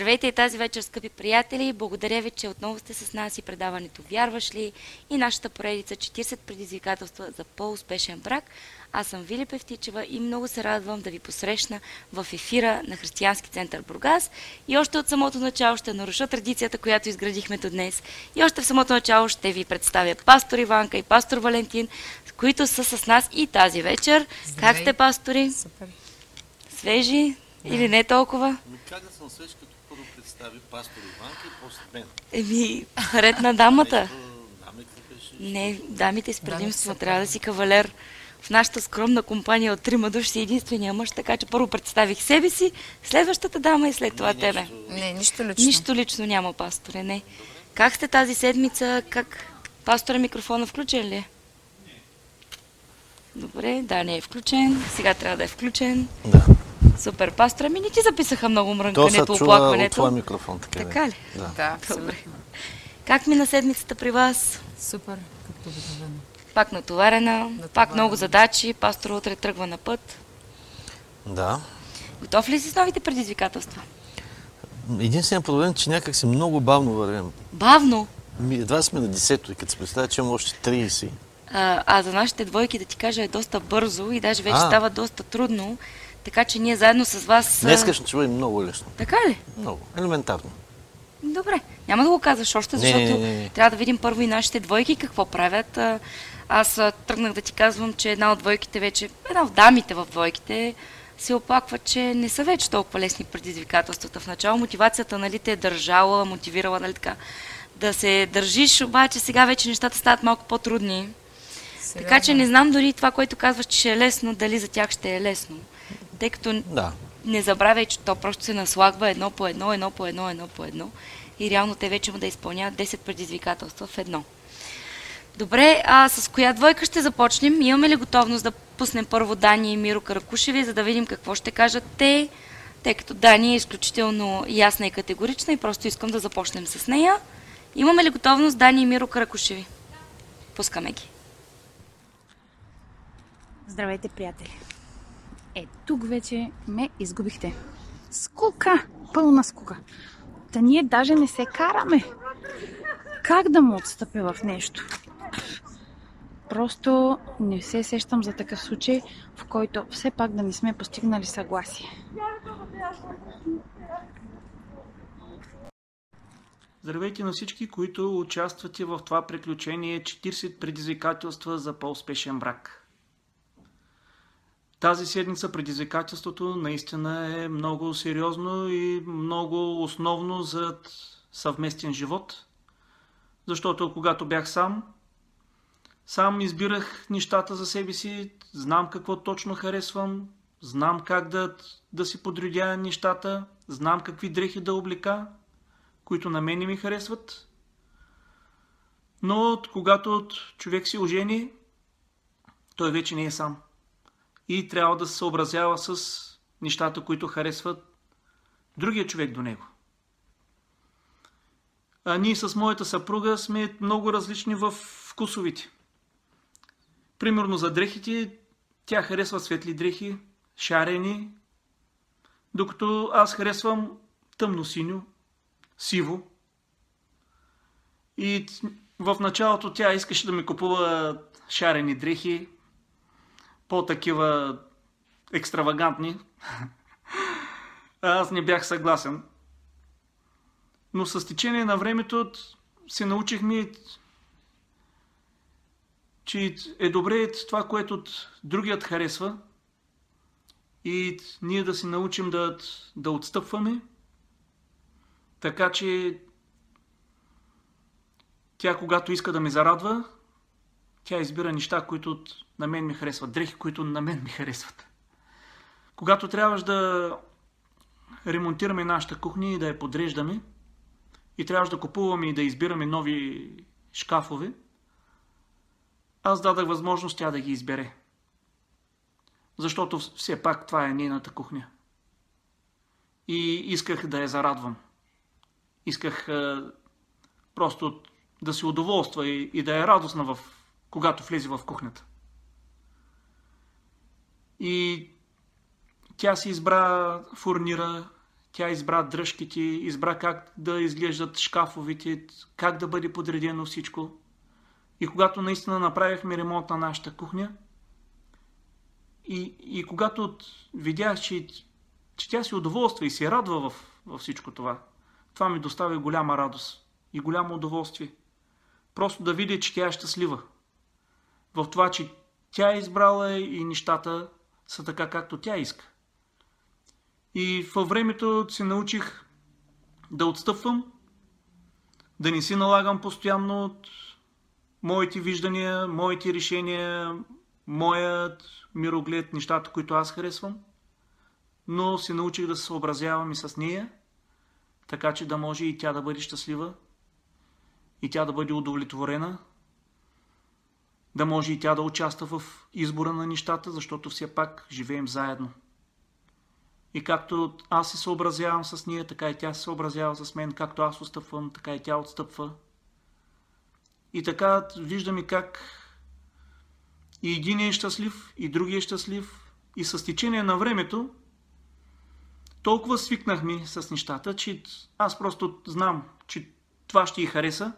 Здравейте и тази вечер, скъпи приятели! Благодаря ви, че отново сте с нас и предаването Вярваш ли? И нашата поредица 40 предизвикателства за по-успешен брак. Аз съм Вили Певтичева и много се радвам да ви посрещна в ефира на Християнски център Бургас. И още от самото начало ще наруша традицията, която изградихме до днес. И още в самото начало ще ви представя пастор Иванка и пастор Валентин, които са с нас и тази вечер. Здравей. Как сте, пастори? Супер. Свежи или не толкова? Ми как да съм свеж, като представи пастор Иванка и после мен? Еми, ред на дамата. Беше? Не, дамите с предимство, трябва да си кавалер. В нашата скромна компания от трима души си единствения мъж, така че първо представих себе си, следващата дама и след това Не, тебе. Не, нищо лично. Нищо лично няма, пасторе, не. Как сте тази седмица? Как? Пастора микрофона включен ли е? Добре, да, не е включен. Сега трябва да е включен. Да. Супер, пастора ми не ти записаха много То се мрънкането, чува от твоя микрофон, така. Така ли? Да. Да. Добре. Как мина седмицата при вас? Супер, както обикновено. Пак натоварена, пак много задачи, пастор утре тръгва на път. да. Готов ли си с новите предизвикателства? Единственият проблем е, че някак си много бавно вървим. Бавно. Ми, Едва сме на 10-то и като се представя, че имам още 30. А, а за нашите двойки, да ти кажа, е доста бързо и даже вече А. става доста трудно. Така че ние заедно с вас... Днеска ще бъде много лесно. Така ли? Много. Елементарно. Добре. Няма да го казваш още, защото не, не, не. трябва да видим първо и нашите двойки какво правят. А, Аз тръгнах да ти казвам, че една от двойките вече, една от дамите в двойките, се оплаква, че не са вече толкова лесни предизвикателствата. В начало мотивацията нали, те е държала, мотивирала нали, така, да се държиш, обаче сега вече нещата стават малко по-трудни. Така че не знам дори това, което казваш, че ще е лесно, дали за тях ще е лесно. Тъй като Да. не забравяй, че то просто се наслагва едно по едно, едно по едно, едно по едно. И реално те вече имат да изпълняват 10 предизвикателства в едно. Добре, а с коя двойка ще започнем? Имаме ли готовност да пуснем първо Дани и Миро Каракушеви, за да видим какво ще кажат те? Тъй като Дани е изключително ясна и категорична и просто искам да започнем с нея. Имаме ли готовност Дани и Миро Каракушеви? Пускаме ги. Здравейте, приятели! Е, тук вече ме изгубихте. Скука! Пълна скука. Та ние даже не се караме. Как да му отстъпя в нещо? Просто не се сещам за такъв случай, в който все пак да не сме постигнали съгласие. Здравейте на всички, които участвате в това приключение 40 предизвикателства за по-успешен брак. Тази седмица предизвикателството наистина е много сериозно и много основно за съвместен живот, защото когато бях сам, сам избирах нещата за себе си, знам какво точно харесвам, знам как да, да си подредя нещата, знам какви дрехи да облека, които на мен не ми харесват. Но когато човек се ожени, той вече не е сам. И трябва да се съобразява с нещата, които харесват другия човек до него. А ние с моята съпруга сме много различни в вкусовите. Примерно за дрехите, тя харесва светли дрехи, шарени, докато аз харесвам тъмно-синьо, сиво. И в началото тя искаше да ми купува шарени дрехи, по-такива екстравагантни. Аз не бях съгласен. Но с течение на времето се научихме, че е добре това, което другият харесва и ние да се научим да, да отстъпваме така че тя, когато иска да ме зарадва, тя избира неща, които на мен ми харесват, дрехи, които на мен ми харесват. Когато трябваше да ремонтираме нашата кухня и да я подреждаме, и трябваше да купуваме и да избираме нови шкафове, аз дадах възможност тя да ги избере. Защото все пак това е нейната кухня. И исках да я зарадвам. Исках а, просто да се удоволства и, и да е радостна, в, когато влезе в кухнята. И тя си избра фурнира, Тя избра дръжките, избра как да изглеждат шкафовите, как да бъде подредено всичко. И когато наистина направихме ремонт на нашата кухня, и, и когато видях, че, че тя се удоволства и се радва в, във всичко това, това ми достави голяма радост и голямо удоволствие. Просто да видя, че тя е щастлива. В това, че тя е избрала и нещата са така, както тя иска. И във времето се научих да отстъпвам, да не си налагам постоянно от моите виждания, моите решения, моят мироглед, нещата, които аз харесвам, но се научих да се съобразявам и с нея, така че да може и тя да бъде щастлива, и тя да бъде удовлетворена, да може и тя да участва в избора на нещата, защото все пак живеем заедно. И както аз се съобразявам с нея, така и тя се съобразява с мен, както аз отстъпвам, така и тя отстъпва. И така виждаме как и един е щастлив, и другия е щастлив, и с течение на времето толкова свикнахме с нещата, че аз просто знам, че това ще й хареса.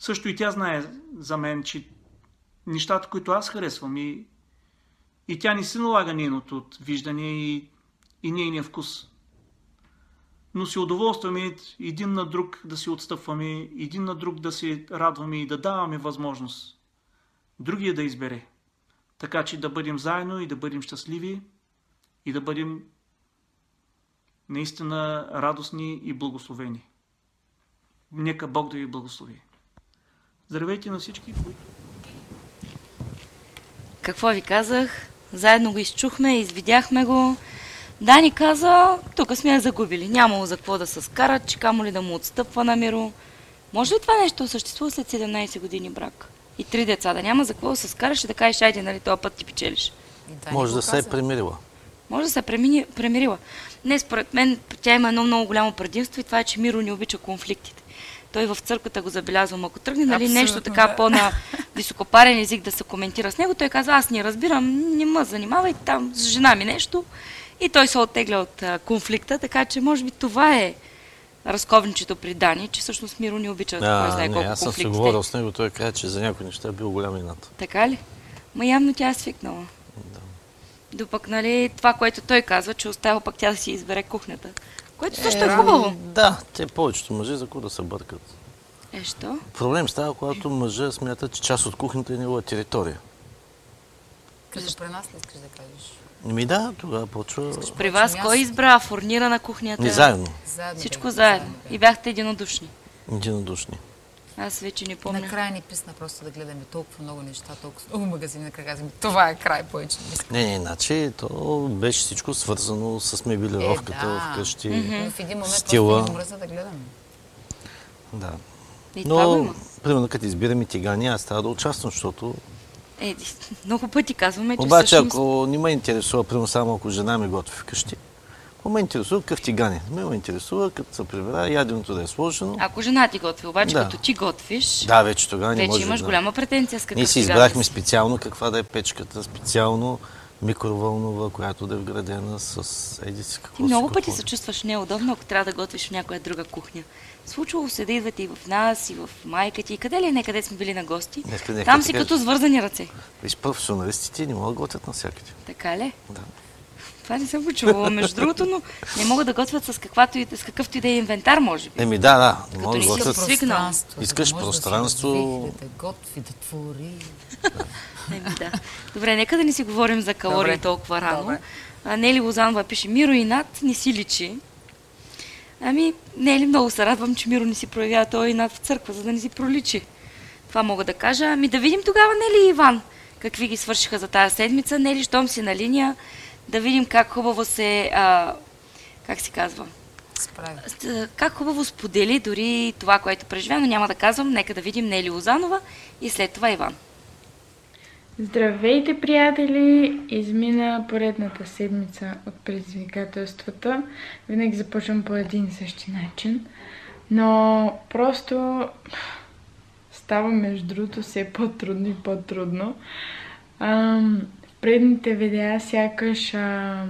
Също и тя знае за мен, че нещата, които аз харесвам и, и тя не се налага нейното виждане и, и нейния вкус. Но се удоволстваме един на друг да се отстъпваме, един на друг да се радваме и да даваме възможност другия да избере. Така че да бъдем заедно и да бъдем щастливи и да бъдем наистина радостни и благословени. Нека Бог да ви благослови. Здравейте на всички, които... Какво ви казах? Заедно го изчухме, извидяхме го. Дани каза, тук сме я загубили. Нямало за какво да се скарат, че камо ли да му отстъпва на миро. Може ли това нещо съществува след 17 години брак? И три деца да няма за какво да се скараш и да кажеш, айде, нали, този път ти печелиш. Може да се е примирила. Може да се е премини, премирила. Не, според мен тя има едно много голямо предимство и това е, че Миро не обича конфликтите. Той в църквата го забелязвам. Ако тръгне нали, Абсолютно, нещо така да. по-на високопарен език да се коментира с него, той казва, аз не разбирам, не ме занимавай там с жена ми нещо. И той се оттегля от а, конфликта, така че може би това е разковничето при Дани, че всъщност Миро не обича кой А, знае не, колко аз съм се говорил с него, той каза, че за някои неща е бил голям инат. Така ли? Ма явно тя е свикнала. Допък, нали, това, което той казва, че остава пък тя да си избере кухнята. Което също е хубаво. Да, те повечето мъже за какво да се бъркат. Е, що? Проблем става, когато мъжа смята, че част от кухнята е негова територия. Като при нас ли искаш да кажеш? Ми да, тогава почва... При вас кой избра фурнира на кухнята? Не заедно, Заедно Всичко заедно. бяхме. И бяхте единодушни. единодушни. Аз вече не помня. Накрая ни писна просто да гледаме толкова много неща, толкова много магазини. Накрая казваме, това е край повече. не. Не, не, иначе то беше всичко свързано с мебелировката Е, да. вкъщи. Но в един момент Стила. просто мръзна да гледаме. Да. И Но, примерно, като избираме тигани, аз трябва да участвам, защото... Е, много пъти казваме, че Обаче, всъщност... ако не ме интересува, примерно, само ако жена ми готви вкъщи, ако ме интересува какъв тигани. Ме ме интересува, като се прибира, яденото да е сложено. Ако жена ти готви, обаче Да. като ти готвиш, Да, вече тогава не вече имаш да... голяма претенция с какъв Ние си избрахме специално каква да е печката, специално микровълнова, която да е вградена с еди си какво Ти много какво пъти се чувстваш неудобно, ако трябва да готвиш в някоя друга кухня. Случвало се да идвате и в нас, и в майка ти, и къде ли не, къде сме били на гости. Нека Там си като свързани ръце. Виж, професионалистите не могат да готвят навсякъде. Така ли? Да. Това не съм го чувала, между другото, но не могат да готвят с, каквато и, с какъвто и да е инвентар, може би. Еми да, да, не Като могат да не готвят. свикнал. Пространство, Искаш да може пространство. Да, да готви, да твори. Еми, да. Добре, нека да не си говорим за калории Добре. толкова рано. Добре. А, Нели Лозанова пише, Миро и над не си личи. Ами, Нели, много се радвам, че Миро не си проявява този над в църква, за да не си проличи. Това мога да кажа. Ами да видим тогава, Нели и Иван, какви ги свършиха за тази седмица. Нели, щом си на линия, да видим как хубаво се... А, как се казва? Справи. Как хубаво сподели дори това, което преживя, но няма да казвам. Нека да видим Нели Лозанова и след това Иван. Здравейте, приятели! Измина поредната седмица от предизвикателствата. Винаги започвам по един и същи начин. Но просто става между другото все по-трудно и по-трудно. Ам, предните видеа сякаш а,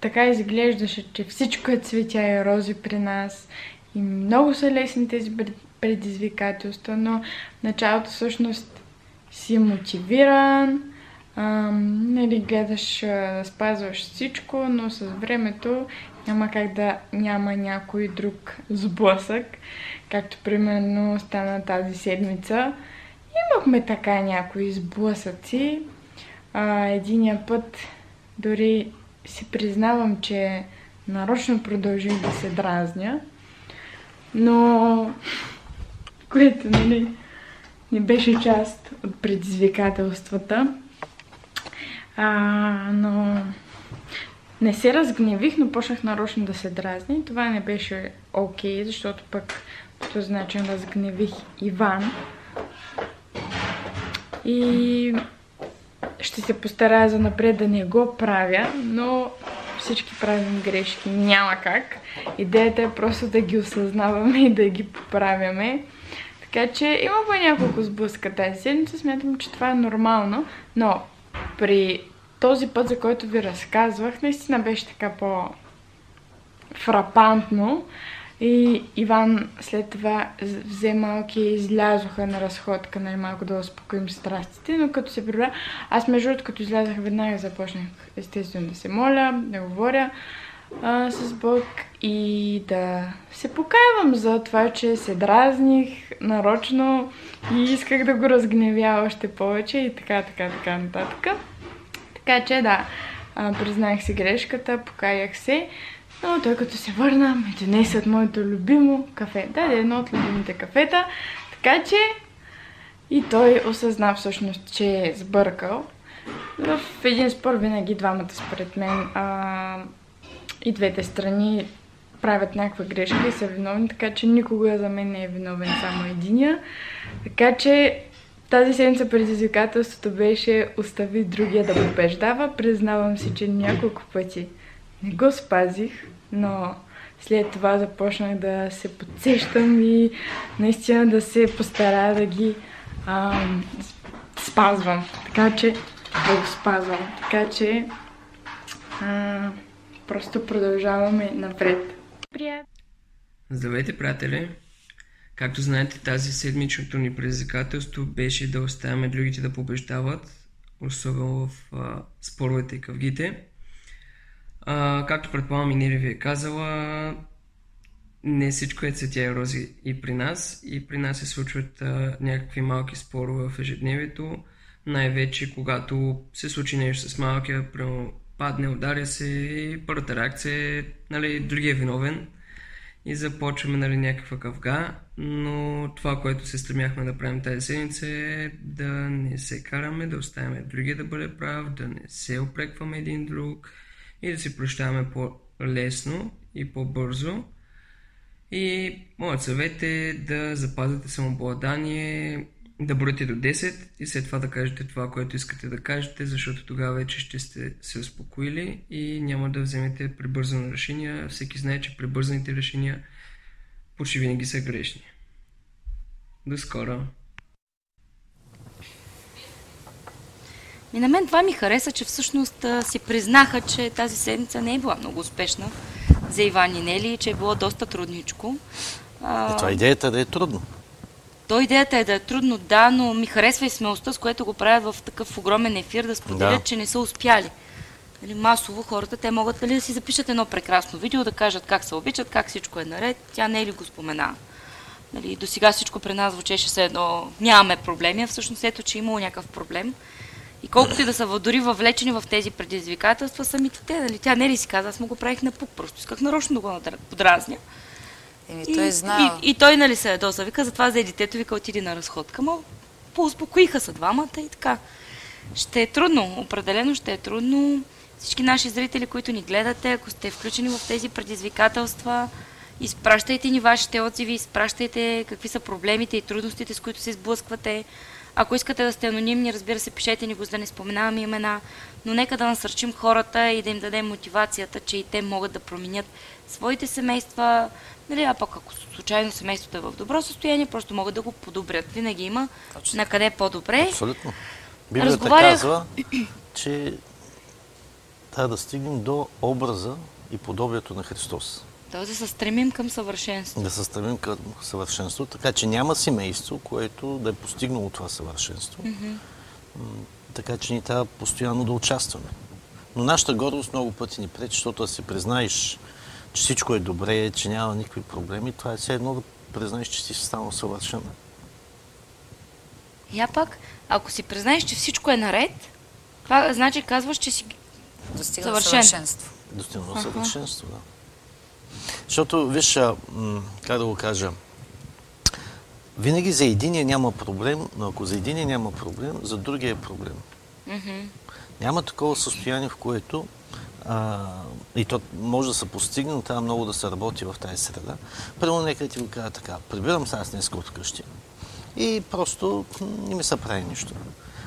така изглеждаше, че всичко е цветя и рози при нас. И много са лесни тези пред- предизвикателства, но в началото всъщност си мотивиран, ам, нали, гледаш а, да спазваш всичко, но с времето няма как да няма някой друг сблъсък, както примерно стана тази седмица. Имахме така някои сблъсъци. Единия път дори си признавам, че нарочно продължих да се дразня, но което, нали, не беше част от предизвикателствата. А, но не се разгневих, но почнах нарочно да се дразни. Това не беше окей, okay, защото пък по този начин разгневих Иван. И ще се постарая за напред да не го правя, но всички правим грешки. Няма как. Идеята е просто да ги осъзнаваме и да ги поправяме. Така че има по няколко сблъска тази седмица. Смятам, че това е нормално. Но при този път, за който ви разказвах, наистина беше така по-фрапантно. И Иван след това взе малки и излязоха на разходка, нали, малко да успокоим страстите, но като се прибра, аз между другото, като излязах веднага започнах естествено да се моля, да говоря а, с Бог и да се покаявам за това, че се дразних нарочно и исках да го разгневя още повече и така, така, така нататък. Така че да, а, признах си грешката, покаях се. Но той като се върна, ме донесе от моето любимо кафе. Да, е едно от любимите кафета. Така че и той осъзна всъщност, че е сбъркал. В един спор винаги двамата, според мен, а, и двете страни правят някаква грешка и са виновни, така че никога за мен не е виновен само единия. Така че тази седмица предизвикателството беше остави другия да побеждава. Признавам си, че няколко пъти не го спазих, но след това започнах да се подсещам и наистина да се постарая да ги а, спазвам. Така че да го спазвам. Така че а, просто продължаваме напред. Приятно! Здравейте, приятели! Както знаете, тази седмичното ни предизвикателство беше да оставяме другите да побеждават, особено в а, споровете и къвгите. А, както предполагам и Нири ви е казала, не всичко е цветя и рози и при нас. И при нас се случват а, някакви малки спорове в ежедневието. Най-вече когато се случи нещо с малкия, прямо падне, ударя се и първата реакция е, нали, другия е виновен и започваме нали, някаква къвга, но това, което се стремяхме да правим тази седмица е да не се караме, да оставяме другия да бъде прав, да не се опрекваме един друг и да си прощаваме по-лесно и по-бързо. И моят съвет е да запазите самообладание, да броите до 10 и след това да кажете това, което искате да кажете, защото тогава вече ще сте се успокоили и няма да вземете прибързано решение. Всеки знае, че прибързаните решения почти винаги са грешни. До скоро! И на мен това ми хареса, че всъщност си признаха, че тази седмица не е била много успешна за Иван и Нели, че е било доста трудничко. Е, това идеята е да е трудно. То идеята е да е трудно, да, но ми харесва и смелостта, с което го правят в такъв огромен ефир, да споделят, да. че не са успяли. Нали, масово хората, те могат дали, да си запишат едно прекрасно видео, да кажат как се обичат, как всичко е наред. Тя не е ли го спомена? Нали, до сега всичко при нас звучеше се едно, нямаме проблеми, а всъщност ето, че е имало някакъв проблем. И колкото и да са дори въвлечени в тези предизвикателства, самите те, нали, тя не ли си каза, аз му го правих на пук, просто исках нарочно да го подразня. Еми, той е знал. И, и, и той, нали, се ядоса. Вика, затова за детето, вика, отиди на разходка. Ма, поуспокоиха се двамата и така. Ще е трудно, определено ще е трудно. Всички наши зрители, които ни гледате, ако сте включени в тези предизвикателства, изпращайте ни вашите отзиви, изпращайте какви са проблемите и трудностите, с които се сблъсквате. Ако искате да сте анонимни, разбира се, пишете ни го, за да не споменаваме имена, но нека да насърчим хората и да им дадем мотивацията, че и те могат да променят своите семейства, нали, а пък ако случайно семейството е в добро състояние, просто могат да го подобрят. Винаги има Точно. на къде по-добре. Абсолютно. Библията Разговарях... казва, че трябва да стигнем до образа и подобието на Христос. Тоест да се стремим към съвършенство. Да се стремим към съвършенство, така че няма семейство, което да е постигнало това съвършенство. М, Така че ни трябва постоянно да участваме. Но нашата гордост много пъти ни пречи, защото да си признаеш, че всичко е добре, че няма никакви проблеми, това е все едно да признаеш, че си станал съвършен. Я пак, ако си признаеш, че всичко е наред, това значи казваш, че си Достига Съвършен. съвършенство. Достигнало съвършенство, да. Защото, виж, как да го кажа, винаги за единия няма проблем, но ако за единия няма проблем, за другия е проблем. Няма такова състояние, в което а, и то може да се постигне, но трябва много да се работи в тази среда. Първо, нека ти го кажа така. Прибирам се аз днес от къщи и просто не ми се прави нищо.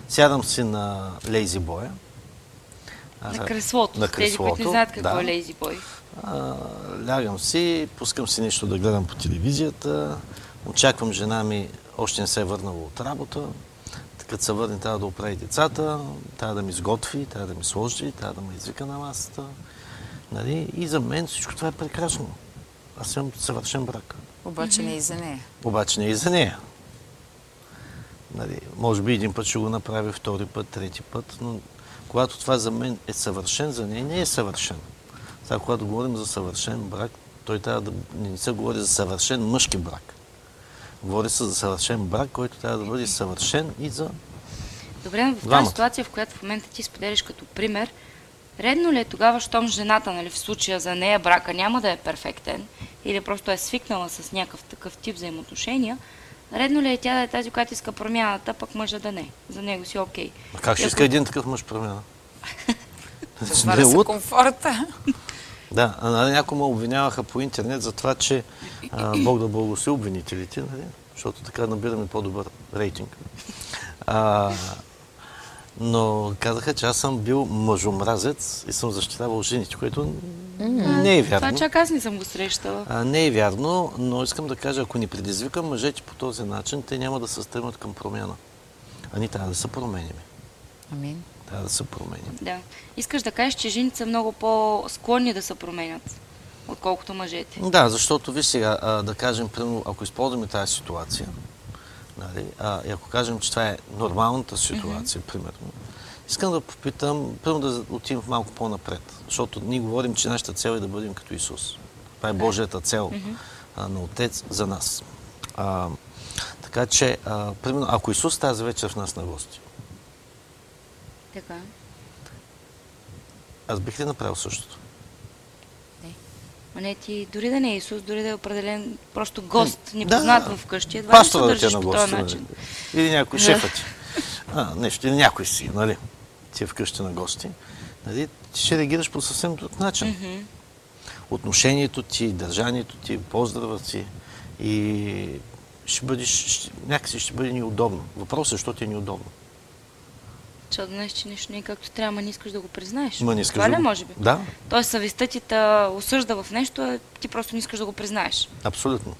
Сядам си на лейзи боя. на креслото. На Тези, които не креслото, знаят какво да. е лейзи бой. А, лягам си, пускам си нещо да гледам по телевизията, очаквам жена ми, още не се е върнала от работа, като се върне, трябва да оправи децата, трябва да ми сготви, трябва да ми сложи, трябва да ме извика на масата. Нали? И за мен всичко това е прекрасно. Аз имам съвършен брак. Обаче не и за нея. Обаче не и за нея. Нали, може би един път ще го направи, втори път, трети път, но когато това за мен е съвършен, за нея не е съвършен. Сега, когато говорим за съвършен брак, той трябва да не се говори за съвършен мъжки брак. Говори се за съвършен брак, който трябва да бъде съвършен и за... Добре, но в тази Двамата. ситуация, в която в момента ти споделиш като пример, редно ли е тогава, щом жената, нали, в случая за нея брака няма да е перфектен или просто е свикнала с някакъв такъв тип взаимоотношения, редно ли е тя да е тази, която иска промяната, пък мъжа да не? За него си окей. А как ще иска един такъв мъж промяна? Затваря Не, се луд. комфорта. Да, а нали, някои ме обвиняваха по интернет за това, че а, Бог да благослови обвинителите, нали? защото така набираме по-добър рейтинг. А, но казаха, че аз съм бил мъжомразец и съм защитавал жените, което не е вярно. Това чак аз не съм го срещала. А, не е вярно, но искам да кажа, ако ни предизвикам мъжете по този начин, те няма да се стремят към промяна. А ние трябва да се променим. Амин. Трябва да се променим. Да. Искаш да кажеш, че жените са много по-склонни да се променят, отколкото мъжете. Да, защото ви сега, а, да кажем, примерно, ако използваме тази ситуация, нали, а, и ако кажем, че това е нормалната ситуация, примерно, искам да попитам, примерно да отидем малко по-напред, защото ние говорим, че нашата цел е да бъдем като Исус. Това е Божията цел а, на Отец за нас. А, така че, а, примерно, ако Исус тази вечер в нас на гости, Така. аз бих ли направил същото? Ма не ти, дори да не е Исус, дори да е определен просто гост, Да. непознат в къщи, едва ще се да е държиш на по този нали? начин. Или някой Да. шефът ти. А, нещо, или някой си, нали? Ти е вкъщи на гости. Нали? Ти ще реагираш по съвсем друг начин. Отношението ти, държанието ти, поздрава ти и ще бъдеш, ще, някакси ще бъде неудобно. Въпросът е, защо ти е неудобно. Защото днес, че нещо не е както трябва, ма не искаш да го признаеш. Ма не искаш Това да ли е, го- може би? Да. Тоест съвестта ти те осъжда в нещо, а ти просто не искаш да го признаеш. Абсолютно.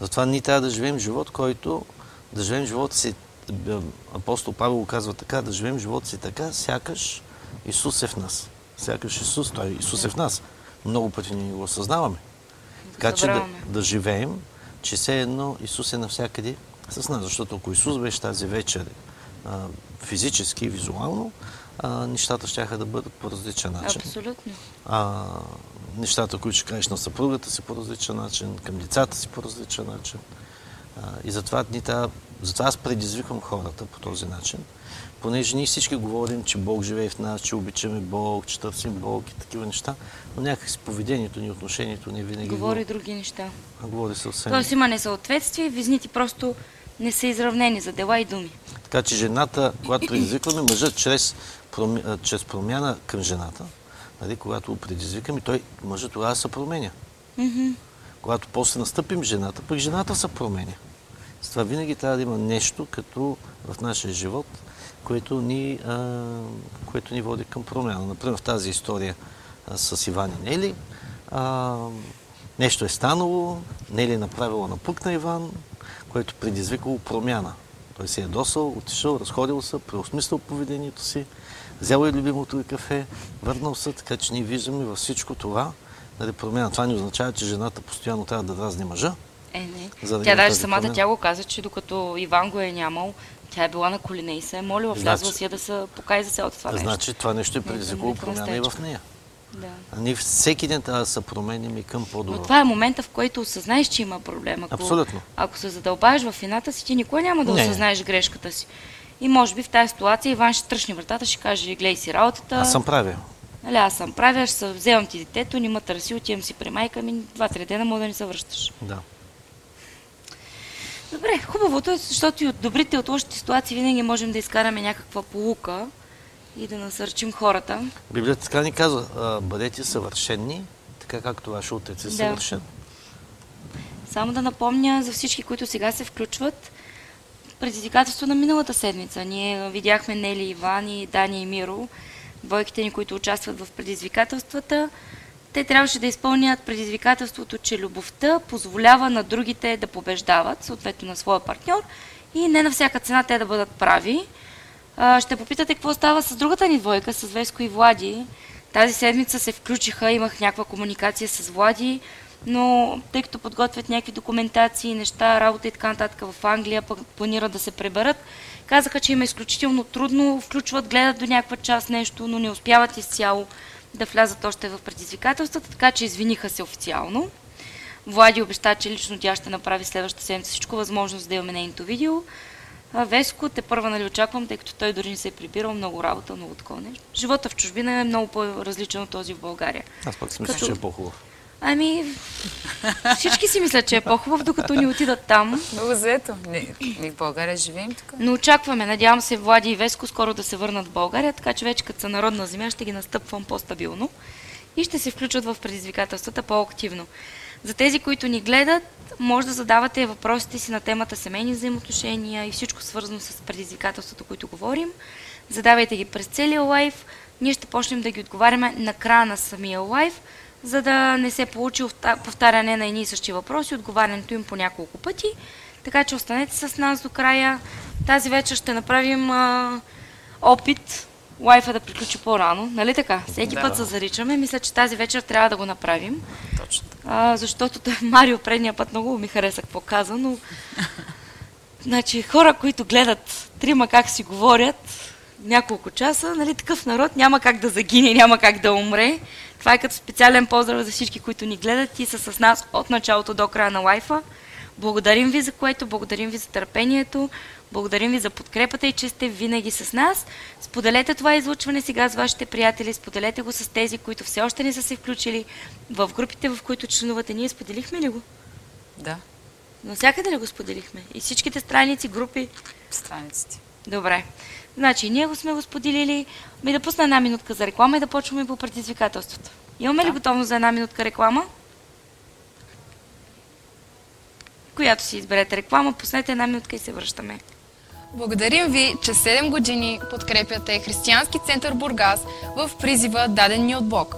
Затова ние трябва да живеем живот, който да живеем живота си, е, апостол Павел го казва така, да живеем живота си така, сякаш Исус е в нас. Сякаш Исус, той Исус е в нас. Много пъти ние го осъзнаваме. Така че да, да живеем, че все едно Исус е навсякъде с нас. Защото ако Исус беше тази вечер физически и визуално, а, нещата ще да бъдат по различен начин Абсолютно. а, нещата, които ще кажеш на съпругата си по различен начин, към децата си по различен начин. А, и затова, ни трябва, затова аз предизвиквам хората по този начин, понеже ние всички говорим, че Бог живее в нас, че обичаме Бог, че търсим Бог и такива неща, но някак си поведението ни, отношението ни винаги Говори го, други неща. говори съвсем. Тоест има несъответствие, визните просто не са изравнени за дела и думи. Така че жената, когато предизвикваме мъжа чрез, проми, а, чрез промяна към жената, нали, когато го предизвикаме, той, мъжът тогава се променя. Когато после настъпим жената, пък жената се променя. С това винаги трябва да има нещо като в нашия живот, което ни, а, което ни води към промяна. Например, в тази история а, с Иван и Нели, а, нещо е станало, Нели е направила напук на Иван, което предизвикало промяна. Той се е досъл, отишъл, разходил се, преосмислил поведението си, взел е любимото и кафе, върнал се, така че ние виждаме във всичко това нали, промяна. Това не означава, че жената постоянно трябва да дразни мъжа. Е, не. За да тя даже самата промяна. тя го каза, че докато Иван го е нямал, тя е била на колене и се е молила, влязла Значи- си я да се покай за цялото това нещо. Значи това нещо е предизвикало промяна и в кръстечка. нея. Да. А ние всеки ден трябва да се променим и към по-добро. Но това е момента, в който осъзнаеш, че има проблем. Ако, Абсолютно. Ако се задълбаеш в вината си, ти никога няма да Не. осъзнаеш грешката си. И може би в тази ситуация Иван ще тръщне вратата, ще каже, гледай си работата. Аз съм правил. Нали, аз съм правя, ще вземам ти детето, не ме търси, отивам си при майка ми, два-три дена мога да не се връщаш. Да. Добре, хубавото е, защото и от добрите, от лошите ситуации винаги можем да изкараме някаква полука и да насърчим хората. Библията така ни казва, а, бъдете съвършенни, така както ваше отец е Да. съвършен. Само да напомня за всички, които сега се включват, предизвикателство на миналата седмица. Ние видяхме Нели, Иван и Дани и Миро, двойките ни, които участват в предизвикателствата. Те трябваше да изпълнят предизвикателството, че любовта позволява на другите да побеждават, съответно на своя партньор, и не на всяка цена те да бъдат прави. Ще попитате какво става с другата ни двойка, с Веско и Влади. Тази седмица се включиха, имах някаква комуникация с Влади, но тъй като подготвят някакви документации, неща, работа и така нататък в Англия, пък планират да се преберат, казаха, че им е изключително трудно, включват, гледат до някаква част нещо, но не успяват изцяло да влязат още в предизвикателствата, така че извиниха се официално. Влади обеща, че лично тя ще направи следващата седмица всичко възможно, за да имаме нейното видео. А Веско, те първа нали очаквам, тъй като той дори не се е прибирал, много работа, много такова нещо. Живота в чужбина е много по-различен от този в България. Аз пък си мисля, Като- че е по-хубав. Ами, всички си мислят, че е по-хубав, докато ни отидат там. Много заето. Не, ние в България живеем тук. Но очакваме, надявам се Влади и Веско скоро да се върнат в България, така че вече като са народна земя ще ги настъпвам по-стабилно и ще се включат в предизвикателствата по-активно. За тези, които ни гледат, може да задавате въпросите си на темата семейни взаимоотношения и всичко свързано с предизвикателството, които говорим. Задавайте ги през целия лайф. Ние ще почнем да ги отговаряме на края на самия лайф, за да не се получи овта- повтаряне на едни и същи въпроси, отговарянето им по няколко пъти. Така че останете с нас до края. Тази вечер ще направим а, опит лайфа да приключи по-рано. Нали така? Всеки Да. път се заричаме. Мисля, че тази вечер трябва да го направим. Точно. А, защото той, Марио предния път много ми хареса какво каза, но значи, хора, които гледат трима как си говорят няколко часа, нали, такъв народ няма как да загине, няма как да умре. Това е като специален поздрав за всички, които ни гледат и са с нас от началото до края на лайфа. Благодарим ви за което, благодарим ви за търпението, благодарим ви за подкрепата и че сте винаги с нас. Споделете това излучване сега с вашите приятели, споделете го с тези, които все още не са се включили в групите, в които членувате. Ние споделихме ли го? Да, Навсякъде ли го споделихме? И всичките страници, групи? страниците. Добре. Значи, ние го сме го споделили. Ми да пусна една минутка за реклама и да почваме по предизвикателството. Имаме ли Да. готовност за една минутка реклама? Която си изберете реклама, пуснете една минутка и се връщаме. Благодарим ви, че 7 години подкрепяте Християнски център Бургас в призива даден ни от Бог.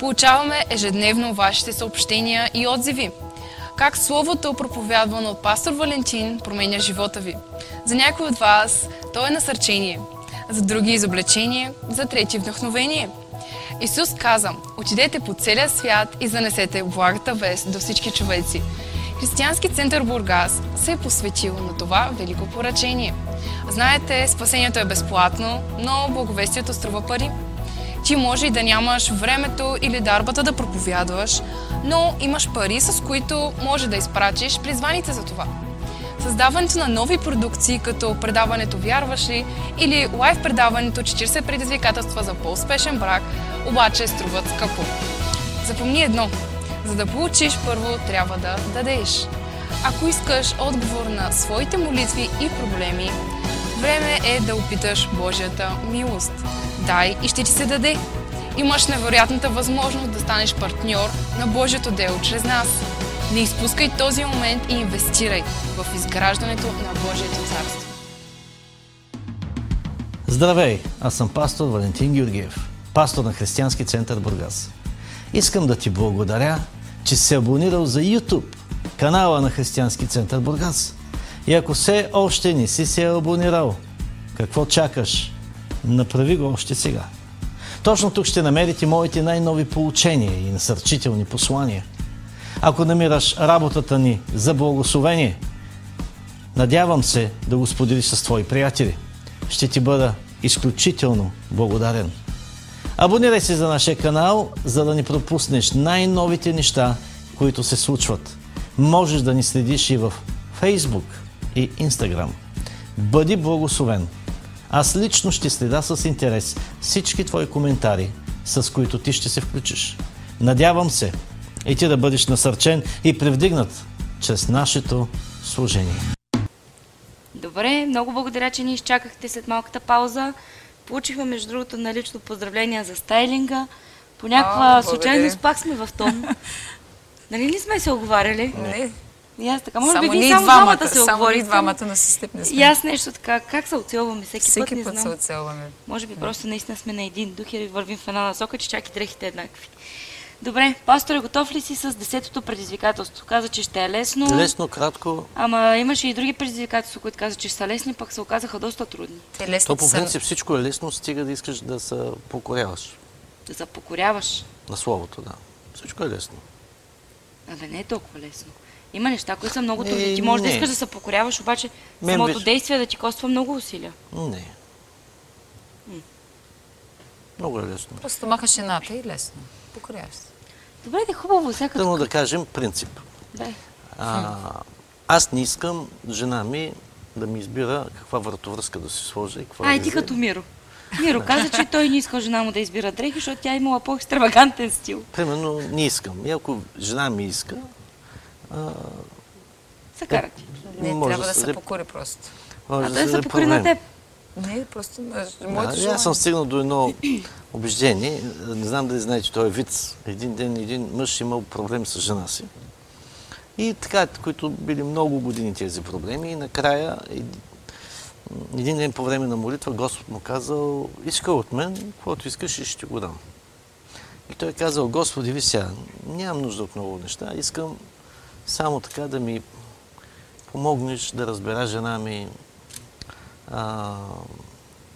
Получаваме ежедневно вашите съобщения и отзиви. Как Словото, проповядвано от пастор Валентин, променя живота ви. За някои от вас то е насърчение, за други изобличение, за трети вдъхновение. Исус каза, отидете по целия свят и занесете благата вест до всички човеци. Християнски център Бургас се е посветил на това велико поръчение. Знаете, спасението е безплатно, но благовестието струва пари. Ти може и да нямаш времето или дарбата да проповядваш, но имаш пари, с които може да изпратиш призваните за това. Създаването на нови продукции, като предаването Вярваш ли или лайв предаването 40 предизвикателства за по-успешен брак, обаче струват скъпо. Запомни едно. За да получиш, първо трябва да дадеш. Ако искаш отговор на своите молитви и проблеми, време е да опиташ Божията милост. Дай и ще ти се даде. Имаш невероятната възможност да станеш партньор на Божието дело чрез нас. Не изпускай този момент и инвестирай в изграждането на Божието царство. Здравей! Аз съм пастор Валентин Георгиев, пастор на Християнски център Бургас. Искам да ти благодаря, че се абонирал за YouTube, канала на Християнски център Бургас. И ако все още не си се абонирал, какво чакаш? Направи го още сега. Точно тук ще намерите моите най-нови получения и насърчителни послания. Ако намираш работата ни за благословение, надявам се да го споделиш с твои приятели. Ще ти бъда изключително благодарен. Абонирай се за нашия канал, за да не пропуснеш най-новите неща, които се случват. Можеш да ни следиш и в Facebook и Instagram. Бъди благословен! Аз лично ще следа с интерес всички твои коментари, с които ти ще се включиш. Надявам се и ти да бъдеш насърчен и привдигнат чрез нашето служение. Добре, много благодаря, че ни изчакахте след малката пауза. Получихме, между другото, на лично поздравления за стайлинга. По някаква случайност пак сме в тон. нали не сме се оговаряли? Не. И аз така, може само би ние само двамата, двамата се само ние двамата на с теб не сме. И аз нещо така, как се оцелваме всеки, път, Всеки не път знам. се оцелваме. Може би просто наистина сме на един дух и вървим в една насока, че чак и дрехите еднакви. Добре, пасторе, готов ли си с десетото предизвикателство? Каза, че ще е лесно. Лесно, кратко, Ама имаше и други предизвикателства, които каза, че са лесни, пък се оказаха доста трудни. Те то лесните по са... принцип всичко е лесно, стига да искаш да се покоряваш Да се покоряваш. на словото, да. Всичко е лесно. Абе, не е толкова лесно. Има неща, които са много трудни. Е, Ти можеш да искаш да се покоряваш, обаче Мен самото виж- действие да ти коства много усилия. Не. Много е лесно. Просто махаш едната и лесно. Покоряваш се. Добре, да е хубаво, всяка... Тъмно да кажем принцип. Да. А, аз не искам жена ми да ми избира каква вратовръзка да си сложа и какво Ай, да ти като Миро. Миро каза, че той не иска жена му да избира дрехи, защото тя имала по-екстравагантен стил. Примерно, не искам. И ако жена ми иска, Се кара ти. Не, може трябва да се се покори просто. може А да той се даде покори на теб. Не, просто Да, моето желание. аз съм стигнал до едно убеждение. Не знам дали знаете, той е вид. Един ден един мъж имал проблем с жена си. И така, които били много години тези проблеми. И накрая, един, ден по време на молитва, Господ му казал, иска от мен, каквото искаш и ще го дам. И той е казал, Господи, ви сега, нямам нужда от много неща, искам само така да ми помогнеш да разбера жена ми, а,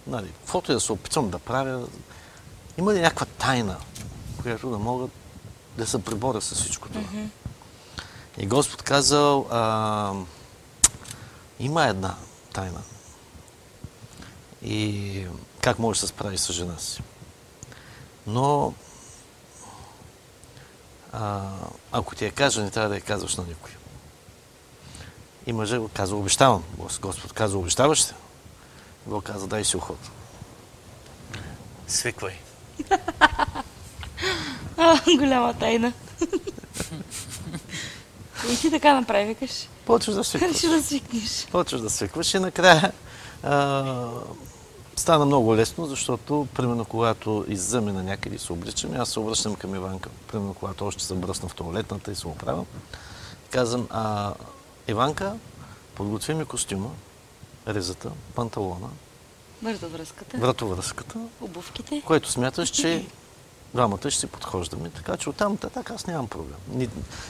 нали, каквото и да се опитвам да правя, има ли някаква тайна, която да мога да се преборя с всичко това? И Господ казал, а, има една тайна. И как можеш да се справиш с жена си. Но а, ако ти я кажа, не трябва да я казваш на никой. И мъжът го каза, обещавам. Господ каза, обещаваш ли? Го каза, дай си уход. Свиквай. А, голяма тайна. И ти така направи, викаш. Почваш да свикваш. Ще да свикнеш. Почваш да свикваш и накрая а, стана много лесно, защото, примерно, когато иззъме на някъде и се обличам, аз се обръщам към Иванка, примерно, когато още съм бръсна в туалетната и се оправям, казвам, а, Иванка, подготви ми костюма, резата, панталона, вратовръзката, Обувките. което смяташ, че двамата ще си подхождаме. Така че оттам нататък аз нямам проблем. Ни-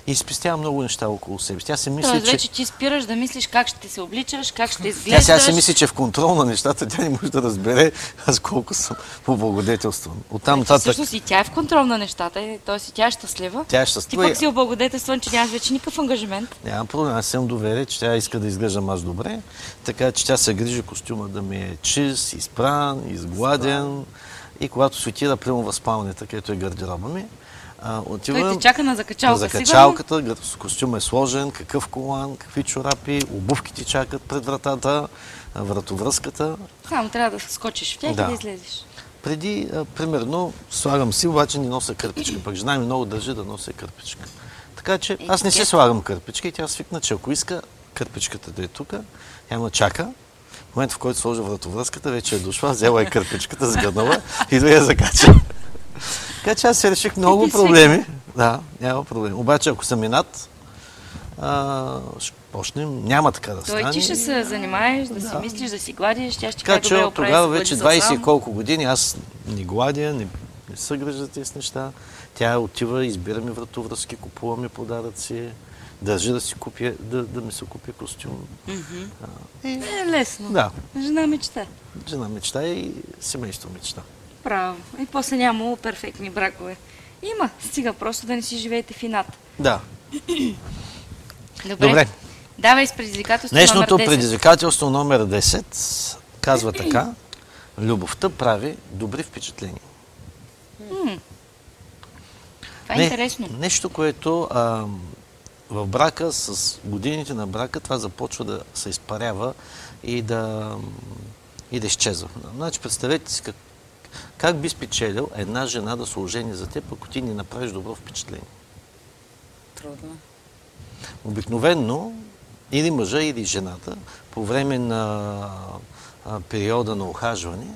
И спестявам много неща около себе си. Тя се мисли, Тоест че... вече ти спираш да мислиш как ще се обличаш, как ще Тя изглеждаш. сега си мисли, че в контрол на нещата, тя не може да разбере аз колко съм поблагодетелстван. Оттам Вече нататък Всъщност и тя е в контрол на нещата, т.е. и тя е щастлива. тя е Ти щастлива. пък си облагодетелстван, че нямаш вече никакъв ангажимент. Няма проблем, аз съм доверие, че тя иска да изглеждам аз добре, така че тя се грижи костюма да ми е чист, изпран, изгладен. И когато се отида прямо в спалнята, където е гардероба ми, а, отивам Той те чака на закачалка, на закачалката, гър- костюм е сложен, какъв колан, какви чорапи, обувки ти чакат пред вратата, вратовръзката. Само трябва да скочиш в тях Да. и да излезеш. Преди, примерно, слагам си, обаче не нося кърпичка. Пък жена ми много държи да нося кърпичка. Така че аз не си слагам кърпичка и тя свикна, че ако иска кърпичката да е тук, тя ме чака. В момента, в който сложа вратовръзката, вече е дошла, взела е кърпичката, сгънала и да я закача. така че аз си реших много проблеми. Да, няма проблем. Обаче, ако съм минат, а, ще почнем. Няма така да Той стане. ти ще се занимаеш, да, си мислиш, да си гладиш, тя ще ти Така че от тогава вече бъди 20 сам. и колко години аз не гладя, не, не се грижа тези неща. Тя отива, избира ми вратовръзки, купува ми подаръци. Държа да си купя, да, да ми се купя костюм. Е, лесно. Да, Жена мечта. жена мечта и семейство мечта. Право. И после нямало перфектни бракове. Има. Стига просто да не си живеете в инат. Да. Добре. Добре. Давай с предизвикателство Днешното номер 10. предизвикателство номер 10 казва така. Любовта прави добри впечатления. Това е интересно. Нещо, което а, в брака, с годините на брака, това започва да се изпарява и да, и да изчезва. Значи, представете си как, как би спечелил една жена да се ожени за теб, ако ти не направиш добро впечатление. Трудно. Обикновенно или мъжа, или жената по време на а, периода на охажване,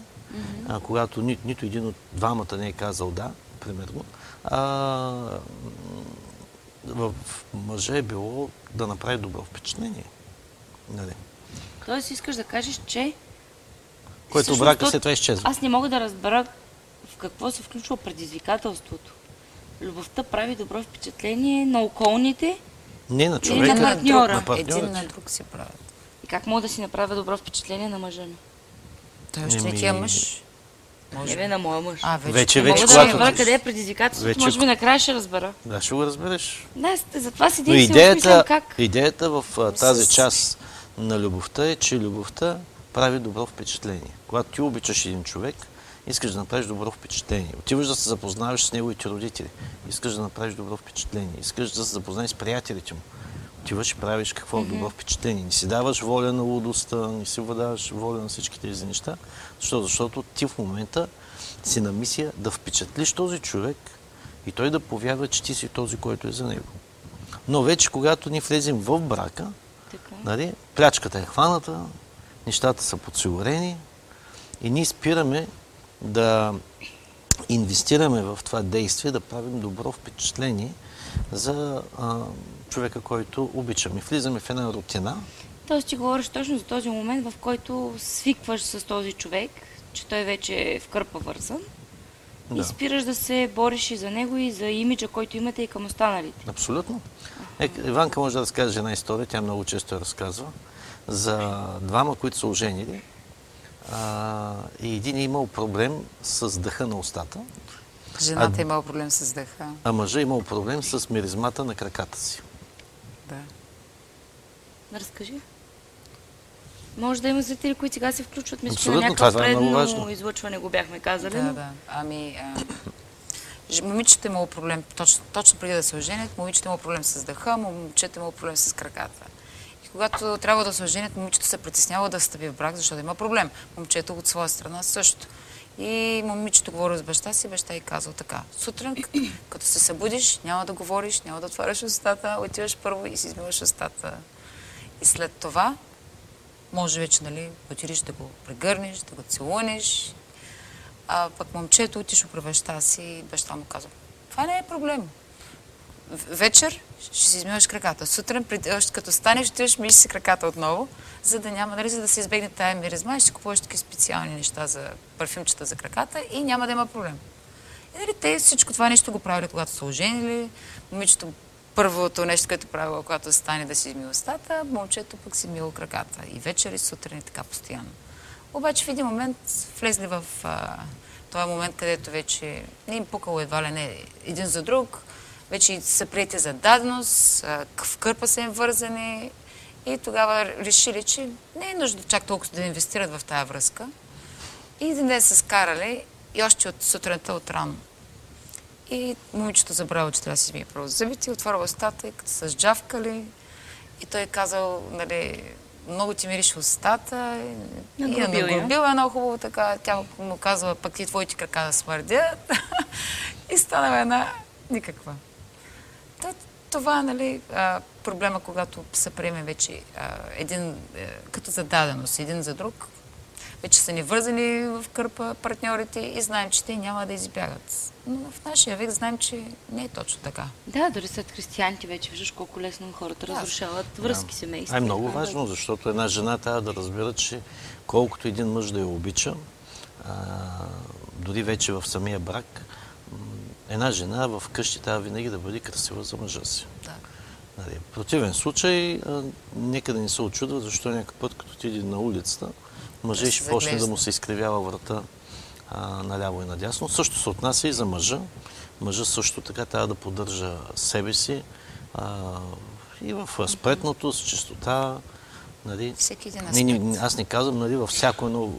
а, когато ни, нито един от двамата не е казал да, примерно, а, в мъжа е било да направи добро впечатление. Нали? Тоест искаш да кажеш, че Което Всъщност, брака след това изчезва. аз не мога да разбера в какво се включва предизвикателството. Любовта прави добро впечатление на околните Не на на човека, партньора. на Един партньора. на друг си правят. и как мога да си направя добро впечатление на мъжа ми. Той още ти е мъж. Не бе на моя мъж. А, вече. Вече, Мога вече, да когато... разбера къде е предизвикателството, Вече- може би накрая ще разбера. Да, ще го разбереш. Да, затова си и си идеята, как. идеята в а, тази част на любовта е, че любовта прави добро впечатление. Когато ти обичаш един човек, искаш да направиш добро впечатление. Отиваш да се запознаваш с неговите родители. Искаш да направиш добро впечатление. Искаш да се запознаеш с приятелите му. Отиваш и правиш какво добро впечатление. Не си даваш воля на лудостта, не си даваш воля на всички тези неща. Защо? Защото ти в момента си на мисия да впечатлиш този човек и той да повярва, че ти си този, който е за него. Но вече, когато ни влезем в брака, Така. нали, плячката е хваната, нещата са подсигурени и ние спираме да инвестираме в това действие, да правим добро впечатление за а, човека, който обичаме. Влизаме в една рутина, Тоест ти говориш точно за този момент, в който свикваш с този човек, че той вече е в кърпа вързан. И Да. спираш да се бориш и за него, и за имиджа, който имате и към останалите. Абсолютно. Е, Иванка може да разкаже една история, тя много често я разказва, за двама, които са оженили. А, и един е имал проблем с дъха на устата, Жената А- е имала проблем с дъха. а мъжа е имал проблем с миризмата на краката си. Да. Да разкажи. Може да има зрители, които сега се включват. Мисля, че на някакво е предно излъчване го бяхме казали. Да, да. Ами, а, е имало проблем, точно, точно преди да се оженят, момичето е имало проблем с дъха, момчето е имало проблем с краката. И когато трябва да се оженят, момичето се притеснява да встъпи в брак, защото има проблем. Момчето от своя страна също. И момичето говори с баща си, баща и казал така. Сутрин, като се събудиш, няма да говориш, няма да отваряш устата, отиваш първо и си измиваш устата. И след това, може вече, нали, отидеш да го прегърнеш, да го целунеш, а пък момчето отишло при баща си и баща му казва, това не е проблем. Вечер ще си измиваш краката. Сутрин, още като станеш, отиваш, миеш си краката отново, за да няма, нали, за да се избегне тая миризма и ще купуваш такива специални неща за парфюмчета за краката и няма да има проблем. И нали, те всичко това нещо го правили, когато са оженили. Момичето първото нещо, което правило, когато стане да си изми устата, момчето пък си мило краката. И вечер и сутрин и така постоянно. Обаче в един момент влезли в а, този момент, където вече не им пукало едва ли не един за друг, вече са прияти за даденост, в кърпа са им вързани и тогава решили, че не е нужно чак толкова да инвестират в тая връзка. И един ден са скарали и още от сутринта от рано. И момичето забравило, че трябва да си измие първо зъбите, отворила устата и като са сджавкали. И той е казал, нали, много ти мирише устата. И, и е я. нагрубил едно хубаво така. Тя му- казва, пък ти твоите крака да смърдят. и станала една никаква. Та, това, нали, а, проблема, когато се приеме вече един, е, като за даденост, един за друг, вече са ни вързани в кърпа партньорите и знаем, че те няма да избягат. Но в нашия век знаем, че не е точно така. Да, дори след християните вече виждаш колко лесно хората разрушават връзки семейства. А е много важно, защото една жена трябва да разбира, че колкото един мъж да я обича, а, дори вече в самия брак, една жена в къщи трябва винаги да бъде красива за мъжа си. Да. Нали, в противен случай, а, нека да не се очудва, защо някакъв път, като отиде на улицата, мъже Да ще почне да му се изкривява врата а, наляво и надясно. Също се отнася и за мъжа. Мъжа също така трябва да поддържа себе си а, и в спретното, с чистота. Нали. Всеки един Не, не, аспект. аз не казвам нали, във всяко едно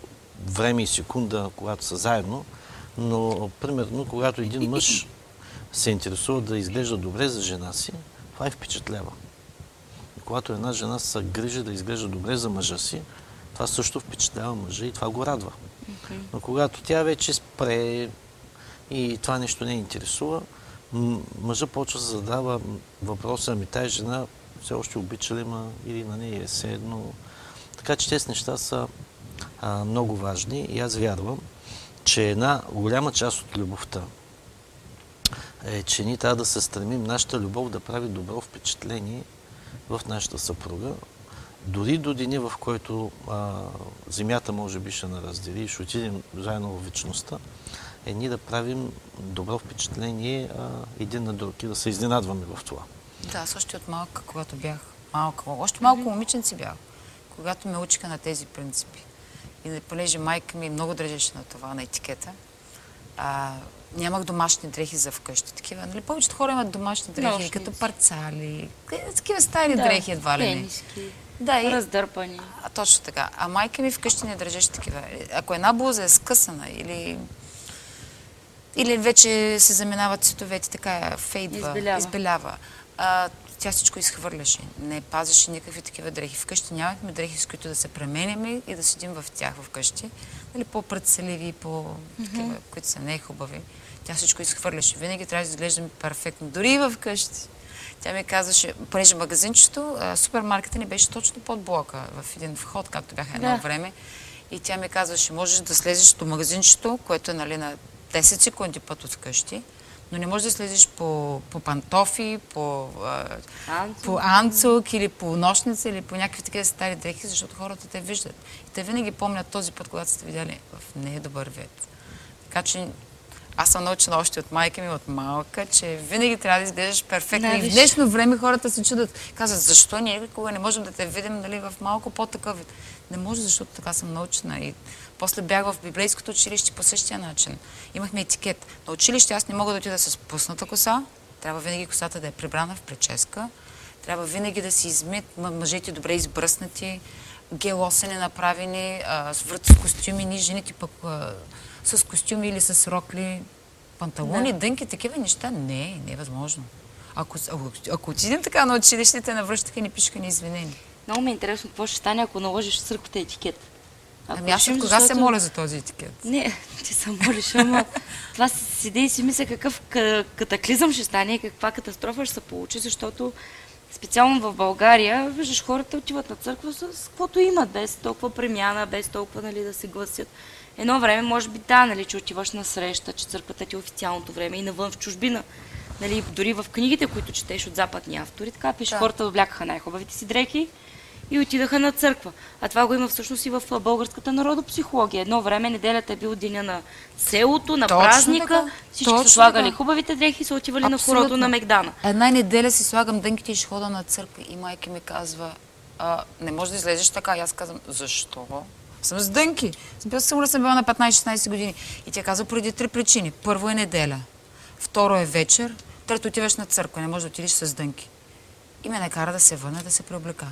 време и секунда, когато са заедно, но примерно, когато един мъж се интересува да изглежда добре за жена си, това е впечатлява. И когато една жена се грижи да изглежда добре за мъжа си, това също впечатлява мъжа и това го радва. Но когато тя вече спре и това нещо не интересува, мъжа почва да се задава въпроса, ами тази жена все още обича ли ма или на нея е все едно. Така че тези неща са а, много важни и аз вярвам, че една голяма част от любовта е, че ние трябва да се стремим нашата любов да прави добро впечатление в нашата съпруга, дори до деня, в който а, земята може би ще на раздели и ще отидем заедно в вечността, е ние да правим добро впечатление а, един на друг и да се изненадваме в това. Да, аз още от малка, когато бях малка, още малко момиченци бях, когато ме учиха на тези принципи. И понеже майка ми много държеше на това, на етикета, а, нямах домашни дрехи за вкъщи. Такива, нали? Повечето хора имат домашни дрехи, Нощници. като парцали, е, такива стари Да, дрехи едва ли не. Да, и, раздърпани. а, точно така. А майка ми вкъщи не държеше такива. Ако една блуза е скъсана или или вече се заминават цветовете, така фейдва, Избелява. избелява. А, тя всичко изхвърляше. Не пазеше никакви такива дрехи. Вкъщи нямахме дрехи, с които да се пременяме и да седим в тях вкъщи. Нали, по-прецеливи, по такива, които са не хубави. Тя всичко изхвърляше. Винаги трябва да изглеждаме перфектно. Дори и вкъщи. Тя ми казваше, понеже магазинчето, супермаркета ни беше точно под блока, в един вход, както бяха едно Да. време. И тя ми казваше, можеш да слезеш до магазинчето, което е нали, на 10 секунди път от вкъщи, но не можеш да слезеш по, по пантофи, по, Анцук. по анцук или по нощница или по някакви такива стари дрехи, защото хората те виждат. И те винаги помнят този път, когато сте видяли в недобър вид. Така че аз съм научена още от майка ми, от малка, че винаги трябва да изглеждаш перфектно. Да, и в днешно време хората се чудят. Казват, защо ние никога не можем да те видим нали, в малко по-такъв вид. Не може, защото така съм научена. И после бях в библейското училище по същия начин. Имахме етикет. На училище аз не мога да отида с пусната коса. Трябва винаги косата да е прибрана в прическа. Трябва винаги да си измит мъжете добре избръснати, гелосени направени, с врат с костюми, ние жените пък с костюми или с рокли, панталони, дънки, такива неща. Не, не е възможно. Ако, ако, ако отидем така на училище, те навръщаха и ни пишеха ни извинени. Много ми е интересно какво ще стане, ако наложиш църквата етикет. Ако Ами аз от кога се защото- моля за този етикет? Не, ти се молиш, ама това седи и си мисля какъв ка- катаклизъм ще стане и каква катастрофа ще се получи, защото специално в България, виждаш, хората отиват на църква с каквото имат, без толкова премяна, без толкова нали, да се гласят. Едно време, може би, да, нали, че отиваш на среща, че църквата ти е официалното време и навън в чужбина. Нали, дори в книгите, които четеш от западни автори, така пише, Да. хората облякаха най-хубавите си дрехи и отидаха на църква. А това го има всъщност и в българската народопсихология. Едно време неделята е бил деня на селото, на Точно празника. така. Всички Точно са слагали така. хубавите дрехи и са отивали на Абсолютно. хорото на Мегдана. Една неделя си слагам дънките и ще хода на църква. И майка ми казва, а, не можеш да излезеш така. И аз казвам, защо? Съм с дънки. Съм била сигурна, съм била на 15-16 години. И тя казва поради три причини. Първо е неделя. Второ е вечер. Трето отиваш на църква. Не можеш да отидеш с дънки. И ме накара да се върна да се преоблека.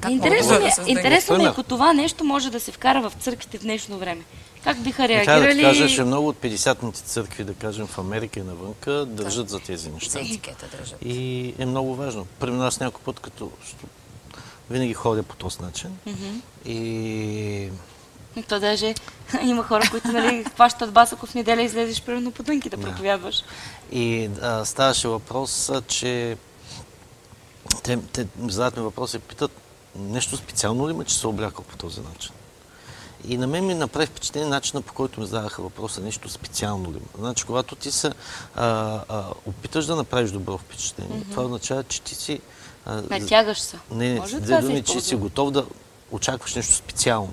Как Интересно да ми, е- дънки? интересно ми е, ако това нещо може да се вкара в църквите в днешно време. Как биха И трябва да ти реагирали? кажа, че много от 50-ните църкви, да кажем в Америка и навънка, държат за тези неща. За етикета държат. И е много важно. При нас някой път, като винаги ходя по този начин. И То даже има хора, които нали, хващат бас, ако в неделя излезеш примерно по дънки да проповядваш. И а, ставаше въпрос, че те, те задават ми въпрос и питат, нещо специално ли има, че се облякал по този начин? И на мен ми направи впечатление начина по който ми задаваха въпроса, нещо специално ли има. Значи, когато ти се а, а, опиташ да направиш добро впечатление, това означава, че ти си... Натягаш се. не, не, Може две думи, че си готов да очакваш нещо специално.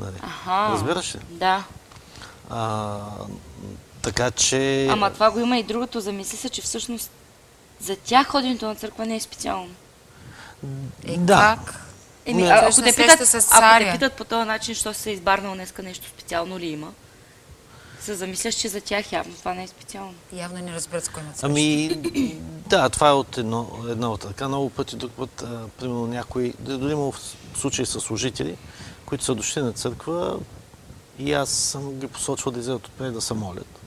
Нали? Аха. Разбираш ли? Да. А, така че... Ама това го има и другото. Замисли се, че всъщност За тях ходенето на църква не е специално. Е, Да. как? Еми, ако, те питат, ако те питат по този начин, що се е избарнал днеска нещо специално ли има, се замисляш, че за тях явно това не е специално. Явно не разбират с кой имат. Ами, да, това е от едно, една от ръка. Много пъти, друг път, а, примерно някои, дори има случаи с служители, които са дошли на църква и аз съм ги посочвал да излезат отпред да се молят.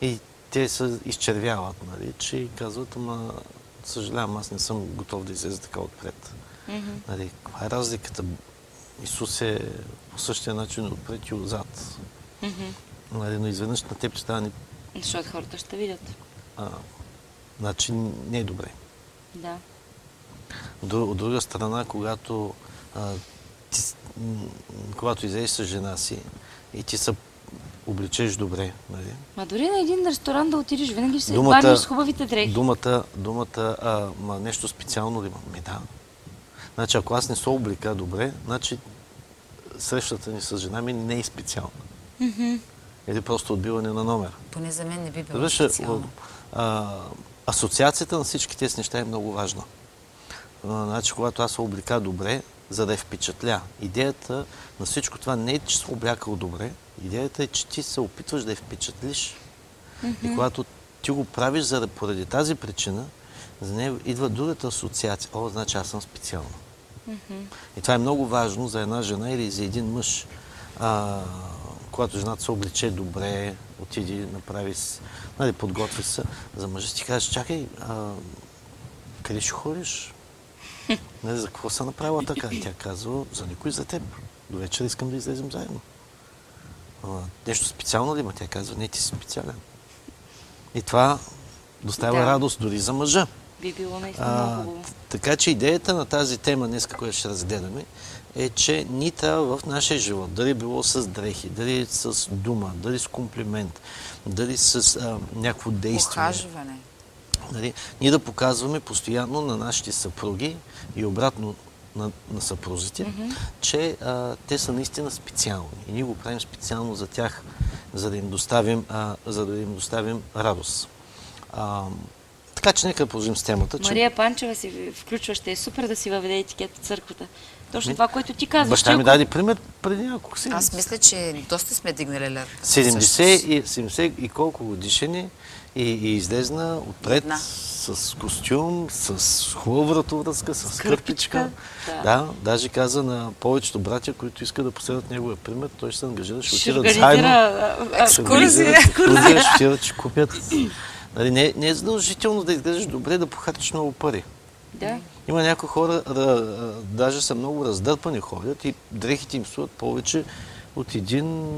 И те се изчервяват, нали, че и казват, ама съжалявам, аз не съм готов да излеза така отпред. Нали, каква е разликата? Исус е по същия начин отпред и отзад. Нали, но изведнъж на теб ще стане Защото хората ще видят. а, значи не е добре. Да. Дру- от друга страна, когато, а, ти, когато излезеш с жена си и ти се обличеш добре, нали? Ма дори на един ресторант да отидеш, винаги ще се Думата- с хубавите дрехи. Думата, думата а, ма нещо специално ли има? Ми да. Значи, ако аз не се облика добре, значи срещата ни с жена ми не е специална. Или просто отбиване на номер. Поне за мен не би било Разбираш, специално. а, асоциацията на всички тези неща е много важна. А, значи, когато аз се облика добре, за да я впечатля. Идеята на всичко това не е, че се облякал добре. Идеята е, че ти се опитваш да я впечатлиш. И когато ти го правиш за да, поради тази причина, за нея идва другата асоциация. О, значи аз съм специална. И това е много важно за една жена или за един мъж. А, когато жената се облече добре, отиде, направи, нали, подготви се, за мъжа ти кажеш, чакай, а, къде ще ходиш? Нали, за какво са направила така? Тя казва, за никой, за теб. До вечера искам да излезем заедно. А, нещо специално ли има? Тя казва, не, ти си специален. И това доставя Да. радост дори за мъжа. Би било наистина много така че идеята на тази тема днес, която ще разгледаме, е, че ни трябва в нашия живот, дали било с дрехи, дали с дума, дали с комплимент, дали с а, някакво действие, Ухажване. нали, ние да показваме постоянно на нашите съпруги и обратно на, на съпрузите, че а, те са наистина специални. И ние го правим специално за тях, за да им доставим, а, за да им доставим радост. А, така че нека продължим с темата. Че... Мария Панчева си включва, ще е супер да си въведе етикет в църквата. Точно това, което ти казваш. Баща ми ако- даде пример преди няколко седмици. Аз мисля, че доста сме дигнали лед. 70 и, 70 и колко годишни и, и излезна отпред Една. с костюм, с хубава вратовръзка, с кърпичка. да. Да, даже каза на повечето братя, които искат да последват неговия пример, той ще се ангажира, ще ще отидат заедно. екскурзия. екскурзия, ще отидат, ще купят. Нали, не, не е задължително да изглеждаш добре, да похарчиш много пари. Да. Има някои хора, да, даже са много раздърпани ходят и дрехите им струват повече от един,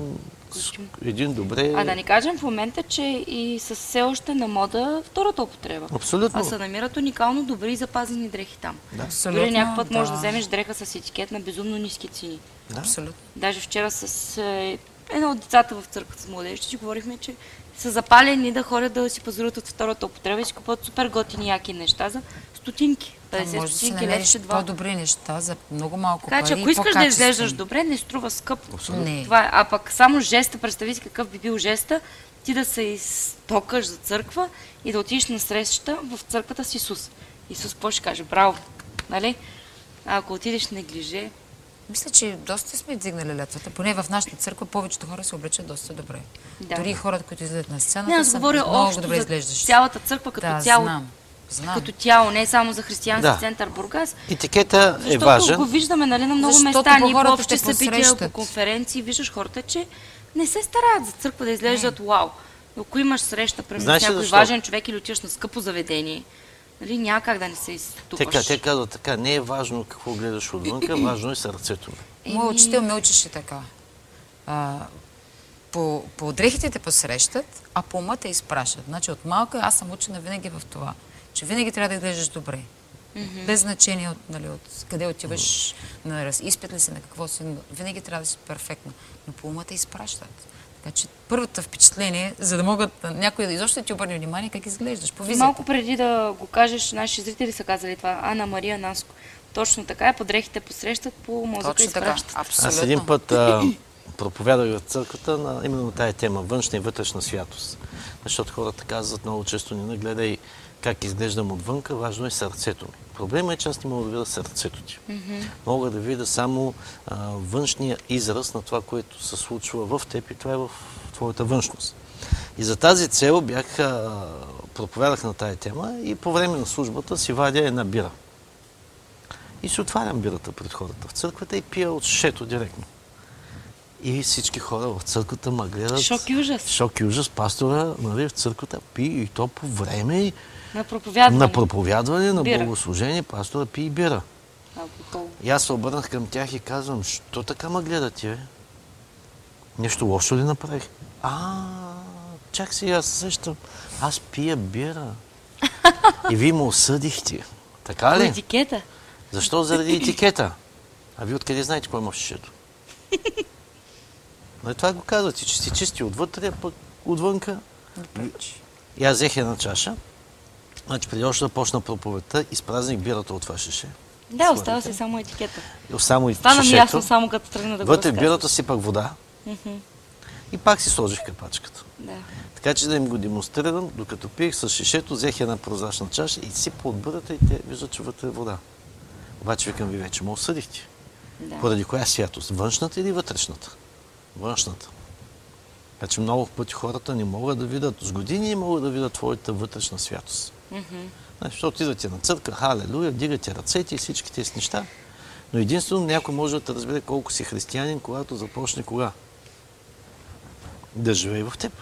един добре... А да не кажем в момента, че и с все още на мода втората употреба. Абсолютно. А се намират уникално добри и запазени дрехи там. Абсолютно, Дори някакъв път можеш да да. вземеш дреха с етикет на безумно ниски цени. Да. Абсолютно. Даже вчера с е, едно от децата в църквата с младежите си говорихме, че са запалени да ходят да си пазаруват от втората употреба и си купуват супер готини яки неща за стотинки. Там 50 може да си стотинки, намериш левче два. по-добри неща за много малко Така че пари ако и искаш да изглеждаш добре, не струва скъпо. Не. Това е. А пък само жеста, представи си какъв би бил жеста, ти да се изтокаш за църква и да отидеш на среща в църквата с Исус. Исус какво ще каже? Браво! Нали? А ако отидеш неглиже, Мисля, че доста сме дигнали летвата. Поне в нашата църква повечето хора се обличат доста добре. Да. Дори хората, които излизат на сцената, не, аз са говоря много общо добре за изглеждащи. цялата църква като да, цяло. знам. Знам. Като тяло, не само за християнски Да. център Бургас. Етикета е Защото важен. го виждаме нали, на много Защото места, ние по хората общи събития, по конференции, виждаш хората, че не се стараят за църква да изглеждат вау. Но ако имаш среща, примерно с някой защо? важен човек или отиваш на скъпо заведение, нали, няма как да не се изтупаш. ка- те казват така, не е важно какво гледаш отвънка, важно е сърцето ми. Моят учител ме учеше така. А, по, по дрехите те посрещат, а по ума те изпращат. Значи от малка аз съм учена винаги в това, че винаги трябва да изглеждаш добре. Без значение от, нали, от къде отиваш, на раз, изпит ли си, на какво си, но винаги трябва да си перфектна. Но по ума те изпращат. Така че първото впечатление, за да могат някой да изобщо ти обърне внимание как изглеждаш по визията. Малко преди да го кажеш, наши зрители са казали това. Ана Мария Наско. Точно така е, по дрехите посрещат, по мозъка Точно така, изпращат. абсолютно. Аз един път а, проповядах в църквата на именно тая тема външна и вътрешна святост. Защото хората казват много често, не нагледай как изглеждам отвънка, важно е сърцето ми. Проблемът е, че аз не мога да видя сърцето ти. Мога да видя само а, външния израз на това, което се случва в теб и това е в твоята външност. И за тази цел бях, а, проповядах на тая тема и по време на службата си вадя една бира. И си отварям бирата пред хората в църквата и пия от шето директно. И всички хора в църквата ме гледат. Шок и ужас. Шок и ужас. Пастора нали, в църквата пи и то по време На проповядване. на проповядване, на Бира. богослужение, пастора пи и бира. Алкохол. И аз се обърнах към тях и казвам, що така ме гледате, бе? Нещо лошо ли направих? А, чак си, аз се сещам. Аз пия бира. И вие ме осъдихте. Така По ли? етикета. Защо? Заради етикета. А вие откъде знаете какво има в шишето? Но това го казвате, че си чисти отвътре, пък отвънка. И аз взех една чаша. Значи преди още да почна проповедта, изпразних бирата от това. Да, остава си само етикета. Само Стана ми ясно само като тръгна да го Вътре в бирата сипах вода. И пак си сложих капачката. Да. Така че да им го демонстрирам, докато пиех с шишето, взех една прозрачна чаша и сипа от бърата и те виждат, че вътре е вода. Обаче викам ви вече, ме осъдихте. Да. Поради коя святост? Външната или вътрешната? Външната. Така че много пъти хората не могат да видят, с години не могат да видят твоята вътрешна святост. Значи, защото идвате на църква, халелуя, дигате ръцете и всички тези неща. Но единствено някой може да разбере колко си християнин, когато започне кога? Да живее в теб.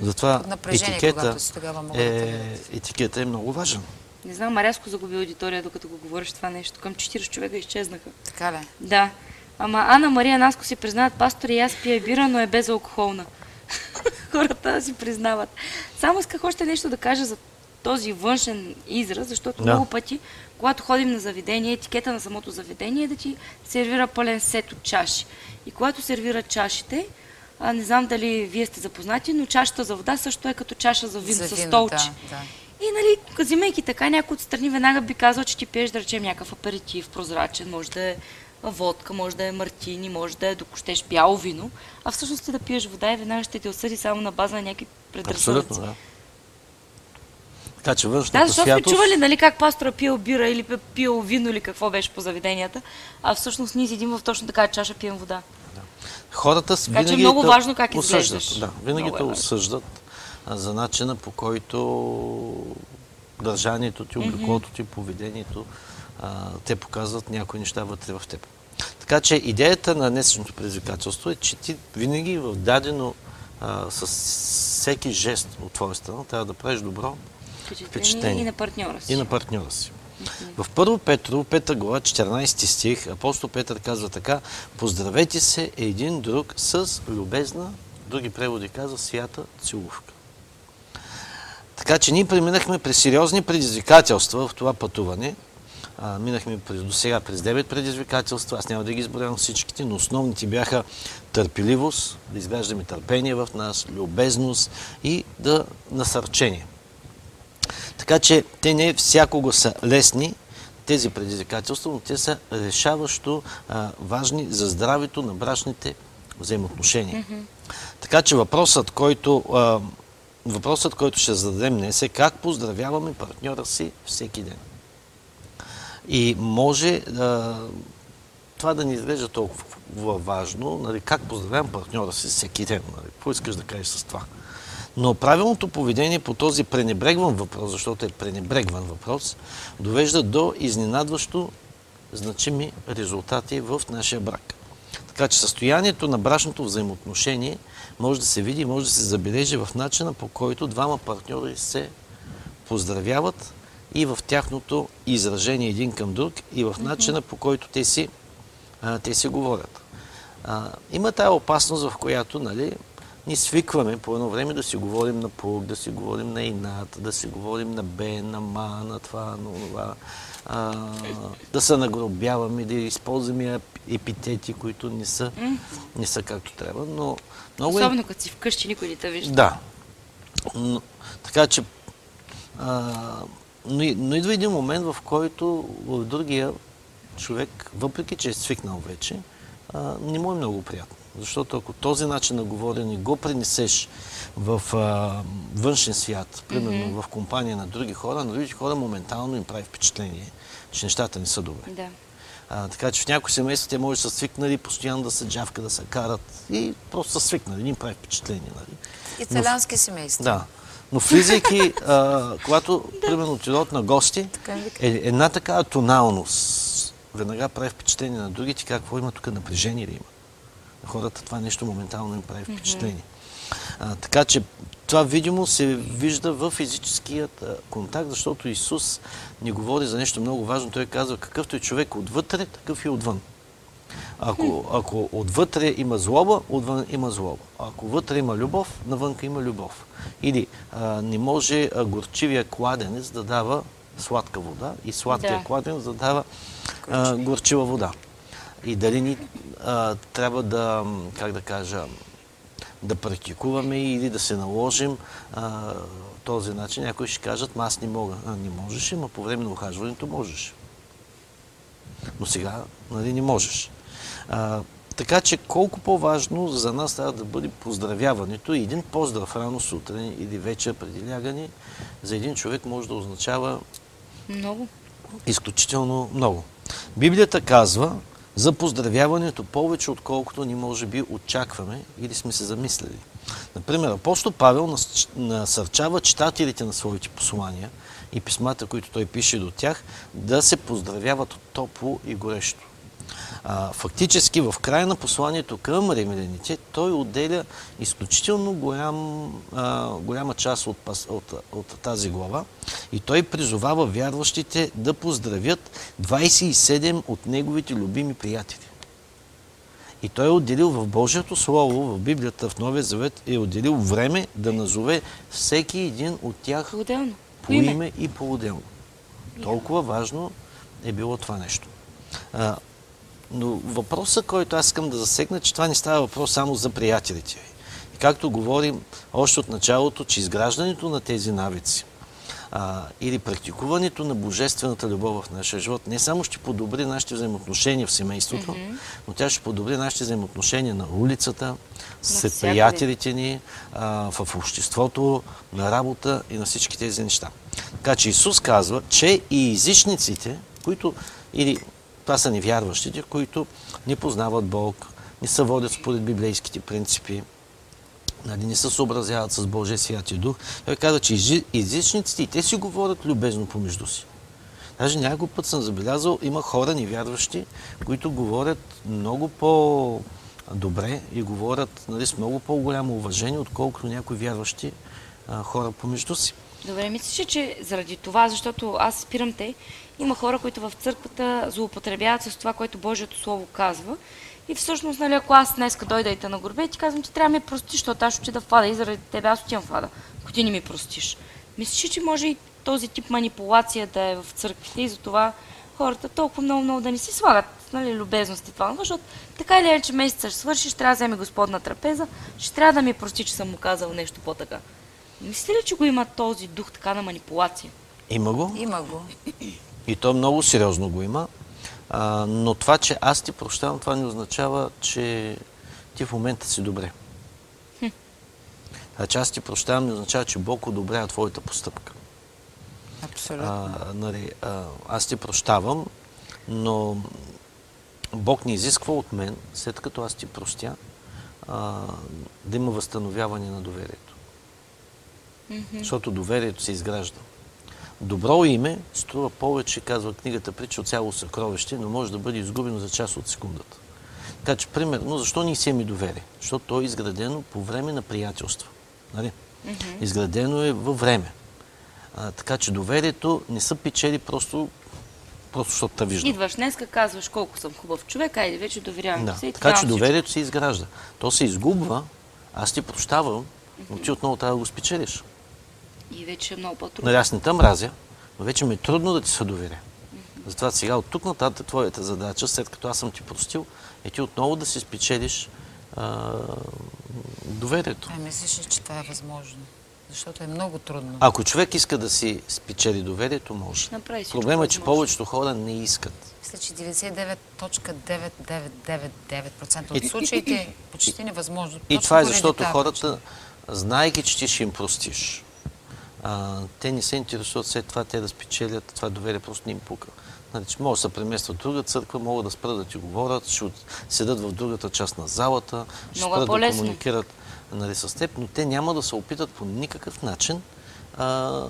Затова Под напрежение, етикета, когато си тогава могат да те е, етикета е много важен. Не знам, а рязко загуби аудитория, докато го говориш това нещо. Към 40 човека изчезнаха. Така ли? Да. Ама Ана Мария Наско си признават, пастори, аз пия бира, но е безалкохолна. Хората си признават. Само исках още нещо да кажа за този външен израз, защото Да. много пъти, когато ходим на заведение, етикета на самото заведение е да ти сервира пълен сет от чаши. И когато сервира чашите, а, не знам дали вие сте запознати, но чашата за вода също е като чаша за вино За с вино, столче. да, да. И нали, взимайки така, някой отстрани веднага би казал, че ти пиеш, да речем, някакъв аперитив, прозрачен, може да е водка, може да е мартини, може да е, докато щеш бяло вино, а всъщност ти да пиеш вода и веднага ще те осъди само на база на някакви предразсъдъци. Абсолютно, да. Така че Да, външната защото сме святост... чували, нали, как пастора пил бира или пил вино или какво беше по заведенията, а всъщност ние седим в точно така чаша, пием вода. Хората с- Така че е винаги много важно как осъждат. изглеждаш. Да, винаги Много е те осъждат за начина по който държанието ти, облеклото ти, поведението, а, те показват някои неща вътре в теб. Така че идеята на днешното предизвикателство е, че ти винаги в дадено а, с всеки жест от твоя страна трябва да правиш добро Впечатление, Впечатление. и на партньора си. и на партньора си. В първо Петро, 5 глава, 14 стих, апостол Петър казва така, поздравете се един друг с любезна, други преводи казва, свята целувка. Така че ние преминахме през сериозни предизвикателства в това пътуване. А, минахме през, до сега през 9 предизвикателства, аз няма да ги изборявам всичките, но основните бяха търпеливост, да изграждаме търпение в нас, любезност и да насърчение. Така че те не всякога са лесни, тези предизвикателства, но те са решаващо а, важни за здравето на брачните взаимоотношения. Така че въпросът, който, а, въпросът, който ще зададем днес е как поздравяваме партньора си всеки ден. И може а, това да ни изглежда толкова важно, нали, как поздравявам партньора си всеки ден. Нали, какво искаш да кажеш с това? Но правилното поведение по този пренебрегван въпрос, защото е пренебрегван въпрос, довежда до изненадващо значими резултати в нашия брак. Така че състоянието на брачното взаимоотношение може да се види, може да се забележи в начина по който двама партньори се поздравяват и в тяхното изражение един към друг и в начина по който те си, а, те си говорят. А, има тая опасност, в която нали, ни свикваме по едно време да си говорим на пук, да си говорим на инат, да си говорим на бе, на ма, на това, на това, а, да се нагробяваме, да използваме еп- епитети, които не са, не са както трябва. Но много е Особено като си вкъщи, никой не те вижда. да. Но, така че, а, но, но идва един момент, в който в другия човек, въпреки че е свикнал вече, а, не му е много приятно. Защото ако този начин на говорене го пренесеш в а, външен свят, примерно в компания на други хора, на другите хора моментално им прави впечатление, че нещата не са добре. Да. А, така че в някои семейства те може да са свикнали постоянно да се джавка, да се карат и просто са свикнали, не им прави впечатление. Нали? Италиански семейства. Да. Но влизайки, а, когато, примерно, отидат на гости, е, една такава тоналност веднага прави впечатление на другите, какво има тук напрежение ли има. На хората това нещо моментално им прави впечатление. А, така че това видимо се вижда в физическият а, контакт, защото Исус ни говори за нещо много важно. Той казва, какъвто е човек отвътре, такъв и отвън. Ако, ако отвътре има злоба, отвън има злоба. Ако вътре има любов, навънка има любов. Или а, не може а, горчивия кладенец да дава сладка вода и сладкия Да. кладенец да дава а, горчива вода. И дали ни а, трябва да, как да кажа, да практикуваме или да се наложим а, този начин. Някои ще кажат, аз не мога. А, не можеш, ама по време на ухажването можеш. Но сега нали, не можеш. А, така че колко по-важно за нас трябва да бъде поздравяването и един поздрав рано сутрин или вечер преди лягане за един човек може да означава Много. изключително много. Библията казва за поздравяването повече, отколкото ни може би очакваме или сме се замислили. Например, апостол Павел нас- насърчава читателите на своите послания и писмата, които той пише до тях, да се поздравяват топло и горещо. А, фактически в края на посланието към римляните той отделя изключително голям, а, голяма част от, от, от тази глава и той призовава вярващите да поздравят 27 от неговите любими приятели. И той е отделил в Божието Слово, в Библията, в Новия Завет, е отделил време да назове всеки един от тях Отделно. по име и по-отделно. Толкова важно е било това нещо. Но въпросът, който аз искам да засегна, че това не става въпрос само за приятелите ви. И както говорим още от началото, че изграждането на тези навици а, или практикуването на божествената любов в нашия живот не само ще подобри нашите взаимоотношения в семейството, но тя ще подобри нашите взаимоотношения на улицата, с приятелите ни, а, в обществото, на работа и на всички тези неща. Така че Исус казва, че и езичниците, които, или това са невярващите, които не познават Бог, не се водят според библейските принципи, нали, не се съобразяват с Божия Святия Дух. Той казва, че ези- езичниците и те си говорят любезно помежду си. Даже някой път съм забелязал, има хора невярващи, които говорят много по-добре и говорят нали, с много по-голямо уважение, отколкото някои вярващи а, хора помежду си. Добре, мислиш, че заради това, защото аз спирам те, има хора, които в църквата злоупотребяват с това, което Божието Слово казва. И всъщност, нали, ако аз днес дойда и те на горбе, ти казвам, че трябва да ми простиш, защото аз ще отида в ада и заради тебе аз отивам в ада, ако ти не ми простиш. Мислиш, че може и този тип манипулация да е в църквите и затова хората толкова много, много да не си слагат нали, любезности това, защото така или иначе месеца ще свърши, ще трябва да вземе Господна трапеза, ще трябва да ми прости, че съм му казал нещо по-така. Мислите ли, че го има този дух така на манипулация? Има го. Има го. И то много сериозно го има. А, но това, че аз ти прощавам, това не означава, че ти в момента си добре. А че аз ти прощавам, не означава, че Бог одобрява твоята постъпка. Абсолютно. А, нали, а, аз ти прощавам, но Бог не изисква от мен, след като аз ти простя, а, да има възстановяване на доверието. Защото доверието се изгражда. Добро име струва повече, казва книгата притча от цяло съкровище, но може да бъде изгубено за част от секундата. Така че, примерно, защо ни се ми доверие? Защото то е изградено по време на приятелство. Нали? Изградено е във време. А, така че доверието не са печели просто, просто защото те виждам. Идваш днеска, казваш колко съм хубав човек, айде вече доверявам Да. се Така че доверието се изгражда. То се изгубва, аз ти прощавам, но ти отново трябва да го спечелиш. И вече е много по-трудно. Нали, аз не те мразя, но вече ми е трудно да ти се доверя. Затова сега от тук нататък твоята задача, след като аз съм ти простил, е ти отново да си спечелиш а, доверието. А мислиш ли, че това е възможно? Защото е много трудно. Ако човек иска да си спечели доверието, може. Направи Проблемът е, че възможно. повечето хора не искат. Мисля, че 99.9999% от случаите почти невъзможно. И това е защото хората, знаейки, че ти ще им простиш, а, те не се интересуват след това те да спечелят, това доверие просто не им пука. Значи, могат да се преместват в друга църква, могат да спрат да ти говорят, ще от- седат в другата част на залата, ще Много е спрат да комуникират нали, с теб, но те няма да се опитат по никакъв начин а,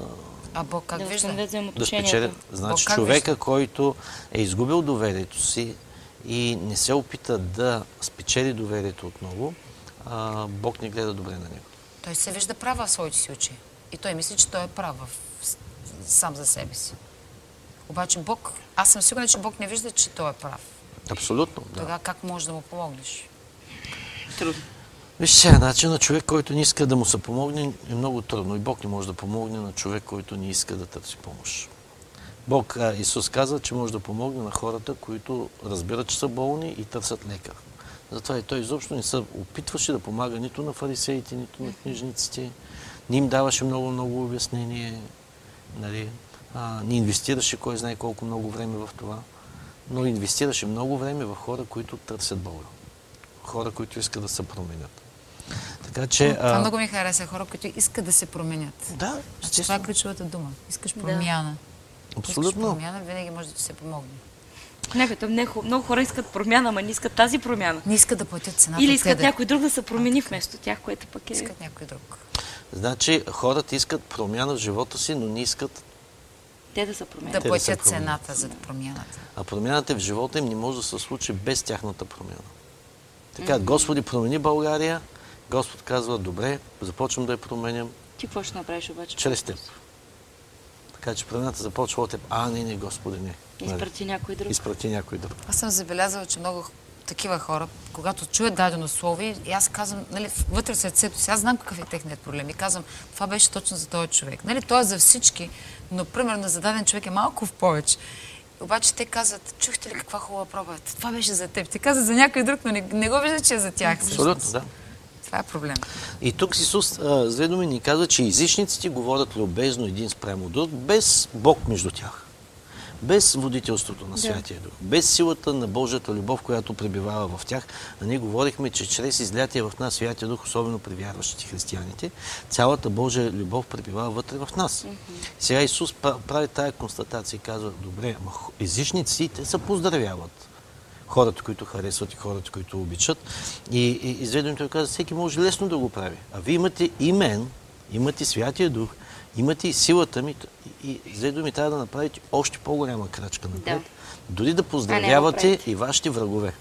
А Бог как да вижда? да спечелят. Значи как човека, който е изгубил доверието си и не се опита да спечели доверието отново, а, Бог не гледа добре на него. Той се вижда прав в своите си очи. И той мисли, че той е прав в... сам за себе си. Обаче Бог, аз съм сигурна, че Бог не вижда, че той е прав. Абсолютно. Да. Тогава как можеш да му помогнеш? Трудно. Виж сега, начин на човек, който не иска да му се помогне, е много трудно. И Бог не може да помогне на човек, който не иска да търси помощ. Бог, а, Исус каза, че може да помогне на хората, които разбират, че са болни и търсят лекар. Затова и той изобщо не се опитваше да помага нито на фарисеите, нито на книжниците. Не им даваше много-много обяснение. Нали? А, не инвестираше кой знае колко много време в това. Но инвестираше много време в хора, които търсят Бога. Хора, които искат да се променят. Така че... Това а, много ми хареса. Хора, които искат да се променят. Да, Това е естествено. ключовата дума. Искаш промяна. Искаш Абсолютно. промяна, винаги може да ти се помогне. Не, бе, там не, много хора искат промяна, ама не искат тази промяна. Не искат да платят цената. Или искат да- някой друг да се промени вместо тях, което пък е... Искат някой друг. Значи хората искат промяна в живота си, но не искат. Те да се променят. Да да платят променят. цената за промяната. А промяната в живота им не може да се случи без тяхната промяна. Така, Господи, промени България. Господ казва, добре, започвам да я променям Ти какво ще направиш обаче? чрез теб. Така че промяната започва от теб. А, не, не, Господи, не. Изпрати някой друг. Изпрати някой друг. Аз съм забелязала, че много такива хора, когато чуят дадено слово, и аз казвам, нали, вътре в сърцето си, аз знам какъв е техният проблем и казвам, това беше точно за този човек. Нали, то е за всички, но примерно за даден човек е малко в повече. Обаче те казват, чухте ли каква хубава проба? Това беше за теб. Те казват за някой друг, но не, не го виждат, че е за тях. Абсолютно, да. Това е проблем. И тук Исус с две думи ни казва, че езичниците говорят любезно един спрямо друг, без Бог между тях. Без водителството на Святия Дух, без силата на Божията любов, която пребивава в тях. А ние говорихме, че чрез излятие в нас Святия Дух, особено при вярващите християните, цялата Божия любов пребивава вътре в нас. Сега Исус пра- прави тая констатация и казва, добре, езичници, те се поздравяват хората, които харесват и хората, които обичат. И, и изведено той каза, всеки може лесно да го прави. А вие имате и мен, имате Святия Дух, имате и силата ми. И, и изведено ми трябва да направите още по-голяма крачка напред. Дори да поздравявате и вашите врагове.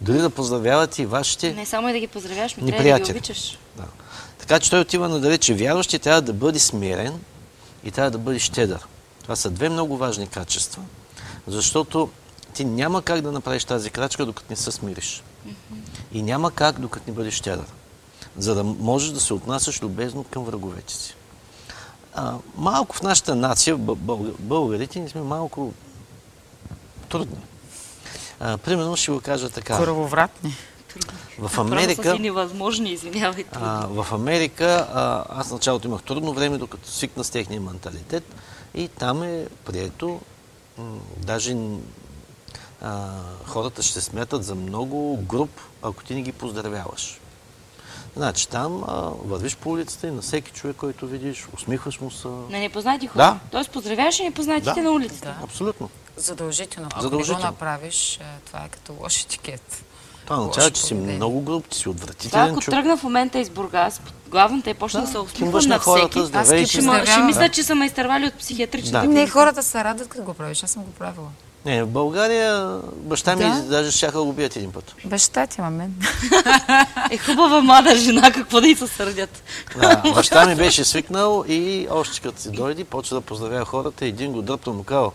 Дори да поздравявате и вашите Не само и да ги поздравяваш, ми трябва да ги обичаш. Да. Така че той отива надалеч, че вярващи трябва да бъде смирен и трябва да бъде щедър. Това са две много важни качества, защото ти няма как да направиш тази крачка, докато не се смириш. И няма как, докато не бъдеш щедър. За да можеш да се отнасяш любезно към враговете си. А, малко в нашата нация, бъ- бълг- българите, ние сме малко трудни. А, примерно ще го кажа така. Корововратни. В Америка... си невъзможни, извинявайте. А, в Америка а, аз началото имах трудно време, докато свикна с техния менталитет и там е прието, даже а, хората ще се смятат за много груп, ако ти не ги поздравяваш. Значи там а, вървиш по улицата и на всеки човек, който видиш, усмихваш му се. На непознати хора. Да. Тоест поздравяваш и непознатите Да. на улицата. Абсолютно. Задължително. Ако Задължително. не го направиш, е, това е като лош етикет. Това означава, че си много груп, че си Това отвратителен ако човек. тръгна в момента из Бургас, главната и почна да, се кимваш усмихвам на на хората, всеки, здравейте. ще, ще мисля, че са ме изтървали от психиатричните Да. Не, хората се радват, като го правиш. Аз съм го правила. Не, в България баща ми Да. даже щяха да го бият един път. Баща ти, ма мен. Е хубава млада жена, какво да и се сърдят. Да, баща ми беше свикнал и още като си дойде, почва да поздравява хората и един го дръпна му казал,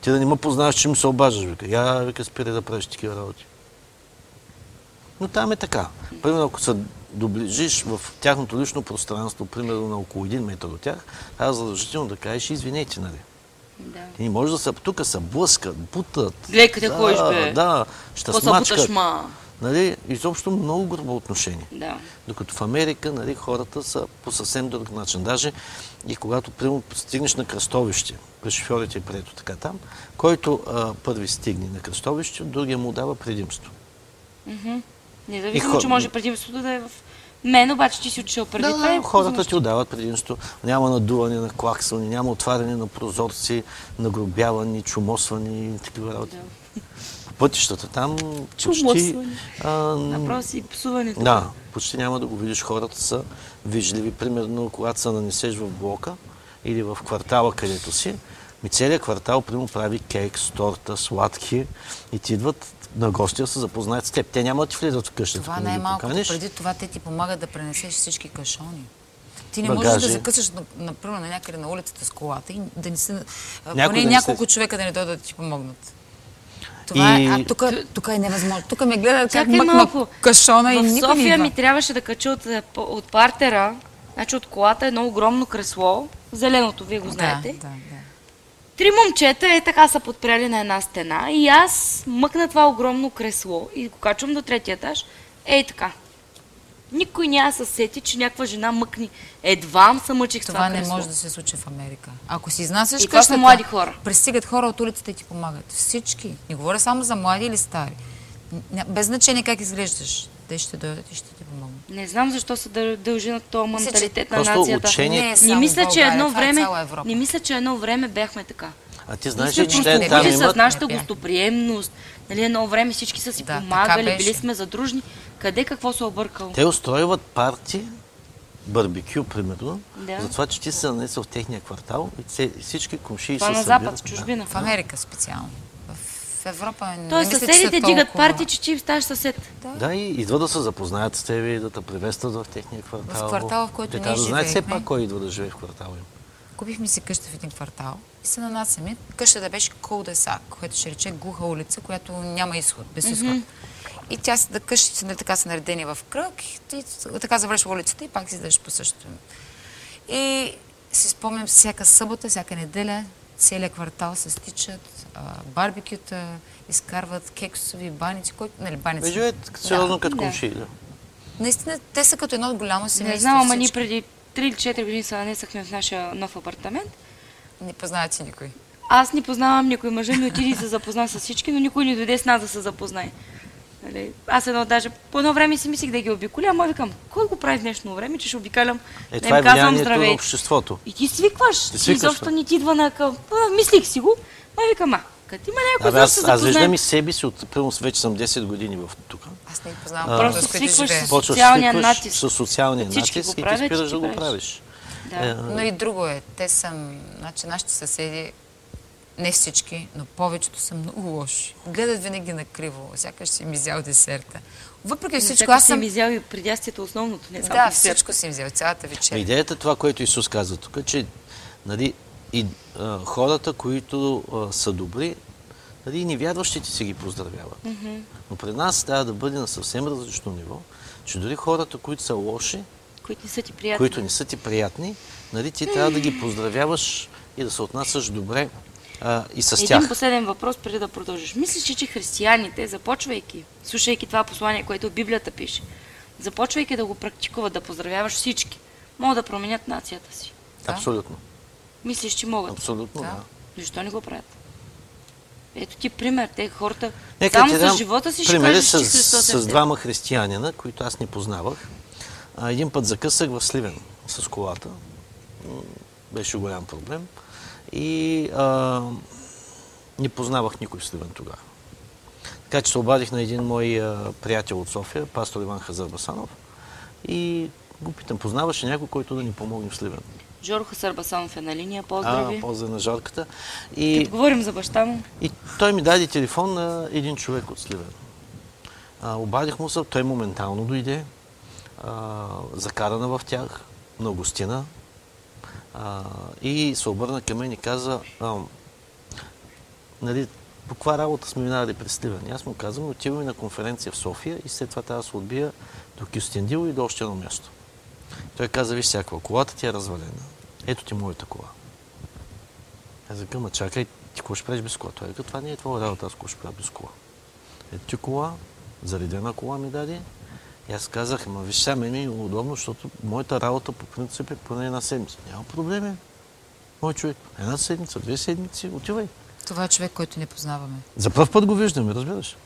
ти да не ме познаваш, че ми се обаждаш, вика. Я, вика, спири да правиш такива работи. Но там е така. Примерно, ако се доближиш в тяхното лично пространство, примерно на около един метър от тях, трябва задължително да кажеш извинете, нали? Да. И не може да са тук, са блъскат, бутат. Гледай къде да, ходиш, бе. Да, ще смачкат. ма? нали, изобщо много грубо отношение. Да. Докато в Америка нали, хората са по съвсем друг начин. Даже и когато примерно, стигнеш на кръстовище, при шофьорите е прието така там, който а, първи стигне на кръстовище, другия му дава предимство. Независимо, хор- че може предимството да е в мен, обаче ти си отишъл преди Да, това. и да, хората ти отдават предимство. Няма надуване на клаксони, няма отваряне на прозорци, нагробявани, чумосвани и такива работи. По пътищата там почти... А, Направо си псуването. Да, почти няма да го видиш. Хората са вижливи. Примерно, когато се нанесеш в блока или в квартала, където си, ми целият квартал, примерно, прави кейк с торта, сладки и ти идват на гости да се запознаят с теб. Те няма да ти влизат в къщата. Това не е малко. Преди това те ти помагат да пренесеш всички кашони. Ти не Багажи. можеш да закъсаш, на- например, на някъде на улицата с колата и да не се... Поне да не няколко се- човека да не дойдат да ти помогнат. Това И- е, а тук, тук е невъзможно. Тук ме гледат как мъкна малко. кашона и никой не София ми трябваше да кача от, е, от партера, значи от колата едно огромно кресло, зеленото, вие го знаете. Да, да, да. Три момчета е така са подпряли на една стена и аз мъкна това огромно кресло и го качвам до третия етаж. Ей така. Никой няма се сети, че някаква жена мъкни. Едва се мъчих това, Това не кресло. може да се случи в Америка. Ако си изнасяш И са къщата, млади хора. пристигат хора от улицата и ти помагат. Всички. Не говоря само за млади или стари. Без значение как изглеждаш. Те ще дойдат и ще ти помогнат. Не знам защо се дъл- дължи на този менталитет на нацията. учение- Не е Не мисля, че едно това е време, Европа. не мисля, че едно време бяхме така. А ти знаеш че те просто там били с имат... нашата гостоприемност. Нали, едно време всички са си Да, помагали, били сме задружни. Къде какво се объркало? Те устройват парти, барбекю, примерно, Да. за това, че ти се нанесъл в техния квартал и всички комшии Това се на събират. Запад, в чужбина. В Америка специално. В Европа не Тоест мисля, че съседите са дигат толкова- парти, че ти ставаш съсед. Да, и идва да се запознаят с теб и да те приветстват в техния квартал. В квартала, в който Те ние да знаят все пак кой идва да живее в квартала им. Купихме си къща в един квартал и се нанасяме. Къщата беше Колдесак, което ще рече глуха улица, която няма изход, без изход. И тя си да къщите нали, така са наредени в кръг и, и така завършва улицата и пак си идваш по същото. И си спомням всяка събота, всяка неделя, целият квартал се стичат, а, барбекюта, изкарват кексови баници, които, нали, баници. Живеят сериозно като Да. комшии. Да. Наистина, те са като едно голямо семейство. Не знам, ама ние преди 3 или 4 години се нанесахме в нашия нов апартамент. Не познават си никой. Аз не познавам никой мъжа ми отиде и се запозна с всички, но никой не дойде с нас да се запознае. Нали? Аз едно даже по едно време си мислих да ги обиколя, ама викам, кой го прави в днешно време, че ще обикалям, Е, да това е им казвам влиянието на здравей. обществото. И ти свикваш, Ти ти свикваш, изобщо бе. не ти идва на къл. Мислих си го, ма викам, а, като има някой, да аз, се аз запознаем. виждам и себе си, от, примерно, вече съм 10 години в тук. Аз не ги познавам. А, Просто свикваш с- Социалния натиск. С социалния натиск го и ти спираш ти да го правиш. правиш. Да. Е, Но и друго е. Те са, значи нашите съседи, не всички, но повечето са много лоши. Гледат винаги на криво, сякаш си им изял десерта. Въпреки всичко, Всичко аз съм съм... изял и предястието основното, не само Да, десерт. всичко си им взел, цялата вечер. Идеята е това, което Исус казва тук, че нали, и, а, хората, които а, са добри, нали, и невярващите си ги поздравяват. Но при нас трябва да бъде на съвсем различно ниво, че дори хората, които са лоши, които не са ти приятни. които не са ти приятни, нали, ти трябва да ги поздравяваш и да се отнасяш добре а, и с Един тях. последен въпрос преди да продължиш. Мислиш, ли, че християните, започвайки, слушайки това послание, което Библията пише, започвайки да го практикуват, да поздравяваш всички, могат да променят нацията си? Абсолютно. Мислиш, че могат? Абсолютно, да. Защо не го правят? Ето ти пример. Те хората Нека само с живота си ще кажеш, че с, Христос е в с теб. двама християнина, които аз не познавах. А, един път закъсах в Сливен с колата. Беше голям проблем. И а, не познавах никой в Сливен тогава. Така че се обадих на един мой а, приятел от София, пастор Иван Хазарбасанов. И го питам, познаваш ли някой, който да ни помогне в Сливен? Жоро Хасарбасанов е на линия. А, Поздрави. на жарката. И Като говорим за баща му, и той ми даде телефон на един човек от Сливен. А, обадих му се, той моментално дойде, а, закарана в тях, на гостина. А, и се обърна към мен и каза, а, нали, по каква работа сме минали през Сливен? Аз му казвам, отиваме на конференция в София и след това трябва да се отбия до Кюстендил и до още едно място. Той каза, виж всякаква, колата ти е развалена. Ето ти моята кола. Аз ма чакай, ти какво ще правиш без кола? Той вика, това не е твоя работа, аз какво ще правя без кола. Ето ти кола, Заредена кола ми даде. И аз казах, ма виж сега, мен ми е удобно, защото моята работа по принцип е поне една седмица. Няма проблеми. Мой човек, една седмица, две седмици, отивай. Това е човек, който не познаваме. За първ път го виждаме, разбираш.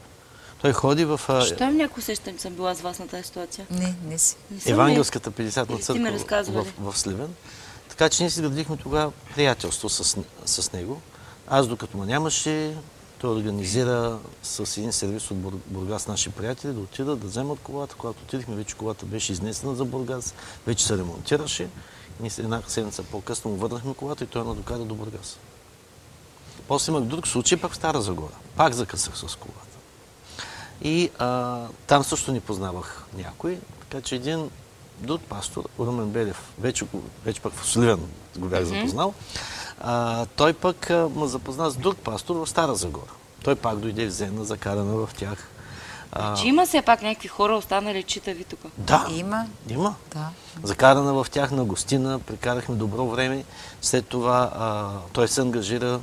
Той ходи в а, Щом някой усеща, че съм била с вас на тази ситуация. Не, не си. Не Евангелската 50 на Или сте ми църква разказвали. в, в Сливен. Така че ние си градихме тогава приятелство с, с него. Аз докато ме нямаше, той организира с един сервис от Бур- Бургас наши приятели да отидат да вземат колата. Когато отидихме, вече колата беше изнесена за Бургас, вече се ремонтираше. Ние една седмица по-късно му върнахме колата и той я надокара до Бургас. После имах друг случай пак в Стара Загора. Пак закъсах с колата. И а, там също ни познавах някой, така че един друг пастор, Румен Белев, вече, вече пък в Сливен го бях запознал, а, той пък а, ме запозна с друг пастор в Стара Загора. Той пак дойде взена, закарана в тях. А, Че има все пак някакви хора останали читави тук. да, Има, има. да. Закарана в тях на гостина, прекарахме добро време. След това а, той се ангажира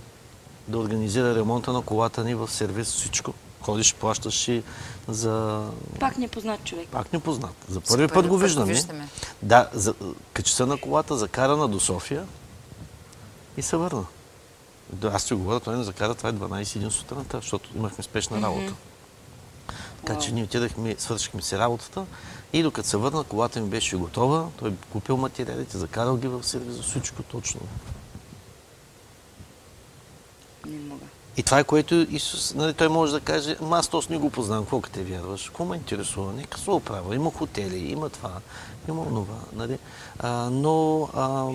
да организира ремонта на колата ни в сервис, всичко. Ходиш, плащаш и за... Пак непознат човек. Пак не познат. За първи първи път го път го виждаме. виждаме. Да, за, качи се на колата, закарана до София и се върна. Да, Аз ти го говоря, той не закара, това е 12 сутринта, защото имахме спешна работа. Така че ние отидахме, свършихме си работата и докато се върна, колата ми беше готова, той купил материалите, закарал ги в сервиза, всичко точно. Не мога. И това е което Исус, нали, той може да каже, ама аз точно не го познавам, колко те вярваш, какво ме интересува, нека се оправя, има хотели, има това, има онова, нали. А, но а,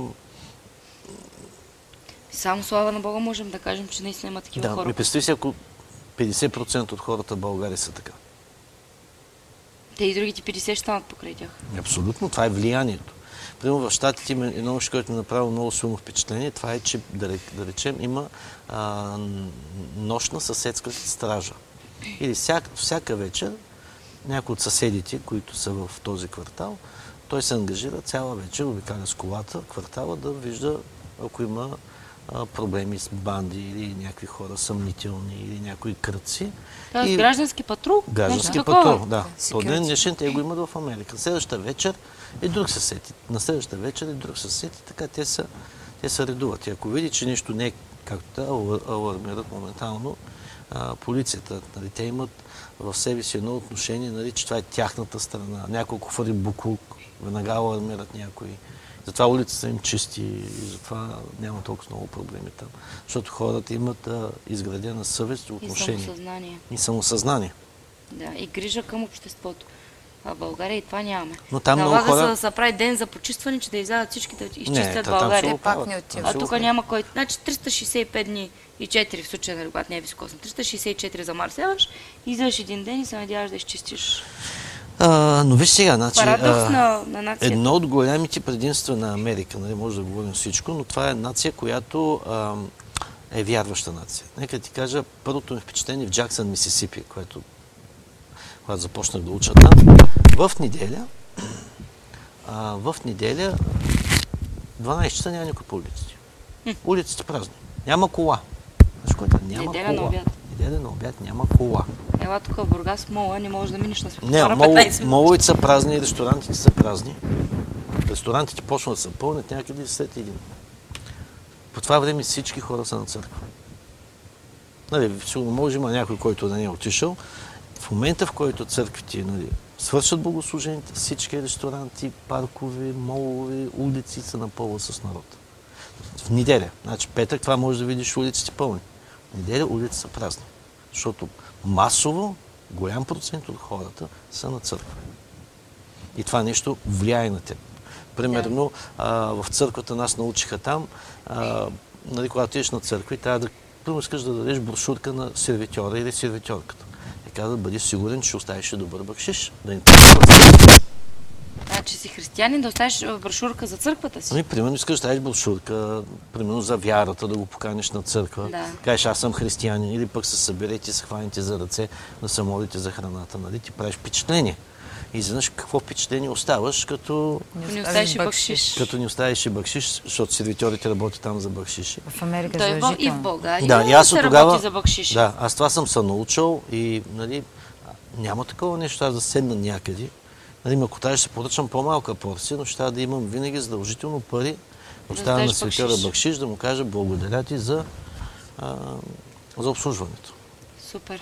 Само слава на Бога можем да кажем, че наистина има такива да, хора. ми представи си, ако 50% от хората в България са така. Те и другите 50 ще станат покрай тях. Абсолютно, това е влиянието. Примерно в Штатите има едно нещо, което ми направи много силно впечатление. Това е, че да, ре- да речем има а, нощна съседска стража. Или всяка, всяка вечер някой от съседите, които са в този квартал, той се ангажира цяла вечер, обикаля с колата, квартала да вижда, ако има проблеми с банди или някакви хора съмнителни или някои кръци. Тоест И- граждански патрул. Граждански нещо такова. патрул, да. По ден днешен те го имат в Америка. Следващата вечер е друг съсед. На следващата вечер е друг съсед и така те са, те се редуват. И ако види, че нещо не е както алар- алармират моментално а, полицията. Нали, те имат в себе си едно отношение, нали, че това е тяхната страна. Няколко фари буклук, веднага алармират някои. Затова улицата им чисти и затова няма толкова много проблеми там. Защото хората имат а, изградена съвест и И отношение. самосъзнание. И самосъзнание. Да, и грижа към обществото. А в България и това нямаме. Но там много Налага хора- се да се прави ден за почистване, че да излязат всички да изчистят там България. го Пак не отива. А тук няма кой. Значи 365 дни и 4 в случая, нали, когато не е високосно. 364 замърсяваш, излизаш един ден и се надяваш да изчистиш. А, но виж сега, значи, Парадокс а, на, на едно от голямите предимства на Америка, нали, може да говорим всичко, но това е нация, която а, е вярваща нация. Нека ти кажа, първото ми впечатление в Джаксън, Мисисипи, което, когато започнах да уча там, в неделя, а, в неделя 12 часа няма никой по улиците. Улиците празни. Няма кола. Знаеш е? Няма Неделя на кола. обяд. Неделя на обяд няма кола. Ела тук в Бургас, мола, не можеш да минеш на Не, светофара мол, 15 минути. моловете са празни, ресторантите са празни. Ресторантите почват да се пълнят някъде след един. По това време всички хора са на църква. Нали, сигурно може има някой, който да не е отишъл. В момента, в който църквите нали, свършат богослужението, всички ресторанти, паркове, молове, улици са напълва с народ. В неделя. Значи петък това може да видиш улиците пълни. Неделя улиците са празни. Защото масово голям процент от хората са на църква. И това нещо влияе на теб. Примерно а, в църквата нас научиха там, а, нали, когато отидеш на църква и трябва да, първо искаш да дадеш брошурка на сервитьора или сервитьорката. И каза, бъди сигурен, че оставиш добър бакшиш. Да не Значи си християнин да оставиш а, брошурка за църквата си. Ами, примерно, искаш да брошурка, примерно за вярата, да го поканиш на църква. Да. Кажеш, аз съм християнин, или пък се съберете, се хваните за ръце, да се молите за храната, нали? Ти правиш впечатление. И изведнъж какво впечатление оставаш, като, Не оставиш и бакшиш. като ни оставиш и бакшиш, защото сервитьорите работят там за бакшиши. В Америка Той е в- и в. България Да, и аз се от работи тогава... за бакшиши. Да, аз това съм се научил и, нали, няма такова нещо, аз да седна някъде. Нали, ако трябва, ще поръчам по-малка порция, но ще трябва да имам винаги задължително пари. Оставя на дадеш свекера бакшиш. Бакшиш да му кажа благодаря ти за, а, за обслужването. Супер.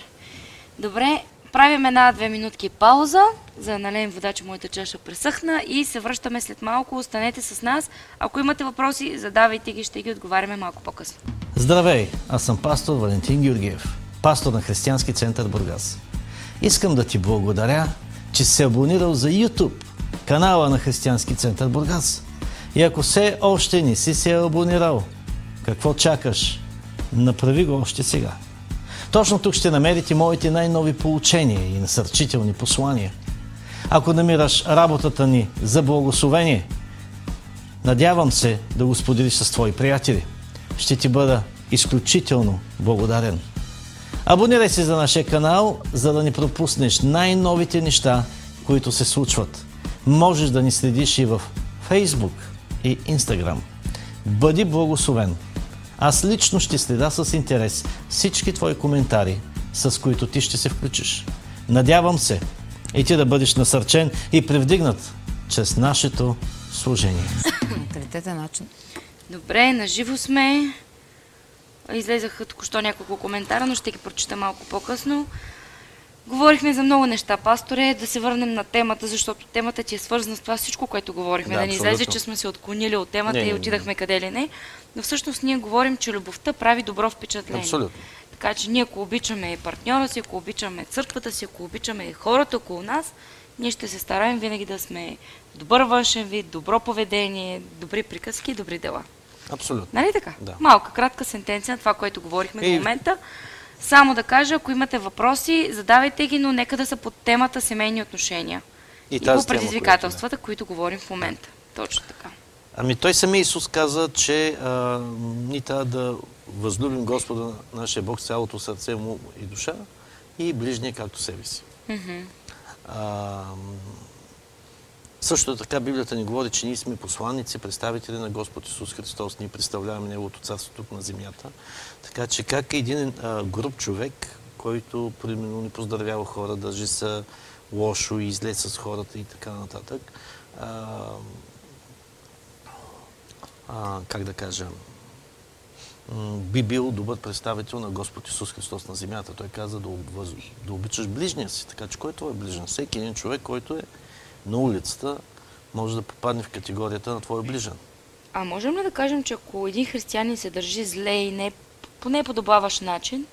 Добре, правим една-две минутки пауза, за да налеем вода, че моята чаша пресъхна и се връщаме след малко. Останете с нас. Ако имате въпроси, задавайте ги, ще ги отговаряме малко по-късно. Здравей! Аз съм пастор Валентин Георгиев, пастор на Християнски център Бургас. Искам да ти благодаря, че си се абонирал за YouTube, канала на Християнски център Бургас. И ако все още не си се абонирал, какво чакаш? Направи го още сега. Точно тук ще намерите моите най-нови получения и насърчителни послания. Ако намираш работата ни за благословение, Надявам се да го споделиш с твои приятели. Ще ти бъда изключително благодарен. Абонирай се за нашия канал, за да не пропуснеш най-новите неща, които се случват. Можеш да ни следиш и в Facebook и Instagram. Бъди благословен! Аз лично ще следа с интерес всички твои коментари, с които ти ще се включиш. Надявам се и ти да бъдеш насърчен и привдигнат чрез нашето служение. Менталитетен начин. Добре, наживо сме. Излезаха току-що няколко коментара, но ще ги прочита малко по-късно. Говорихме за много неща, пасторе, да се върнем на темата, защото темата ти е свързана с това всичко, което говорихме. Да, Да, не излезе, че сме се отклонили от темата Не, не, и не. отидахме къде ли не. Но всъщност ние говорим, че любовта прави добро впечатление. Абсолютно. Така че ние, ако обичаме партньора си, ако обичаме църквата си, ако обичаме хората около нас, ние ще се стараем винаги да сме добър външен вид, добро поведение, добри приказки и добри дела. Абсолютно. Нали така? Да. Малка, кратка сентенция на това, което говорихме И- до момента. Само да кажа, ако имате въпроси, задавайте ги, но нека да са под темата семейни отношения. И И, по тема, предизвикателствата, които говорим в момента. Точно така. Ами той самия Исус каза, че а, ние трябва да възлюбим Господа нашия Бог с цялото сърце му и душа и ближния както себе си. А, м, също така Библията ни говори, че ние сме посланници, представители на Господ Исус Христос. Ние представляваме Неговото царство тук на земята. Така че как един а, груп човек, който примерно не поздравява хора, държи се лошо и зле с хората и така нататък, а, а, как да кажа, би бил добър представител на Господ Исус Христос на земята. Той каза да, обвъз... да обичаш ближния си. Така че кой е твой ближен? Всеки един човек, който е на улицата, може да попадне в категорията на твой ближен. А можем ли да кажем, че ако един християнин се държи зле и не по неподобаващ начин,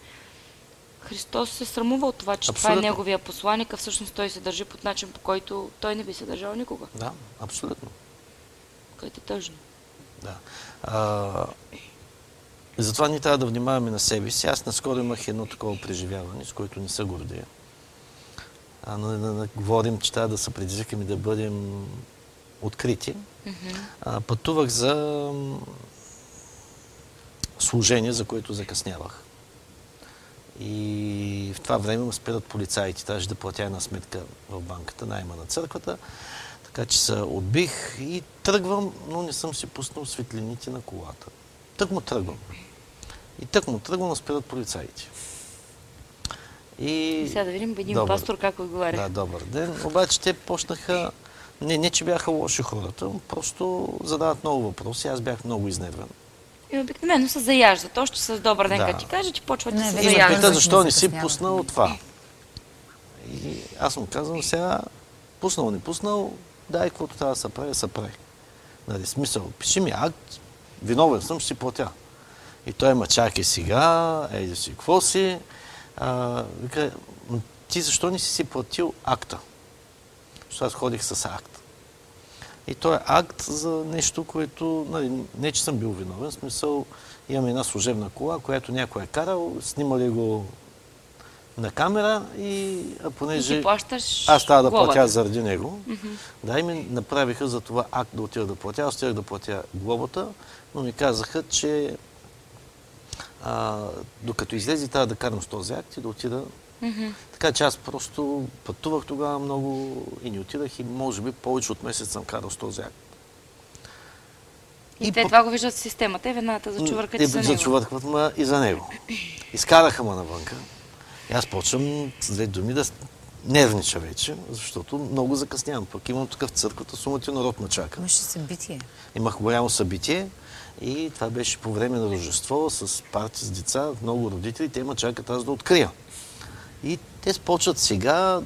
Христос се срамува от това, че това е Абсолютно. неговия посланник, а всъщност той се държи по начин, по който той не би се държал никога. Да, абсолютно. Който е тъжно. Да. А, затова ние трябва да внимаваме на себе си. Аз наскоро имах едно такова преживяване, с което не се гордея. А, но, но, но, говорим, че трябва да се предизвикаме да бъдем открити. А, пътувах за служение, за което закъснявах. И в това време ме спират полицаите. Трябваше да платя една сметка в банката, найма на църквата. Така че се отбих и тръгвам, но не съм си пуснал светлините на колата. Тък му тръгвам. И тък му тръгвам, спират полицаите. И... Сега да видим един Добър. пастор как отговаря. Да, добър ден. Обаче те почнаха... Не, не, че бяха лоши хората, просто задават много въпроси. Аз бях много изнервен. И обикновено се заяждат. Още с добър ден, Да. като ти кажа, че почват да се вече И ме Заяждат. пита, заяждат. защо не си пуснал това. И аз му казвам сега, пуснал, не пуснал, дай каквото трябва да се прави, да се прави. Нали, смисъл, пиши ми акт, виновен съм, ще си платя. И той ма чакай сега, ейде си, какво си? А, вика, «М, ти защо не си си платил акта? Защото аз ходих с акт. И той е акт за нещо, което, нали, не че съм бил виновен, в смисъл имам една служебна кола, която някой е карал, снимали го на камера и а И понеже плащаш аз трябва да глобата. платя заради него, да, и ми направиха за това акт да отида да платя. Аз отидах да платя глобата, но ми казаха, че а, докато излезе, трябва да карам с този акт и да отида. Така че аз просто пътувах тогава много и не отидах и може би повече от месец съм карал с този акт. И, те по- това го виждат в системата и веднага те зачувъркат и Те за него. зачувъркват ма и за него. Изкараха ма навънка. И аз почвам с две думи да, нервнича вече, защото много закъснявам. Пък имам такъв в църквата, сумата народ ме чака. Имаше събитие. Имах голямо събитие и това беше по време на Рождество с парти с деца, много родители, те ме чакат аз да открия. И те спочват сега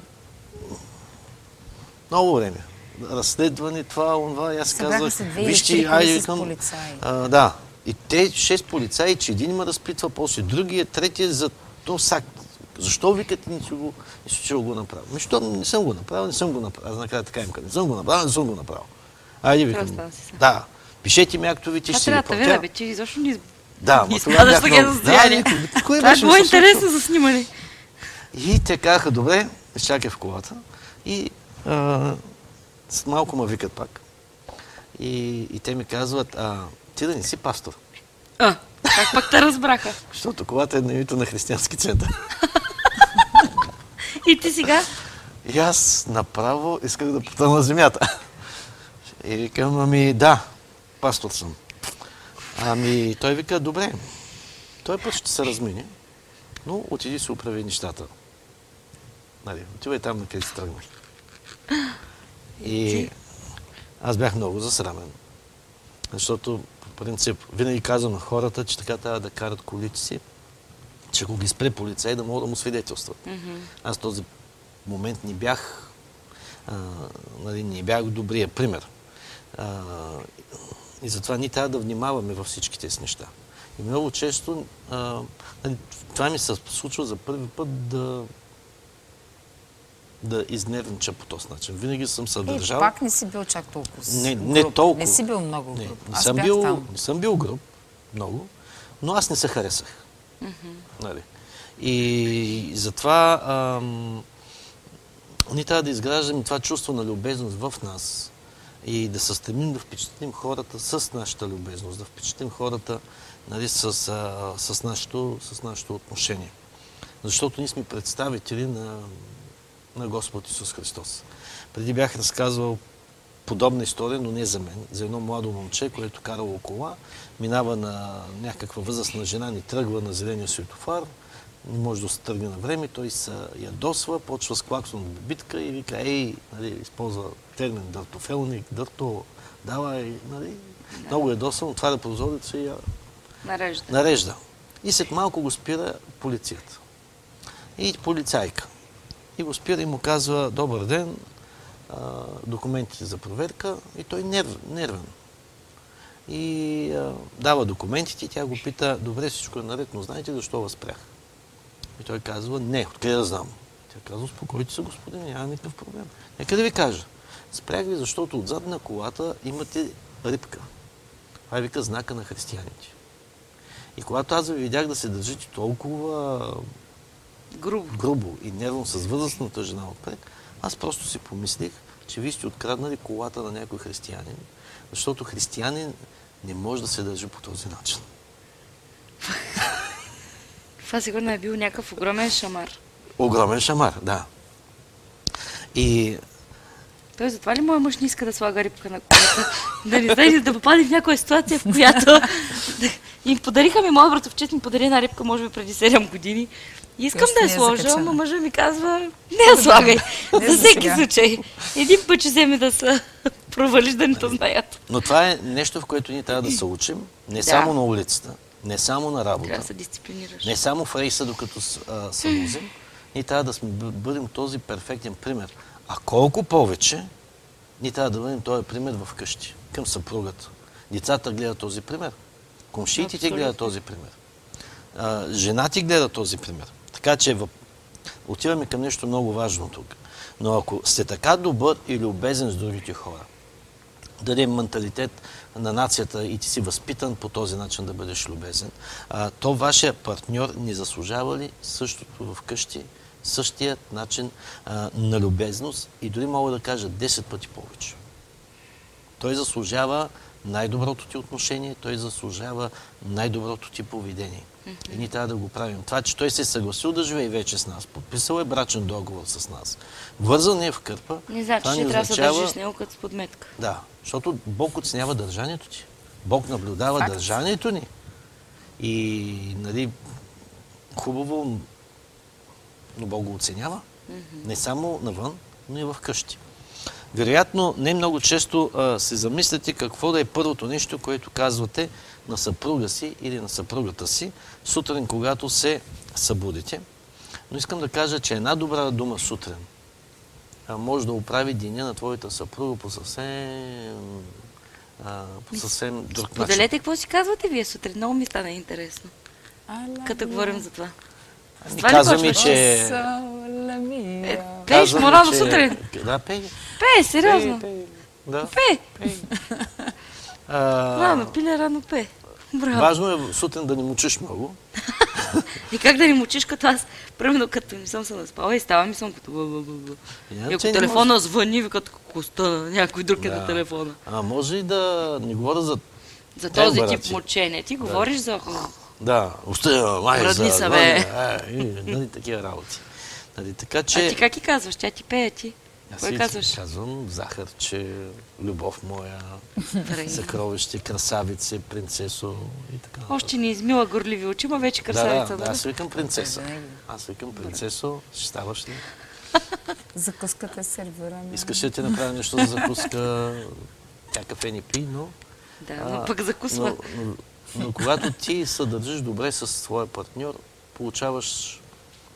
много време. Разследване, това, онова, и аз Събраха казах, вижте, айде към... А, да. И те, шест полицаи, че един ме разпитва, после другия, третия за то сак. Защо викате ни, че го, нищо, че го направил? Ами, що не съм го направил, не съм го направил. Аз накрая така им казвам, не съм го направил, не съм го направил. Айде, викам. Си. Да. Пишете ми актовите, ще трябва ги да платя. видя, бе, че изобщо не из- Да, ма изпадаш бях много- състояния. Да, никой- кой Това е беше било интересно за снимане. И те казаха, добре, чакай в колата. И а, с малко ме викат пак. И, и те ми казват, а, ти да не си пастор. А, как пък те разбраха? Защото колата е на името на християнски център. И ти сега? И аз направо исках да потъна на земята. И викам, ами да, пастор съм. Ами той вика, добре, той път ще се размине, но отиди си оправи нещата. Нали, отивай там, на къде си тръгнах. И аз бях много засрамен. Защото, по принцип, винаги казвам на хората, че така трябва да карат колите си, че ако ги спре полицай, да могат да му свидетелстват. Аз този момент не бях, а, нали, не бях добрия пример. А, и затова ние трябва да внимаваме във всички тези неща. И много често а, нали, това ми се случва за първи път да да изнервнича по този начин. Винаги съм се Е, държал. пак не си бил чак толкова. с- Не, не толкова. Не си бил много Не, груб. не, Аз съм бил, там. не съм бил груб, много, но аз не се харесах. Нали? И затова ам, ние трябва да изграждаме това чувство на любезност в нас и да се стремим да впечатлим хората с нашата любезност, да впечатлим хората нали, с, с, нашето, с нашето отношение. Защото ние сме представители на, на Господ Исус Христос. Преди бях разказвал подобна история, но не за мен. За едно младо момче, което карало кола, минава на някаква възрастна жена, ни тръгва на зеления светофар, не може да се тръгне на време, той се ядосва, почва с клаксон битка и вика, ей, нали, използва термин дъртофелник, дърто, давай, нали, много ядосвам, отваря прозореца и я Нарежда. нарежда. И след малко го спира полицията. И полицайка. И го спира и му казва, добър ден, а, документите за проверка. И той нерв, нервен. И а, дава документите и тя го пита, добре, всичко е наред, но знаете защо възпрях? И той казва, не, откъде да знам? Тя казва, успокойте се, господин, няма никакъв проблем. Нека да ви кажа. Спрях ви, защото отзад на колата имате рибка. Това е вика знака на християните. И когато аз ви видях да се държите толкова Грубо. грубо и нервно с възрастната жена отпред, аз просто си помислих, че вие сте откраднали колата на някой християнин, защото християнин не може да се държи по този начин. Това сигурно е бил някакъв огромен шамар. Огромен шамар, да. И Той затова ли моя мъж не иска да слага рибка на колата? да не знае да попадне в някоя ситуация, в която... им подариха ми, моят братовчет ми подари една рибка, може би преди 7 години. И искам Още да я е сложа, но мъжа ми казва, не я слагай. Не за всеки случай. Един път ще вземе да се провалиш, да не те знаят. Но това е нещо, в което ние трябва да се учим, не Да. само на улицата, не само на Трябва да работа, се дисциплинираш. не само в рейса, докато с- а, се возим. Ние трябва да сме, бъ- бъдем този перфектен пример. А колко повече, ние трябва да бъдем този пример в къщи, към съпругата. Децата гледат този пример. Комшиите ти гледат този пример. А, жена ти гледа този пример. Така че въп... отиваме към нещо много важно тук. Но ако сте така добър и любезен с другите хора, даде менталитет на нацията и ти си възпитан по този начин да бъдеш любезен, а, то вашия партньор не заслужава ли същото вкъщи, същият начин а, на любезност и дори мога да кажа 10 пъти повече. Той заслужава най-доброто ти отношение, той заслужава най-доброто ти поведение. И ние трябва да го правим. Това, че той се е съгласил да живее вече с нас, подписал е брачен договор с нас, вързан е в кърпа, Не значи, това че не трябва да означава- държиш с него като с подметка. да, защото Бог оценява държанието ти. Бог наблюдава Факт. държанието ни. И, нали, хубаво, но Бог го оценява. Не само навън, но и в къщи. Вероятно, не много често а, се замисляте какво да е първото нещо, което казвате на съпруга си или на съпругата си сутрин, когато се събудите. Но искам да кажа, че една добра дума сутрин а, може да оправи деня на твоята съпруга по съвсем, а, по съвсем друг начин. Поделете какво си казвате вие сутрин. Много ми стана интересно, като говорим за това. С това ли казва ми, че... Солемия. Пееш рано че- сутрин. Да, пей. Пее, сериозно. Пей, пей. Да. Пее. А, Рано, пиле, рано пее. Браво. Важно е сутрин да не мучиш много. И как да ни мучиш като аз? Примерно като не съм се наспала и ставам и съм като... бу, бу, бу, бу. И ако не телефона звъни, вика като стана, някой друг е Да. на телефона. А може и да не говоря за... За този тип ти. мучение. Ти говориш за... Да, остая, май, за... са, бе. Е, и, нали, такива работи. Нали, така А че... ти как ти казваш? Тя ти пее, ти. Аз Кой си казваш? Казвам захарче, любов моя, съкровище, красавице, принцесо и така. Още не измила горливи очи, ма вече да, красавица. да, да, Да, аз викам принцеса. Аз викам принцесо, ще ставаш ли? Закуската е сервирана. Искаш ли да ти направя нещо за закуска? Тя кафе не пи, но... да, а, но пък закусва. Но, но, но когато ти се държиш добре с своя партньор, получаваш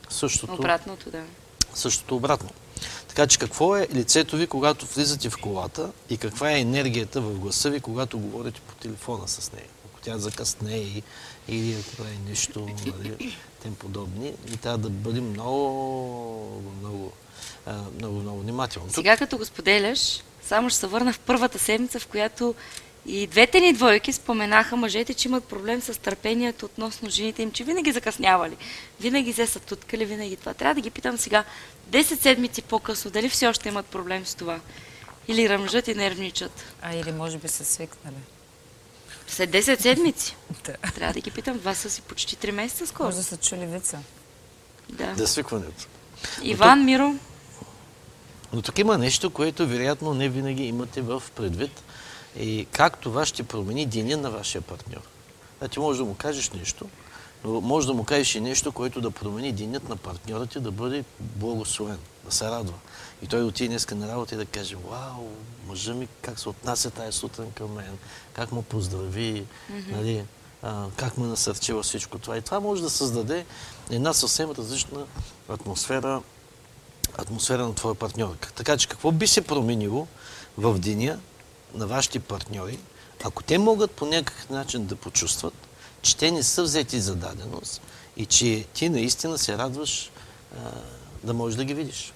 същото, Обратното, да. същото обратно. Така че какво е лицето ви, когато влизате в колата и каква е енергията в гласа ви, когато говорите по телефона с нея? Ако тя закъсне и, или ако прави нещо, нали, тем подобни, и трябва да бъдем много, много, много, много внимателни. Сега като го споделяш, само ще се върна в първата седмица, в която и двете ни двойки споменаха мъжете, че имат проблем с търпението относно жените им, че винаги закъснявали, винаги се са туткали, винаги това. Трябва да ги питам сега, 10 седмици по-късно, дали все още имат проблем с това? Или ръмжат и нервничат? А или може би са свикнали. След 10 седмици. Да. Трябва да ги питам, два са си почти 3 месеца скоро. Може да са чули вица. Да. да свикването. Иван, Миро, Но тук има нещо, което вероятно не винаги имате в предвид и как това ще промени деня на вашия партньор. Значи може да му кажеш нещо, но може да му кажеш и нещо, което да промени денят на партньора ти да бъде благословен, да се радва. И той отиде днеска на работа и да каже, вау, мъжа ми как се отнася тази сутрин към мен, как му поздрави, нали, а, как ме насърчи във всичко това. И това може да създаде една съвсем различна атмосфера атмосфера на твоя партньор. Така че какво би се променило в деня на вашите партньори, ако те могат по някакъв начин да почувстват, че те не са взети за даденост и че ти наистина се радваш а, да можеш да ги видиш.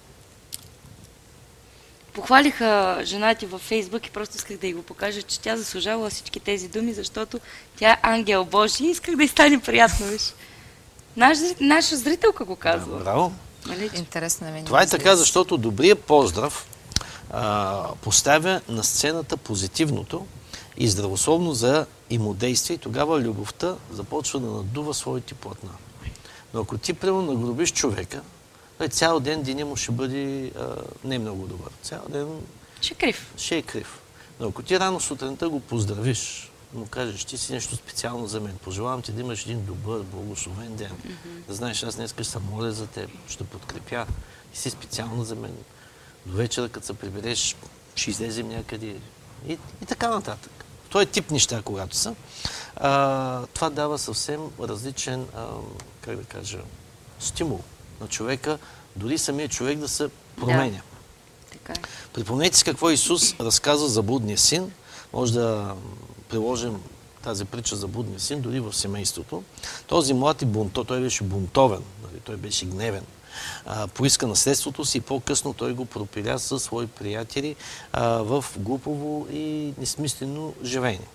похвалиха жена ти във Фейсбук и просто исках да й го покажа, че тя заслужава всички тези думи, защото тя е ангел Божий и исках да й стане приятно, виж. Наш, наша зрителка го казва. Браво! Нали? Интересно е ми. Това е така, защото добрият поздрав а, поставя на сцената позитивното и здравословно за имодействие и тогава любовта започва да надува своите платна. Но ако ти прямо нагробиш човека, той цял ден деня му ще бъде а, не много добър. Цял ден Ще крив. ще е крив. Но ако ти рано сутринта го поздравиш, му кажеш, ти си нещо специално за мен, пожелавам ти да имаш един добър, благословен ден. Да знаеш, аз днес ще се моля за теб, ще подкрепя. Ти си специална за мен. До вечера, като се прибереш, ще излезем някъде. И, и така нататък. Той тип неща, когато са. А, това дава съвсем различен, а, как да кажа, стимул на човека, дори самия човек да се променя. Така е. Припомнете си какво Исус разказа за блудния син. Може да приложим тази притча за блудния син дори в семейството. Този млад и бунто, той беше бунтовен, нали, той беше гневен. А, поиска наследството си по-късно той го пропиля със свои приятели а, в глупово и несмислено живеене.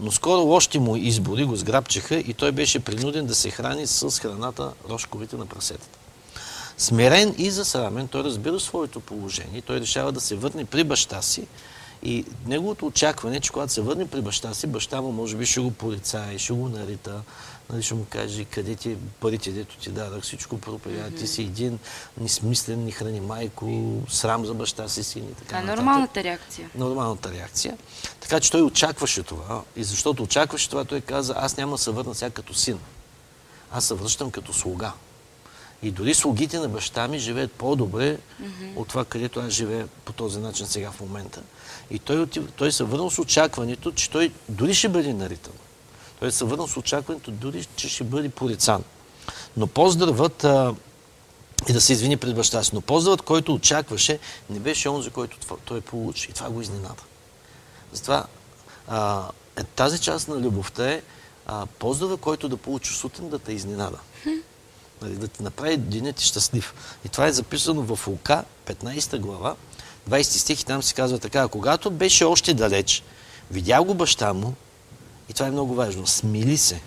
Но скоро лошите му избори го сграбчиха и той беше принуден да се храни с храната рожковите на прасетата. Смирен и засрамен, той разбира своето положение. Той решава да се върне при баща си. И неговото очакване, е, че когато се върне при баща си, баща му може би ще го полицае, ще го нарита, нали, ще му каже къде ти парите, дето ти дадах, всичко пропиля, ти си един несмислен, ни храни майко, срам за баща си син и така Това е нататък нормалната реакция. нормалната реакция. Така че той очакваше това. И защото очакваше това, той каза, аз няма да се върна сега като син. Аз се връщам като слуга. И дори слугите на баща ми живеят по-добре от това, където аз живея по този начин сега в момента. И той, отив, той се върнал с очакването, че той дори ще бъде наритан. Той се върнал с очакването, дори че ще бъде порицан. Но поздравът, а, и да се извини пред баща си, но поздравът, който очакваше, не беше онзи, който той получи. И това го изненада. Затова а, е, тази част на любовта е а, поздрава, който да получиш сутрин, да те изненада. Нали, да ти направи денят ти щастлив. И това е записано в Лука, 15 глава, 20 стих и там се казва така, «А когато беше още далеч, видял го баща му, и това е много важно, смили се.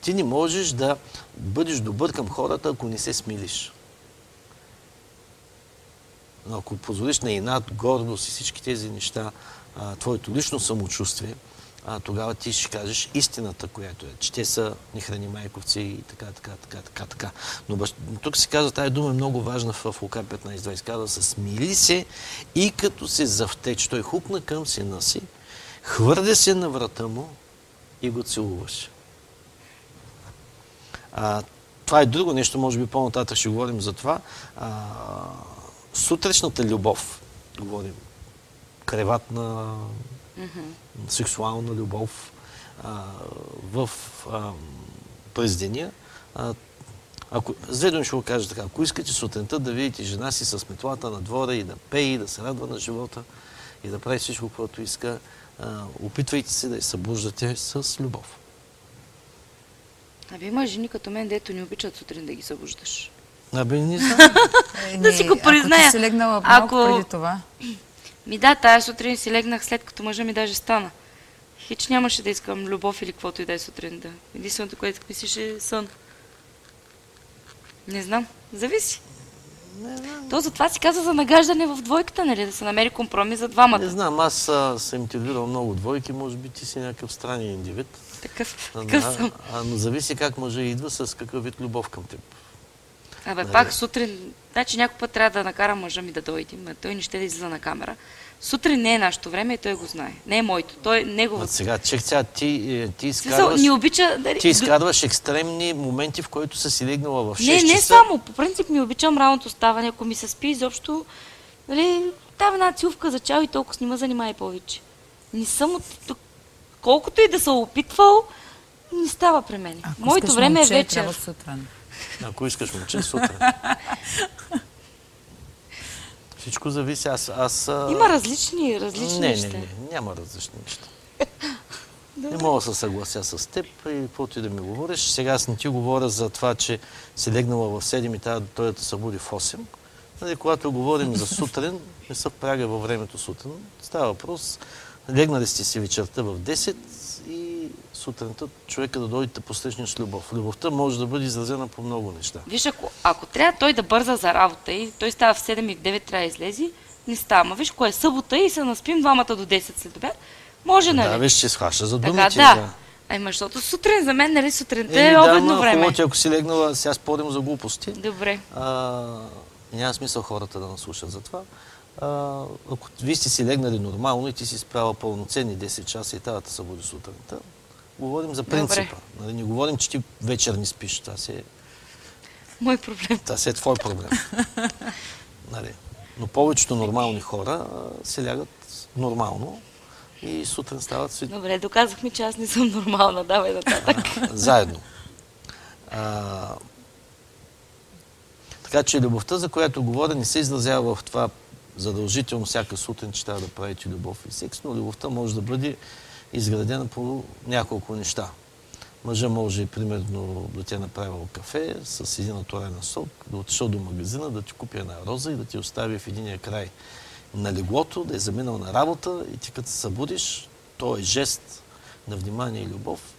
Ти не можеш да бъдеш добър към хората, ако не се смилиш. Но ако позволиш на инат, гордост и всички тези неща, твоето лично самочувствие, а, тогава ти ще кажеш истината, която е, че те са нехрани майковци и така, така, така, така, така. Но бащ... тук се казва, тази дума е много важна в Лука 15.20. Казва се, смили се и като се завтече. Той хупна към сина си, хвърля се на врата му и го целуваше. А, това е друго нещо, може би по-нататък ще говорим за това. А, сутрешната любов, говорим, креватна, сексуална любов а, в а, през деня. А, ако, с две думи ще го кажа така, ако искате сутринта да видите жена си с метлата на двора и да пее, и да се радва на живота и да прави всичко, което иска, а, опитвайте се да я събуждате с любов. Абе има жени като мен, дето не обичат сутрин да ги събуждаш. Абе, не знам. Е, Да си не, го призная. Ако ти си легнала малко Ако- преди това. Ми да, тая сутрин си легнах след като мъжа ми даже стана. Хич нямаше да искам любов или каквото и да е сутрин да. Единственото, което мислиш е сън. Не знам. Зависи. То затова си каза за нагаждане в двойката, нали? Да се намери компромис за Не двамата. знам, аз а, съм интервюрал много двойки, може би ти си някакъв странен индивид. Такъв, А, такъв да, съм. а, но зависи как мъжа идва, с какъв вид любов към теб. Абе, Нали? пак сутрин, значи някой път трябва да накара мъжа ми да дойде, но той не ще да излиза на камера. Сутрин не е нашето време и той го знае. Не е моето. Той е А неговото. сега, чек сега, ти, е, ти изкарваш, ни обича... Дали, ти изкарваш екстремни моменти, в които са си легнала в 6 Не, не часа. само. По принцип ми обичам ранното ставане. Ако ми се спи изобщо, нали, там една цювка за чао и толкова с нима занимай повече. Не съм от... Колкото и да се опитвал, не става при мен. Ако Моето време момче, е вечер. Трябва сутрин. Ако искаш момче, сутрин. Всичко зависи. Аз, аз, Има различни, различни не, неща. не, не, няма различни неща. Не мога да се съглася с теб и каквото и да ми говориш. Сега аз не ти говоря за това, че си легнала в 7 и трябва да той да те събуди в 8. Нали, когато говорим за сутрин, не се пряга във времето сутрин. Става въпрос, легнали сте си вечерта в 10 и сутринта човека да дойде да посрещне с любов. Любовта може да бъде изразена по много неща. Виж, ако, ако трябва той да бърза за работа и той става в 7 и в 9 трябва да излезе, не става. Ма виж, кое е събота и се наспим двамата до 10 след обяд, може, нали? Да, виж, че схваща за така, думите. да. Ай, защото сутрин за мен, нали, сутринта е да, обедно ама време. хубаво, ако си легнала, сега спорим за глупости. Добре. А, няма смисъл хората да наслушат за това. А, ако вие сте си легнали нормално и ти си справила пълноценни 10 часа и тази да събуди сутринта, говорим за принципа. Нали, не говорим, че ти вечер не спиш. Това си е, Мой проблем. това си е твой проблем. нали. Но повечето нормални хора а, се лягат нормално и сутрин стават си Добре, доказах ми, че аз не съм нормална. Давай нататък. заедно. А, така че любовта, за която говоря, не се изразява в това задължително всяка сутрин, че трябва да правите любов и секс, но любовта може да бъде изградена по няколко неща. Мъжа може, примерно, да ти е направил кафе с един натурален сок, да отишъл до магазина, да ти купи една роза и да ти остави в единия край на леглото, да е заминал на работа и ти като се събудиш, то е жест на внимание и любов,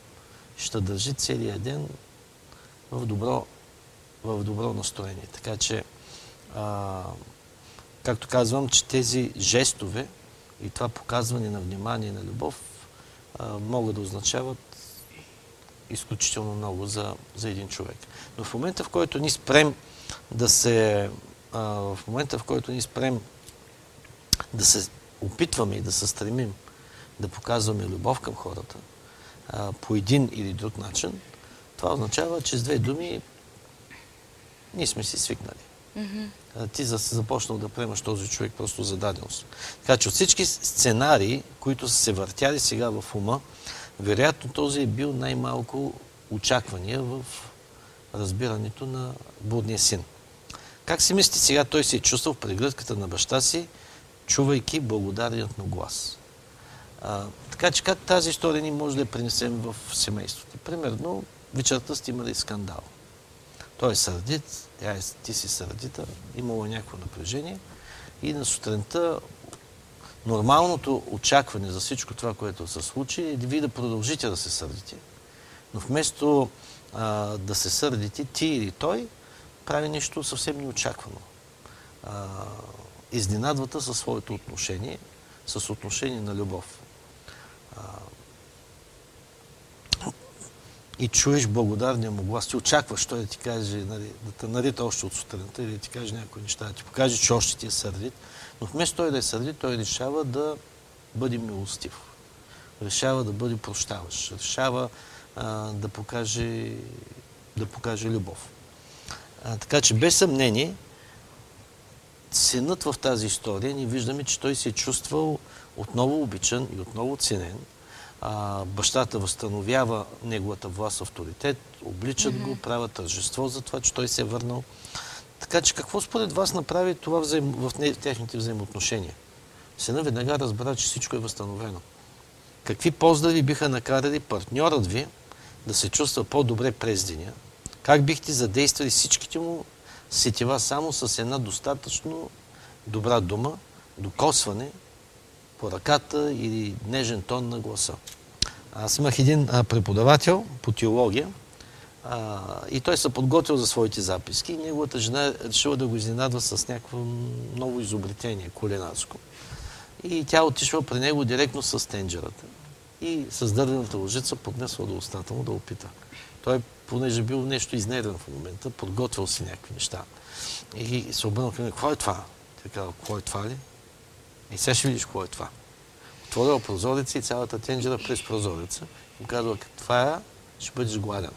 ще държи целия ден в добро, в добро настроение. Така че, а, както казвам, че тези жестове и това показване на внимание и на любов могат да означават изключително много за, за един човек. Но в момента, в който ни спрем да се... А, в момента, в който ни спрем да се опитваме и да се стремим да показваме любов към хората а, по един или друг начин, това означава, че с две думи Ние сме си свикнали. А, Ти за- започнал да приемаш този човек просто за даденост. Така че от всички сценарии, които са се въртяли сега в ума, вероятно този е бил най-малко очаквания в разбирането на блудния син. Как си мислите сега той се е чувствал в прегръдката на баща си, чувайки благодарният му глас? А, така че как тази история ни може да я принесем в семейството? Примерно, вечерта сте имали скандал. Той е сърдит, е, ти си сърдита, имало някакво напрежение и на сутринта нормалното очакване за всичко това, което се случи, е да ви да продължите да се сърдите. Но вместо а, да се сърдите, ти или той прави нещо съвсем неочаквано. А, изненадвата със своето отношение, с отношение на любов. А, и чуеш благодарния му глас, ти очакваш той да ти каже, нали, да те нарита още от сутринта или да ти каже някои неща, да ти покаже, че още ти е сърдит. Но вместо той да е сърдит, той решава да бъде милостив. Решава да бъде прощаващ. Решава а, да, покаже, да покаже любов. А, така че без съмнение, синът в тази история, ние виждаме, че той се е чувствал отново обичан и отново ценен. А, бащата възстановява неговата власт, авторитет, обличат го, правят тържество за това, че той се е върнал. Така че какво според вас направи това взаим... в техните взаимоотношения? Сина веднага разбра, че всичко е възстановено. Какви поздрави биха накарали партньорът ви да се чувства по-добре през деня? Как бихте задействали всичките му сетива само с една достатъчно добра дума, докосване по ръката или нежен тон на гласа? Аз имах един преподавател по теология а, и той се подготвил за своите записки и неговата жена е решила да го изненадва с някакво ново изобретение, кулинарско. И тя отишла при него директно с тенджерата. И с дървената лъжица поднесла до устата му да опита. Той, понеже бил нещо изнервен в момента, подготвил си някакви неща. И се обърнал към какво е това? Тя казва, какво е това ли? И сега ще видиш какво е това. Отворила прозореца и цялата тенджера през прозореца. Му казва, това е, ще бъдеш гладен.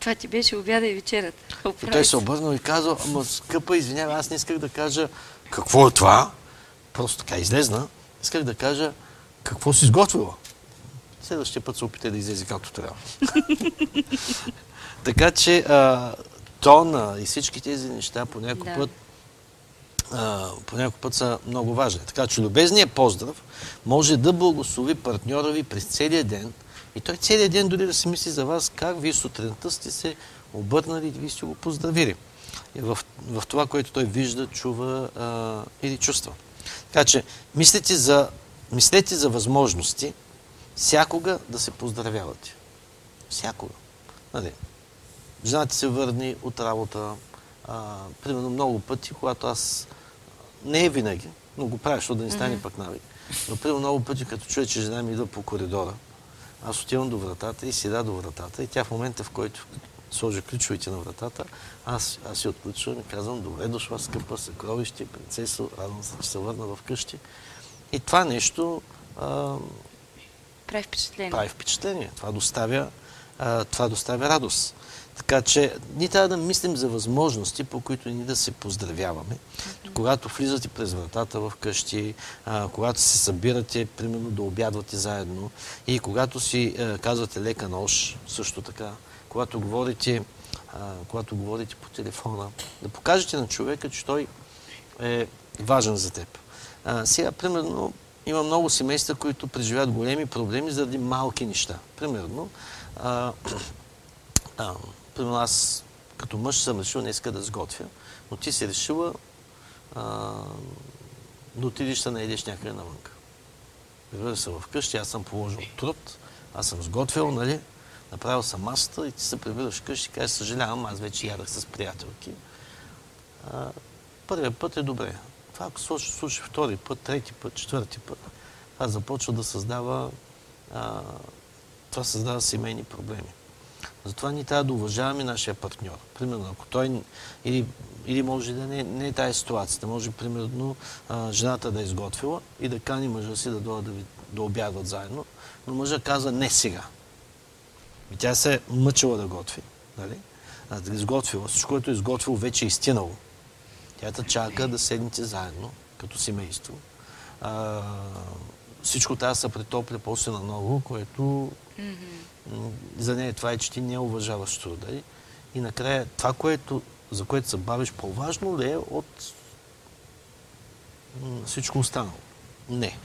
Това ти беше обяда и вечерата. И той се обърнал и казва, ама скъпа, извинявай, аз не исках да кажа какво е това. Просто така излезна. Исках да кажа какво си изготвила. Следващия път се опитай да излезе както трябва. така че а, тона и всички тези неща по някой Да. път по някой път са много важни. Така че любезният поздрав може да благослови партньора ви през целия ден и той целият ден дори да си мисли за вас как вие сутринта сте се обърнали и вие сте го поздравили. В, в това, което той вижда, чува а, или чувства. Така че мислете за, мислете за възможности всякога да се поздравявате. Всякога. Нали? Жена ти се върне от работа, а, примерно много пъти, когато аз не е винаги, но го правя, защото да не стане пък навик. Но примерно много пъти, като чуя, че жена ми идва по коридора, аз отивам до вратата и седа до вратата и тя в момента, в който сложа ключовете на вратата, аз, аз си отключвам и казвам, добре дошла, скъпа съкровище, принцесо, радвам се, че се върна в къщи. И това нещо а, Прави впечатление. прави впечатление. Това доставя, а, това доставя радост. Така че ние трябва да мислим за възможности, по които ни да се поздравяваме. Когато влизате през вратата в къщи, когато се събирате, примерно да обядвате заедно и когато си а, казвате лека нож, също така, когато говорите, когато говорите по телефона, да покажете на човека, че той е важен за теб. Сега, примерно, има много семейства, които преживяват големи проблеми заради малки неща. Примерно, а, а, примерно аз като мъж съм решил днеска да сготвя, но ти си решила а, да отидеш да наедеш някъде навънка. Прибира се вкъщи, аз съм положил труд, аз съм сготвил, нали? Направил съм масата и ти се прибираш вкъщи и кажеш, съжалявам, аз вече ядах с приятелки. А, първият път е добре. Това ако случи, случи втори път, трети път, четвърти път, това започва да създава, а, това създава семейни проблеми. Затова ние трябва да уважаваме нашия партньор. Примерно, ако той или, или може да не, не е тази ситуацията, може примерно а, жената да е изготвила и да кани мъжа си да дойдат да, да обядват заедно, но мъжа казва не сега. И тя се е мъчила да готви. Нали? а, да изготвила. Всичко, което е изготвило, вече е изтинало. Тя те чака да седнете заедно, като семейство. А, всичко трябва да се претопля после на ново, което м, за нея това е, че ти не уважаваш труда. И накрая това, което, за което се бавиш, по-важно ли е от всичко останало? Не.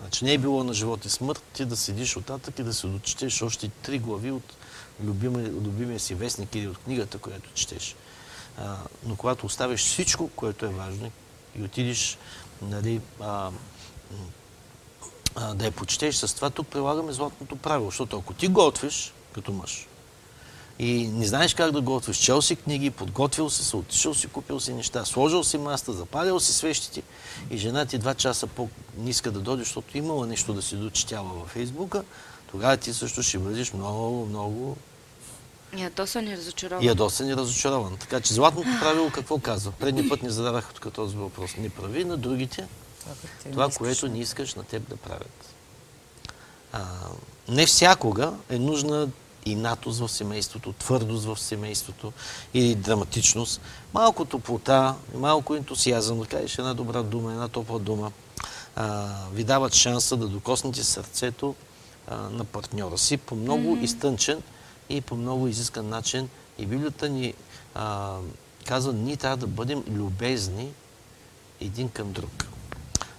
Значи не е било на живот и смърт ти да седиш оттатък и да се дочетеш още три глави от любимия, любимия си вестник или от книгата, която четеш. А, но когато оставиш всичко, което е важно и отидеш нали, а, а, да я почетеш с това, тук прилагаме златното правило. Защото ако ти готвиш като мъж и не знаеш как да готвиш, чел си книги, подготвил си се, отишъл си, купил си неща, сложил си маста, запалил си свещите и жена ти два часа по-ниска да дойде, защото имала нещо да си дочетяла във Фейсбука, тогава ти също ще бъдеш много, много Ядосан и разочарован. ядосен и разочарован. Така че златното правило какво казва? Предния път ни зададах тук този въпрос. Не прави на другите това, което не искаш на теб да правят. А, не всякога е нужна и натост в семейството, твърдост в семейството или драматичност. Малко топлота, малко ентусиазъм, да кажеш една добра дума, една топла дума, а, ви дават шанса да докоснете сърцето а, на партньора си по много изтънчен и по много изискан начин. И Библията ни а, казва, ние трябва да бъдем любезни един към друг.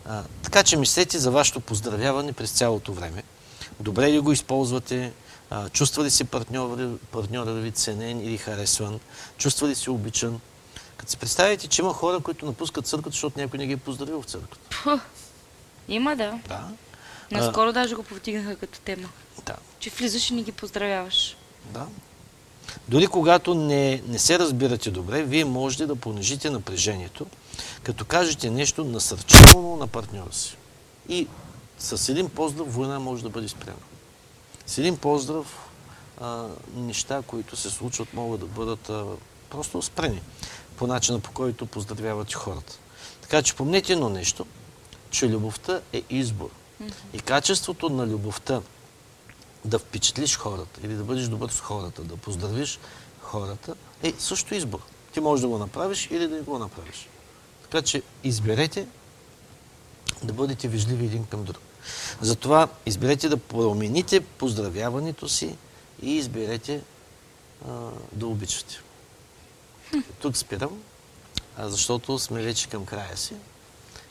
А, така че мислете за вашето поздравяване през цялото време. Добре ли го използвате? А, чувства ли се партньора, партньора ви ценен или харесван? Чувства ли се обичан? Като си представите, че има хора, които напускат църквата, защото някой не ги е поздравил в църквата. Има да. Да. Наскоро даже го повдигнаха като тема. Да. Че влизаш и не ги поздравяваш. Да. Дори когато не, не се разбирате добре, вие можете да понижите напрежението, като кажете нещо насърчително на партньора си. И с един поздрав война може да бъде спряна. С един поздрав а, неща, които се случват, могат да бъдат а, просто спрени по начина по който поздравявате хората. Така че помнете едно нещо, че любовта е избор. И качеството на любовта да впечатлиш хората или да бъдеш добър с хората, да поздравиш хората, е също избор. Ти можеш да го направиш или да не го направиш. Така че изберете да бъдете вежливи един към друг. Затова изберете да промените поздравяването си и изберете а, да обичате. Тук спирам, защото сме вече към края си.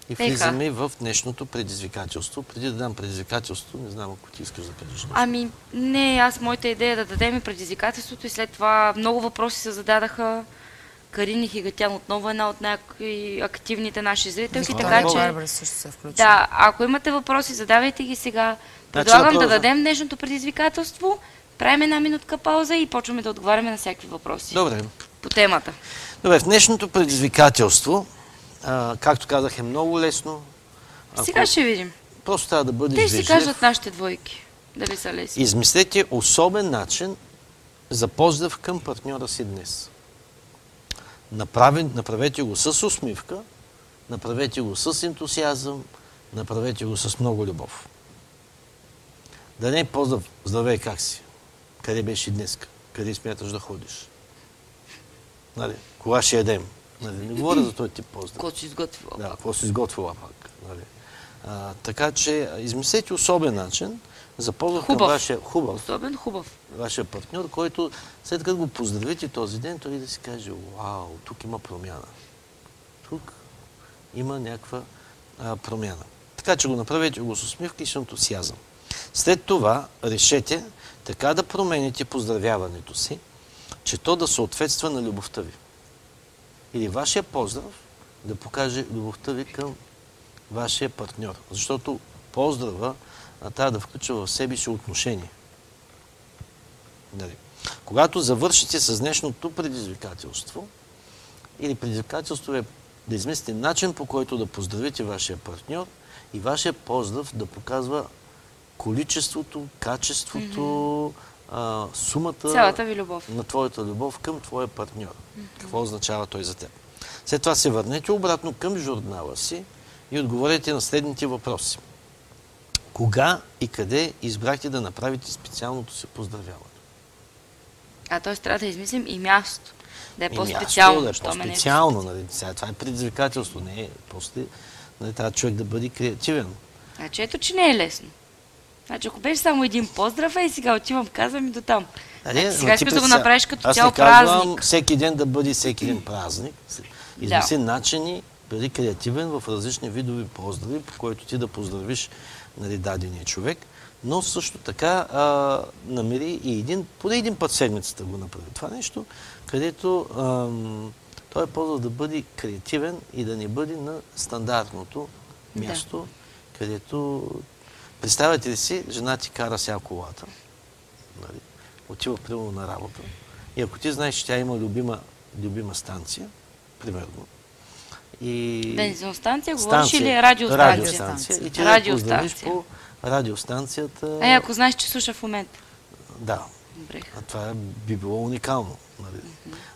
И влизаме в днешното предизвикателство. Преди да дам предизвикателство, не знам ако ти искаш да кажеш нещо. Ами, не, аз моята идея е да дадем предизвикателството и след това много въпроси се зададаха. Карини Хигатян отново е една от най-активните наши зрителки, Слава така че... Барбара също се включи. Да, ако имате въпроси, задавайте ги сега. Предлагам да дадем днешното предизвикателство, правим една минутка пауза и почваме да отговаряме на всякакви въпроси Добре. по темата. Добре, в днешното предизвикателство, а, както казах, е много лесно. Ако- Сега ще видим. Просто трябва да бъдеш Те ще си кажат нашите двойки. Дали са лесни. Измислете особен начин за поздрав към партньора си днес. Направи, направете го с усмивка, направете го с ентусиазъм, направете го с много любов. Да не е поздрав, здравей, как си? Къде беше днес? Къде смяташ да ходиш? Нали? Кога ще ядем? Нали? Не говоря за този тип поздрав. Какво си изготвила? Да, какво си изготвила пак. Нали? А, така че измислете особен начин за към Хубав. вашия хубав, Особен хубав. вашия партньор, който след като го поздравите този ден, той да си каже, вау, тук има промяна. Тук има някаква а, промяна. Така че го направете го с усмивка и с ентусиазъм. След това решете така да промените поздравяването си, че то да съответства на любовта ви. Или вашия поздрав да покаже любовта ви към вашия партньор. Защото поздрава трябва да включва в себе си отношение. Нали? Когато завършите с днешното предизвикателство, или предизвикателство е да измислите начин по който да поздравите вашия партньор и вашия поздрав да показва количеството, качеството, а, сумата на твоята любов към твоя партньор. Какво означава той за теб? След това се върнете обратно към журнала си и отговорете на следните въпроси. Кога и къде избрахте да направите специалното си поздравяване? А т.е. трябва да измислим и място. Да е по-специално. да е не- по-специално. Нали? Сега, това е предизвикателство. Не е после нали, трябва човек да бъде креативен. Значи ето, че не е лесно. Значи ако беше само един поздрав, и сега отивам, казвам и до там. Нали, Значи, но сега ти искаш да го направиш като Аз цял не казвам празник. всеки ден да бъде всеки ден празник. Измисли начини, бъди креативен в различни видови поздрави, по който ти да поздравиш нали, дадения човек. Но също така а, намери и един, поне един път седмицата го направи. Това нещо, където ам, той е поздрав да бъде креативен и да не бъде на стандартното Да. място, където представяте ли си, жена ти кара сега колата, нали, отива примерно на работа. И ако ти знаеш, че тя има любима, любима станция, примерно, и... Бензиностанция говориш или радиостанция? Радиостанция. И ти поздравиш Радиостанция. по радиостанцията. Е, ако знаеш, че слуша в момента. Да. Добре. А това би било уникално. Нали?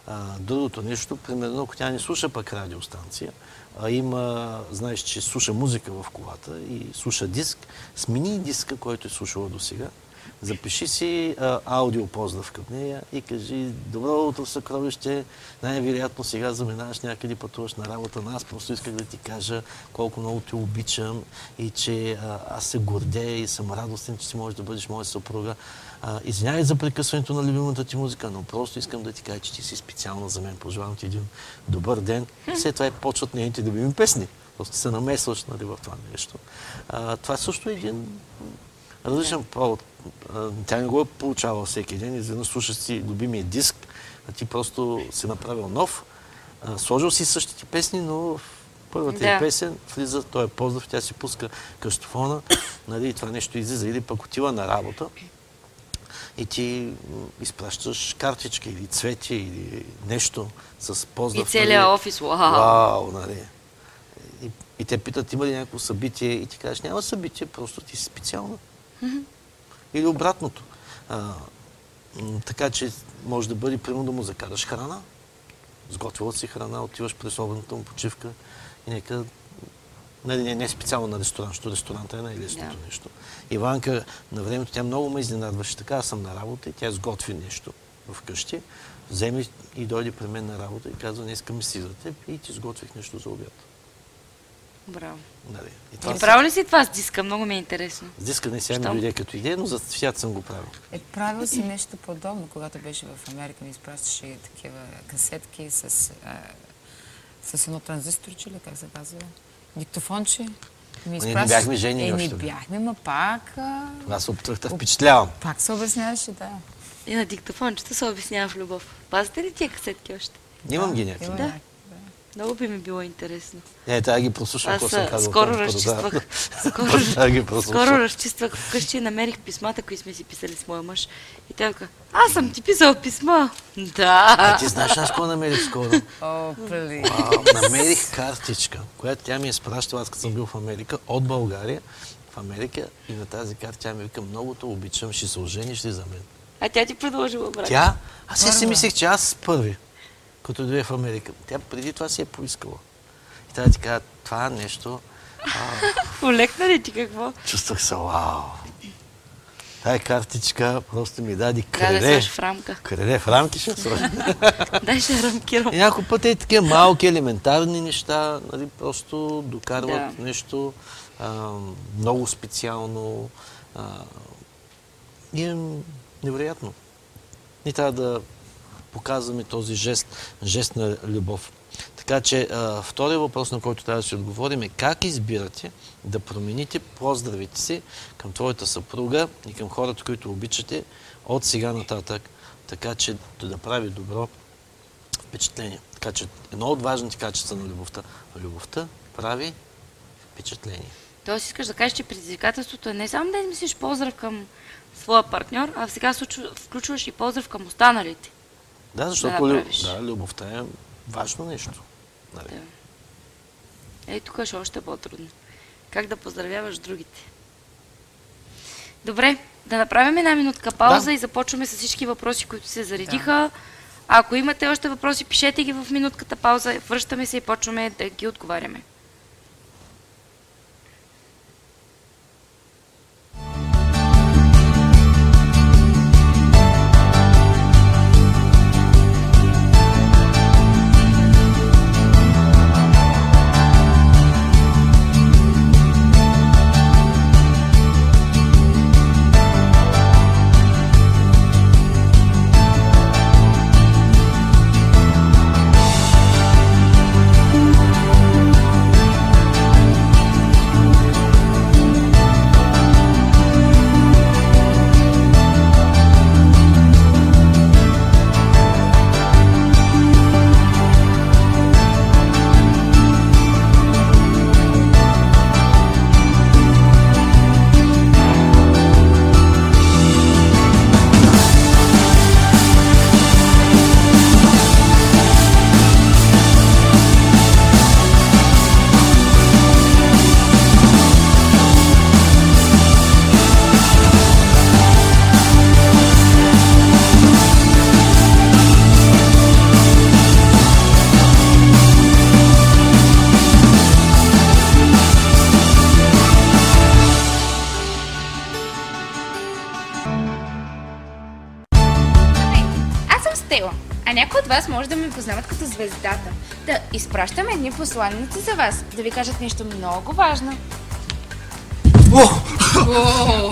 А, другото нещо, примерно, ако тя не слуша пък радиостанция, а има, знаеш, че слуша музика в колата и слуша диск, смени диска, който е слушала до сега, запиши си а, аудио поздрав към нея и кажи Добро утро, съкровище, най-вероятно сега заминаваш някъде, пътуваш на работа, но аз просто исках да ти кажа колко много те обичам и че а, аз се гордея и съм радостен, че си можеш да бъдеш моя съпруга. Извинявай за прекъсването на любимата ти музика, но просто искам да ти кажа, че ти си специална за мен. Пожелавам ти един добър ден. И след това и почват нейните любими песни. Просто се намесваш нали, в това нещо. А, това също е един различен повод. Тя не го е получавала всеки ден. Изведнъж слушаш си любимия диск, а ти просто си направил нов. Сложил си същите песни, но в първата Да. песен влиза, той е поздрав, тя си пуска къщофона, нали, и това нещо излиза. Или пък отива на работа и ти изпращаш картичка или цвети или нещо с И поздрав. целият нали. офис, вау! Вау, нали. И, и те питат, има ли някакво събитие? И ти кажеш, няма събитие, просто ти си специална. Или обратното. А, така че може да бъде, примерно, да му закараш храна. Сготвила си храна, отиваш през обедната му почивка и нека Нали, не, не специално на ресторант, защото ресторанта е най-лесното Да. нещо. Иванка, на времето тя много ме изненадваше. Така, аз съм на работа и тя сготви нещо вкъщи. Вземи и дойде при мен на работа и казва, днеска ми си за теб и ти сготвих нещо за обяд. Браво. Нали. И Ти това правил ли си това с диска? Много ми е интересно. с диска не сега ми Щом? дойде като идея, но за свят съм го правил. Е, правил си нещо подобно, когато беше в Америка, ми изпращаше такива касетки с, а, с едно транзисторче, или как се казва? Диктофонче. Ми не бяхме женени Е, още, не бяхме, ма пак... А... Аз да впечатлявам. Пак се обясняваше, да. И на диктофончета се обяснява в любов. Пазите ли тия касетки още? Имам ги някакви. Да. Много би ми било интересно. Не, трябва да ги прослушам, какво съм казал. скоро там, разчиствах. да. Скоро, скоро разчиствах вкъщи и намерих писмата, които сме си писали с моя мъж. И той каза, аз съм ти писал писма. Да. А ти знаеш аз какво намерих скоро? О, пли. А, намерих картичка, която тя ми е спращала, аз като съм бил в Америка, от България в Америка и на тази карта тя ми вика, много те обичам, ще се ожениш ли за мен? А тя ти предложила брак. Тя, аз си, си мислех, че аз първи, като дойде в Америка. Тя преди това си е поискала. И тя ти каза, това нещо, Олекна ли ти какво? чувствах се, вау. Тая картичка просто ми даде Трябва да сложиш в рамка. Криле в рамки ще сложи. Дай ще рамкирам. И някои пъти е такива малки, елементарни неща, нали, просто докарват Да. нещо а, много специално а, и е невероятно. Ние трябва да показваме този жест, жест на любов. Така че втория въпрос, на който трябва да си отговорим е как избирате да промените поздравите си към твоята съпруга и към хората, които обичате от сега нататък, така че да направи добро впечатление. Така че едно от важните качества на любовта. Любовта прави впечатление. Тоест искаш да кажеш, че предизвикателството е не само да измислиш поздрав към своя партньор, а сега включваш и поздрав към останалите. Да, защото Да да, любовта е важно нещо. Нали? Да. Ей, тук ще е още по-трудно. Как да поздравяваш другите? Добре, да направим една минутка пауза Да. и започваме с всички въпроси, които се заредиха. Ако имате още въпроси, пишете ги в минутката пауза. Връщаме се и почваме да ги отговаряме. От вас може да ме познават като звездата. Да изпращам едни посланници за вас, да ви кажат нещо много важно.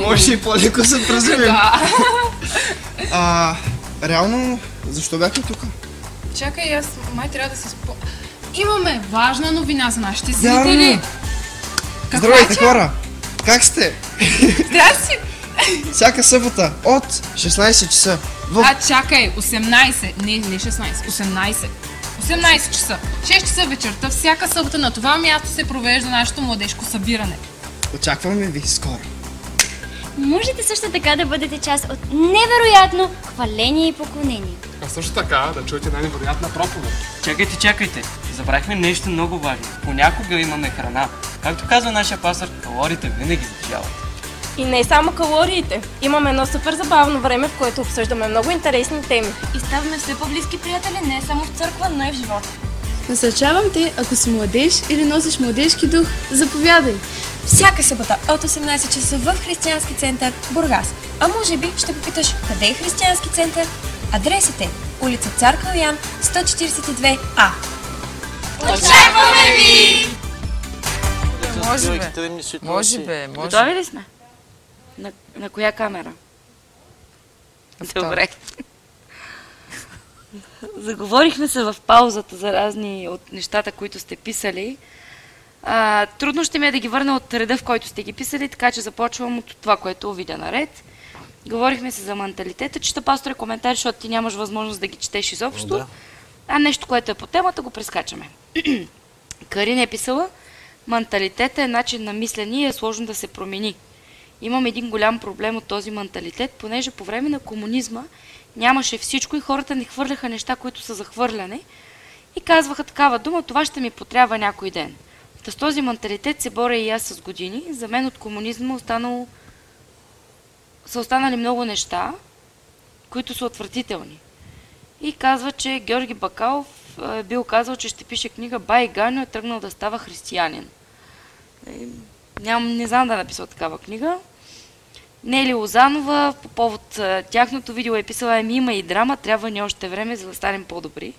Може и по-леко се приземим. А, реално, защо бяхме тук? Чакай, аз май трябва да се спо... Имаме важна новина за нашите зрители. Здравейте хора! Как сте? Здрасти! Всяка събота от 16 часа в А, чакай, 18, не, не 16, 18. 18 часа. 6 часа вечерта, всяка събота на това място се провежда нашето младежко събиране. Очакваме ви скоро. Можете също така да бъдете част от невероятно хваление и поклонение. А също така да чуете една невероятна проповед. Чакайте, чакайте. Забравихме нещо много важно. Понякога имаме храна. Както казва нашия пастор, калориите винаги сближават. И не само калориите. Имаме едно супер забавно време, в което обсъждаме много интересни теми. И ставаме все по-близки приятели не само в църква, но и в живота. Насърчавам те, ако си младеж или носиш младежки дух, заповядай. Всяка събота от 18 часа в Християнски център Бургас. А може би ще попиташ къде е Християнски център? Адресът е улица Цар Калоян, 142А. Очакваме ви! Може бе. бе. Може бе, може. Готови ли сме? На, коя камера? Добре. Заговорихме се в паузата за разни от нещата, които сте писали. А, трудно ще ми е да ги върна от реда, в който сте ги писали, така че започвам от това, което видя наред. Говорихме се за менталитета. Чета пасторе коментари, защото ти нямаш възможност да ги четеш изобщо. Да. А нещо, което е по темата, го прескачаме. Карин е писала, менталитета е начин на мислене и е сложно да се промени. Имам един голям проблем от този менталитет, понеже по време на комунизма нямаше всичко и хората не хвърляха неща, които са захвърляне и казваха такава дума, това ще ми потрябва някой ден. Та с този менталитет се боря и аз с години. За мен от комунизма останало... са останали много неща, които са отвратителни. И казва, че Георги Бакалов е бил казал, че ще пише книга Бай Ганю е тръгнал да става християнин. Ням, не знам да е написал такава книга. Нели Лозанова по повод тяхното видео е писала Еми има и драма, трябва ни още време, за да станем по-добри.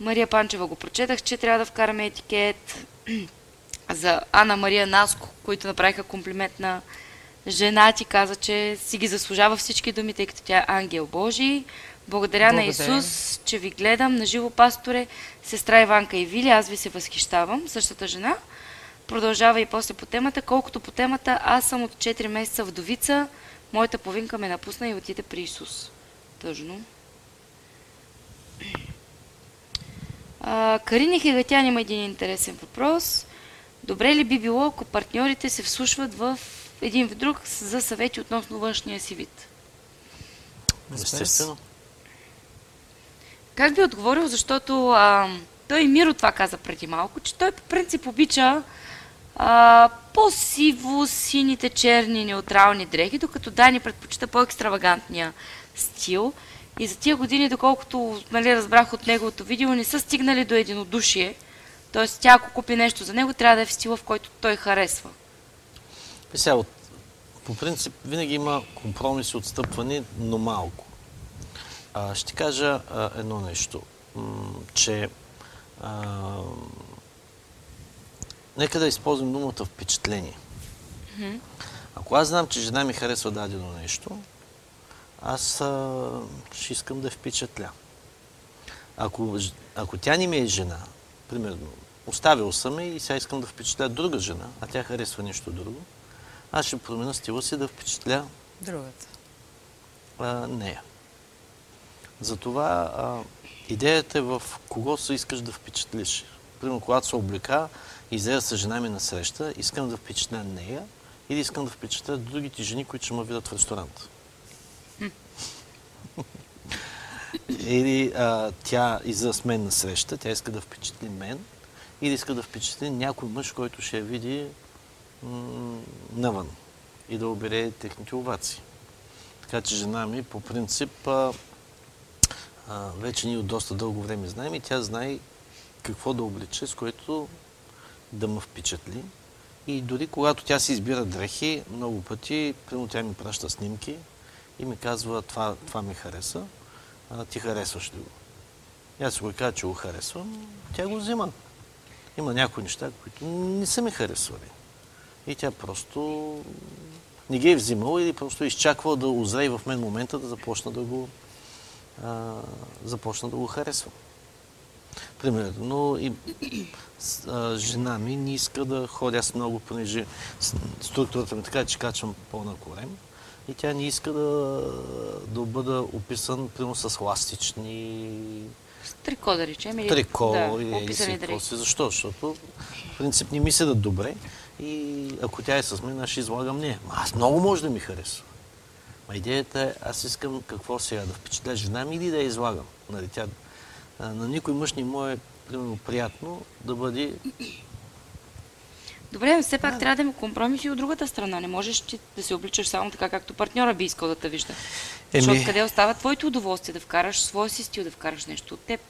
Мария Панчева го прочетах, че трябва да вкараме етикет за Ана Мария Наско, които направиха комплимент на жена ти, каза, че си ги заслужава всички думи, тъй като тя е ангел Божий. Благодаря на Благодаря. Исус, че ви гледам на живо пасторе, сестра Иванка и Вили, аз ви се възхищавам, същата жена. Продължава и после по темата. Колкото по темата, аз съм от 4 месеца вдовица, моята повинка ме напусна и отиде при Исус. Тъжно. Карини Хегатян има един интересен въпрос. Добре ли би било, ако партньорите се вслушват в един в друг за съвети относно външния си вид? Естествено. Как би отговорил, защото а, той Миро това каза преди малко, че той по принцип обича а, по-сиво, сините, черни, неутрални дрехи, докато Дани предпочита по-екстравагантния стил. И за тия години, доколкото нали, разбрах от неговото видео, не са стигнали до единодушие. Тоест, тя ако купи нещо за него, трябва да е в стила, в който той харесва. И сега, от, по принцип, винаги има компромиси, отстъпвани, но малко. А, ще кажа а, едно нещо, м- че а, нека да използвам думата впечатление. Ако аз знам, че жена ми харесва дадено нещо, аз а, ще искам да впечатля. Ако, ако тя не ми е жена, примерно, оставил съм я и сега искам да впечатля друга жена, а тя харесва нещо друго, аз ще променя стила си да впечатля Другата. а, нея. Затова а, идеята е в кого се искаш да впечатлиш. Примерно, когато се облека, излея с жена ми на среща, искам да впечатля нея или искам да впечатля другите жени, които ще ме видят в ресторант. или а, тя излезе с мен на среща, тя иска да впечатли мен, или иска да впечатли някой мъж, който ще я види м- навън и да обере техните овации. Така че жена ми по принцип а, а, вече ние от доста дълго време знаем и тя знае какво да облече, с което да ме впечатли. И дори когато тя си избира дрехи, много пъти, примерно тя ми праща снимки и ми казва това, това ми хареса. а, ти харесваш ли го? И аз го кажа, че го харесвам, тя го взима. Има някои неща, които не са ми харесвали. И тя просто не ги е взимала или просто е изчаквала да озрее в мен момента да започна да го, а, започна да го харесвам. Примерно, но и а, жена ми не иска да ходя аз много, понеже с- структурата ми така, че качвам по-на корем. И тя не иска да, да бъда описан, примерно, с ластични Трико, да речем. Или, трико да, или описани си, си. Защо? Защото в принцип не ми седат добре и ако тя е с мен, аз ще излагам нея. Аз много може да ми харесва. Ма идеята е, аз искам какво сега, да впечатля жена ми или да я излагам. Нали, тя, на никой мъж не му е примерно, приятно да бъде Добре, но все пак трябва да има компромис и от другата страна. Не можеш ти да се обличаш само така, както партньора би искал да те вижда. Еми- Защото къде остава твоето удоволствие да вкараш своя си стил, да вкараш нещо от теб.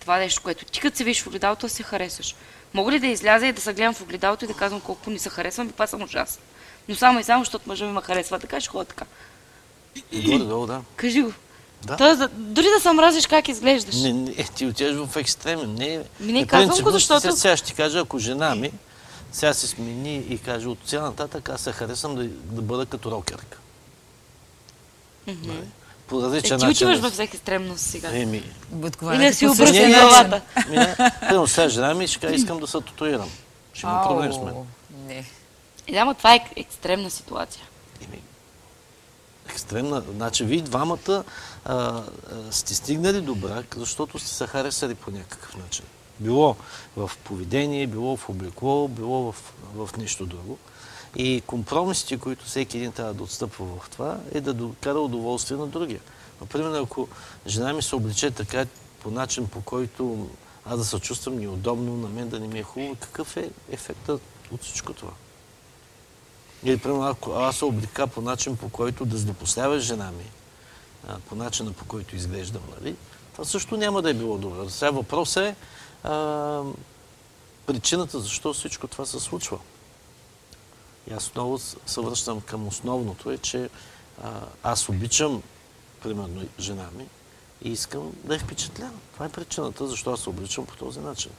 Това е нещо, което ти като се виж в огледалото, се харесваш. Мога ли да изляза и да се гледам в огледалото и да казвам колко ни се харесвам и това съм ужасна. Но само и само, защото мъжа ми ме харесва, така ще ходя така. горе-долу, да. Кажи го. Да. Да, дори да се мразиш как изглеждаш. Не, не, е, ти отиваш в екстремен. Не, Ми не казвам принципно го, ще защото- се- Сега ще ти кажа, ако жена ми сега се смени и каже от сега нататък, аз се харесвам да, да бъда като рокерка. Мгм. По Е, различен ти начин. отиваш в екстремност сега. Еми. Или да си обръсне главата. начин. Ми, не, Примерно сега жена ми ще каже, искам да се татуирам. Ще има проблем с мен. Не. И да, това е екстремна ситуация. Екстремна. Значи, вие двамата а, а, сте стигнали до брак, защото сте се харесали по някакъв начин. Било в поведение, било в облекло, било в, в нещо друго. И компромисите, които всеки един трябва да отстъпва в това, е да докара удоволствие на другия. Например, ако жена ми се облече така по начин, по който аз да се чувствам неудобно, на мен да не ми е хубаво, какъв е ефектът от всичко това? Или, примерно, ако аз се облика по начин, по който да злопоставя жена ми, а, по начина, по който изглеждам, нали? Това също няма да е било добре. Сега въпросът е а, причината защо всичко това се случва. И аз отново се връщам към основното е, че а, аз обичам, примерно, жена ми и искам да я впечатля. Това е причината, защо аз се обличам по този начин.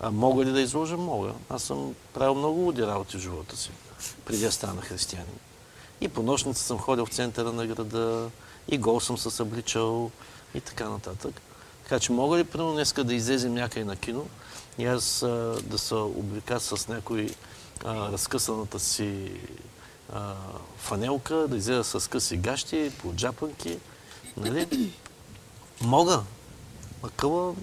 А мога ли да изложа? Мога. Аз съм правил много луди работи в живота си, преди да стана християнин. И по нощница съм ходил в центъра на града, и гол съм се събличал, и така нататък. Така че мога ли, примерно, днеска да излезем някъде на кино и аз а, да се облика с някой а, разкъсаната си а, фанелка, да излеза с къси гащи, по джапанки, нали? Мога. Макъла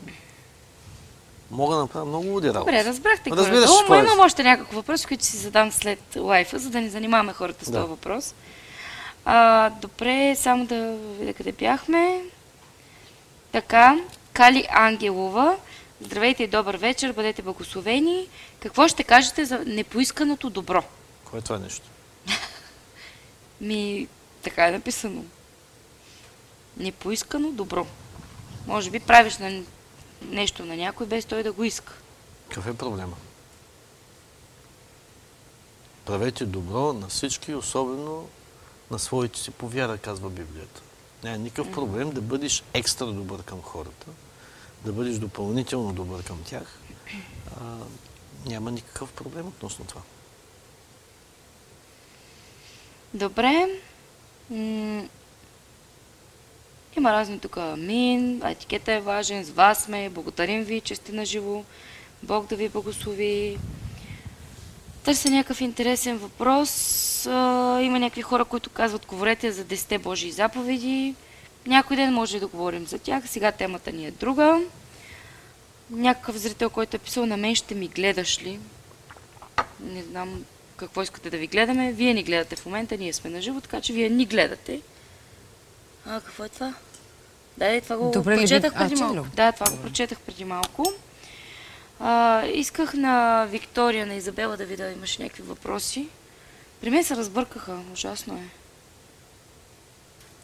мога да направя много луди работи. Добре, разбрахте горе-долу, какво но имам още няколко въпроси, които си задам след лайфа, за да не занимаваме хората с Да. този въпрос. А, добре, само да видя къде бяхме. Така, Кали Ангелова. Здравейте и добър вечер, бъдете благословени. Какво ще кажете за непоисканото добро? Кое е това нещо? Ми, така е написано. Непоискано добро. Може би правиш на нещо на някой, без той да го иска. Какъв е проблема? Правете добро на всички, особено на своите си по вяра, казва Библията. Няма никакъв проблем да бъдеш екстра добър към хората, да бъдеш допълнително добър към тях. А, няма никакъв проблем относно това. Добре. Има разни тук амин, етикета е важен, с вас сме, благодарим ви, че сте на живо. Бог да ви благослови. Търся някакъв интересен въпрос. Има някакви хора, които казват, говорете за 10 Божии заповеди. Някой ден може да говорим за тях. Сега темата ни е друга. Някакъв зрител, който е писал на мен, ще ми гледаш ли? Не знам какво искате да ви гледаме. Вие ни гледате в момента, ние сме на живо, така че вие ни гледате. А, какво е това? Да, е, това го Добре прочетах А, преди чели малко. Да, това го прочетах преди малко. А, исках на Виктория, на Изабела да видя, имаше някакви въпроси. При мен се разбъркаха, ужасно е.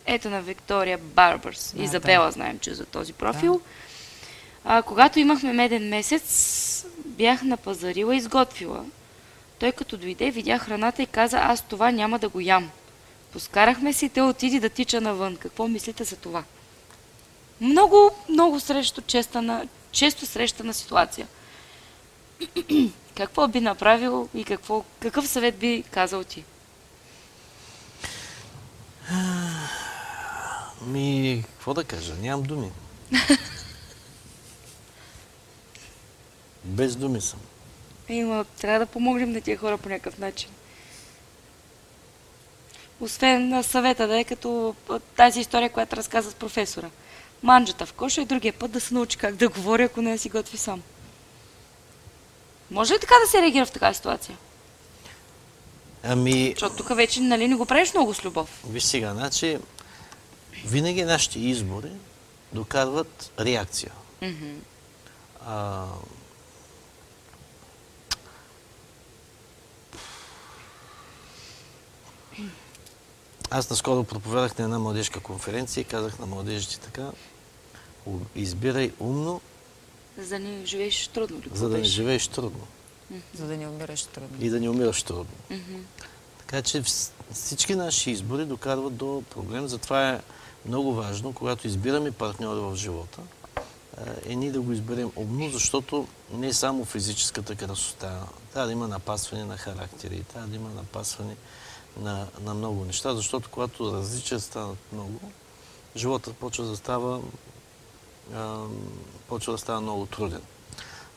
Ето на Виктория Барбърс. А, Изабела да. знаем, че е за този профил. А, когато имахме меден месец, бях напазарила и изготвила. Той като дойде, видя храната и каза, аз това няма да го ям. Поскарахме се и те отиди да тича навън. Какво мислите за това? Много, много срещу честана, често срещана ситуация. какво би направил и какво, какъв съвет би казал ти? Ми, какво да кажа? Нямам думи. Без думи съм. Има, трябва да помогнем на тия хора по някакъв начин. Освен съвета, да е като тази история, която разказа с професора. Манджата в коша и другия път да се научи как да говори, ако не си готви сам. Може ли така да се реагира в такава ситуация? Ами... Защото тук вече нали, не го правиш много с любов. Виж сега, значи, винаги нашите избори докарват реакция. Mm-hmm. А, Аз наскоро проповедах на една младежка конференция и казах на младежите така, избирай умно, за да не живееш трудно. За да не живееш трудно. За да не умираш трудно. И да не умираш трудно. Mm-hmm. Така че всички наши избори докарват до проблем. Затова е много важно, когато избираме партньора в живота, е ние да го изберем умно, защото не е само физическата красота. Трябва да има напасване на характери, трябва да има напасване на, на много неща, защото когато различия станат много, животът почва да става, а, почва да става много труден.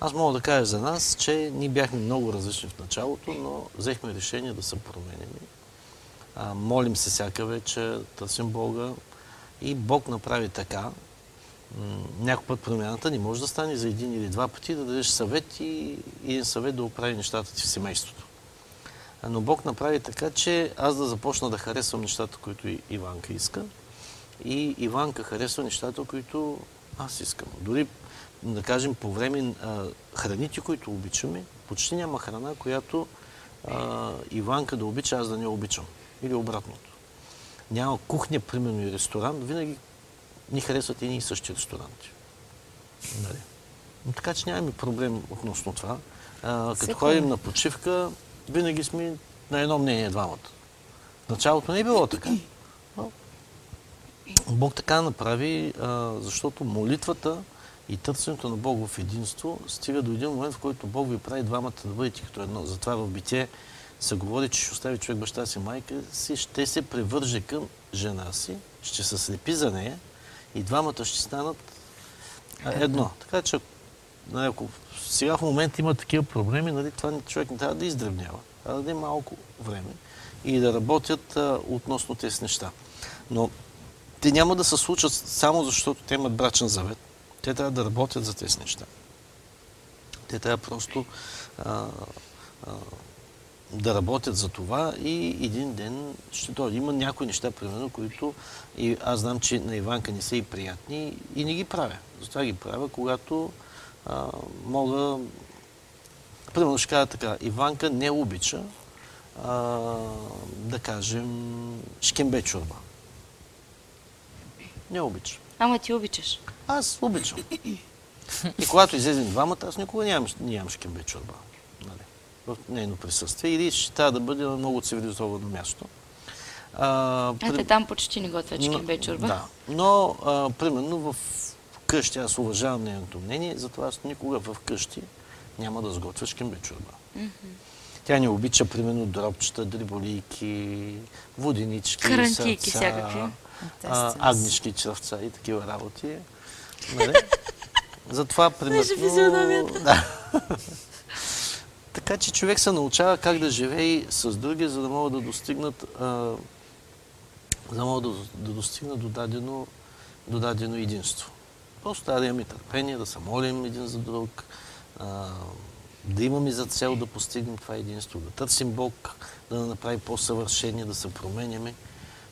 Аз мога да кажа за нас, че ние бяхме много различни в началото, но взехме решение да се променим. А, молим се всяка вечер, търсим Бога и Бог направи така. Някой път промяната не може да стане за един или два пъти, да дадеш съвет и един съвет да оправи нещата ти в семейството. Но Бог направи така, че аз да започна да харесвам нещата, които Иванка иска. И Иванка харесва нещата, които аз искам. Дори, да кажем, по време а, храните, които обичаме, почти няма храна, която а, Иванка да обича, аз да не обичам. Или обратното. Няма кухня, примерно, и ресторант. Винаги ни харесват едни и същи ресторанти. Нали? Но така че нямаме проблем относно това. А, като ходим на почивка, винаги сме на едно мнение двамата. Началото не е било така. Но Бог така направи, а, защото молитвата и търсенето на Бог в единство стига до един момент, в който Бог ви прави двамата да бъдете като едно. Затова в битие се говори, че ще остави човек баща си, майка си, ще се превърже към жена си, ще се слепи за нея и двамата ще станат едно. Така че, нали, ако сега в момента има такива проблеми, нали, това човек не трябва да издревнява, а да даде малко време и да работят а, относно тези неща. Но те няма да се случат само защото те имат брачен завет. Те трябва да работят за тези неща. Те трябва просто а, а, да работят за това и един ден ще дойде. Има някои неща, примерно, които и аз знам, че на Иванка не са и приятни и не ги правя. Затова ги правя, когато а, мога... Примерно ще кажа така, Иванка не обича а, да кажем шкембе чорба. Не обича. Ама ти обичаш. Аз обичам. И когато излезем двамата, аз никога нямам, нямам шкембе чорба. Нали? В нейно присъствие. Или ще трябва да бъде на много цивилизовано място. А, а при... те там почти не готвят шкембе чорба. Да. Но, а, примерно, в къщи, аз уважавам нейното мнение, затова аз никога в къщи няма да сготвя шкембе чорба. Mm-hmm. Тя не обича, примерно, дробчета, дриболийки, воденички, Карантийки сърца, всякакви. а, агнишки чръвца и такива работи. Нали? Затова, примерно... Да. така че човек се научава как да живее с други, за да могат да достигнат а, за да могат да, да достигнат до дадено, до дадено единство. Просто трябва да имаме търпение, да се молим един за друг, да имаме за цел да постигнем това единство, да търсим Бог, да направи по-съвършение, да се променяме.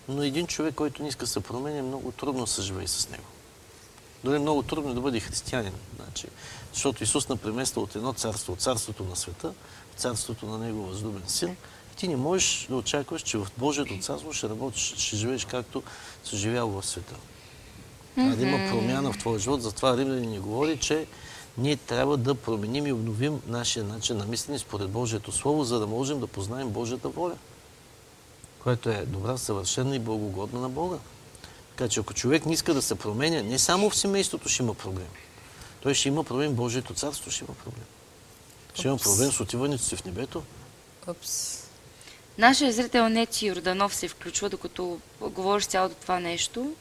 Но един човек, който не иска да се променя, много трудно се живее с него. Дори много трудно е да бъде християнин. Значи, защото Исус напремества от едно царство, от царството на света, в царството на Него възлюбен син. И ти не можеш да очакваш, че в Божието царство ще работиш, ще живееш както си живял в света. Трябва да има промяна в твоя живот. Затова Римляни ни говори, че ние трябва да променим и обновим нашия начин на мислене според Божието Слово, за да можем да познаем Божията воля, която е добра, съвършена и благогодна на Бога. Така че ако човек не иска да се променя, не само в семейството ще има проблем. Той ще има проблем, Божието царство ще има проблем. Ще има проблем с отиването си в небето. Упс. Нашия зрител Неци Йорданов се включва, докато говориш цялото това нещо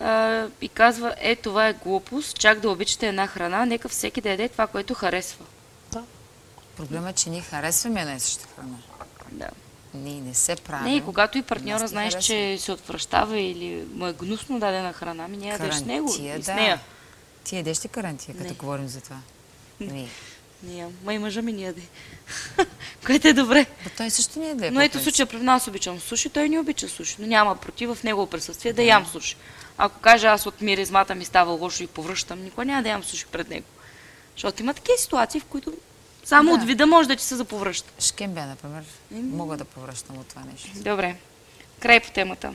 а, и казва, е, това е глупост, чак да обичате една храна, нека всеки да яде това, което харесва. Проблемът е, че ние харесваме една и съща храна. Да. Ние не се правим. Не, и когато и партньора ни знаеш, харесва. че се отвръщава или му е гнусно дадена храна, ми не ядеш с него и с да. нея. Ти ядеш ли карантия, като Не. говорим за това? Не. Не, ма и мъжа ми не яде. Което е добре. Ба, той също не яде. Но ето случая при нас обичам суши, той не обича суши, но няма против в негово присъствие да ям суши. Ако кажа аз от миризмата ми става лошо и повръщам, никога няма да ям суши пред него. Защото има такива ситуации, в които само Да. от вида може да ти се заповръща. Шкембе, например. Мога да повръщам от това нещо. Добре. Край по темата.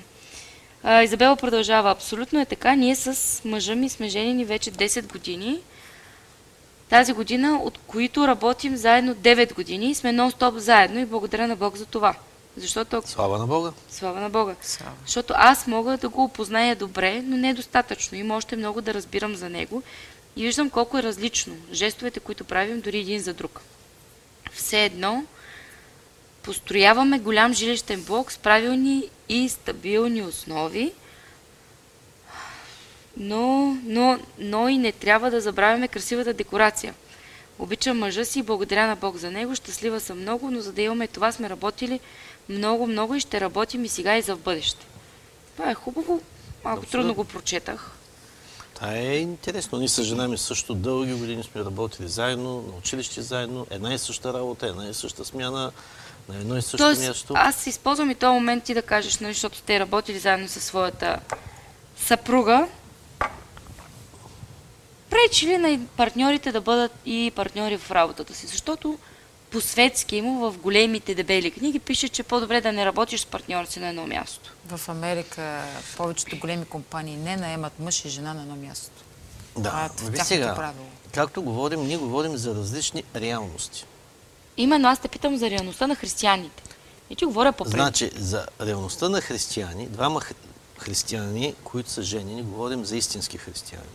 А, Изабела продължава. Абсолютно е така. Ние с мъжа ми сме женени вече 10 години. Тази година, от които работим заедно 9 години сме нон-стоп заедно и благодаря на Бог за това. Защото ако... Слава на Бога. Слава на Бога. Защото аз мога да го опозная добре, но не достатъчно. Има още много да разбирам за него и виждам колко е различно жестовете, които правим дори един за друг. Все едно, построяваме голям жилищен блок с правилни и стабилни основи, но, но, но и не трябва да забравяме красивата декорация. Обичам мъжа си и благодаря на Бог за него. Щастлива съм много, но за да имаме това сме работили много, много и ще работим и сега и за в бъдеще. Това е хубаво. Малко Абсолютно. трудно го прочетах. Това е интересно. Ние с жена ми също дълги години сме работили заедно, на училище заедно, една и съща работа, една и съща смяна, на едно и също Тоест, място. аз използвам и този момент ти да кажеш, нали, защото сте работили заедно със своята съпруга. Пречи ли на партньорите да бъдат и партньори в работата си? Защото по светски му в големите дебели книги пише, че е по-добре да не работиш с партньора си на едно място. В Америка повечето големи компании не наемат мъж и жена на едно място. Това Да, е виж тяхното сега, правило. както говорим, ние говорим за различни реалности. Именно аз те питам за реалността на християните. И ти говоря по Значи, за реалността на християни, двама хри- християни, които са женени, говорим за истински християни,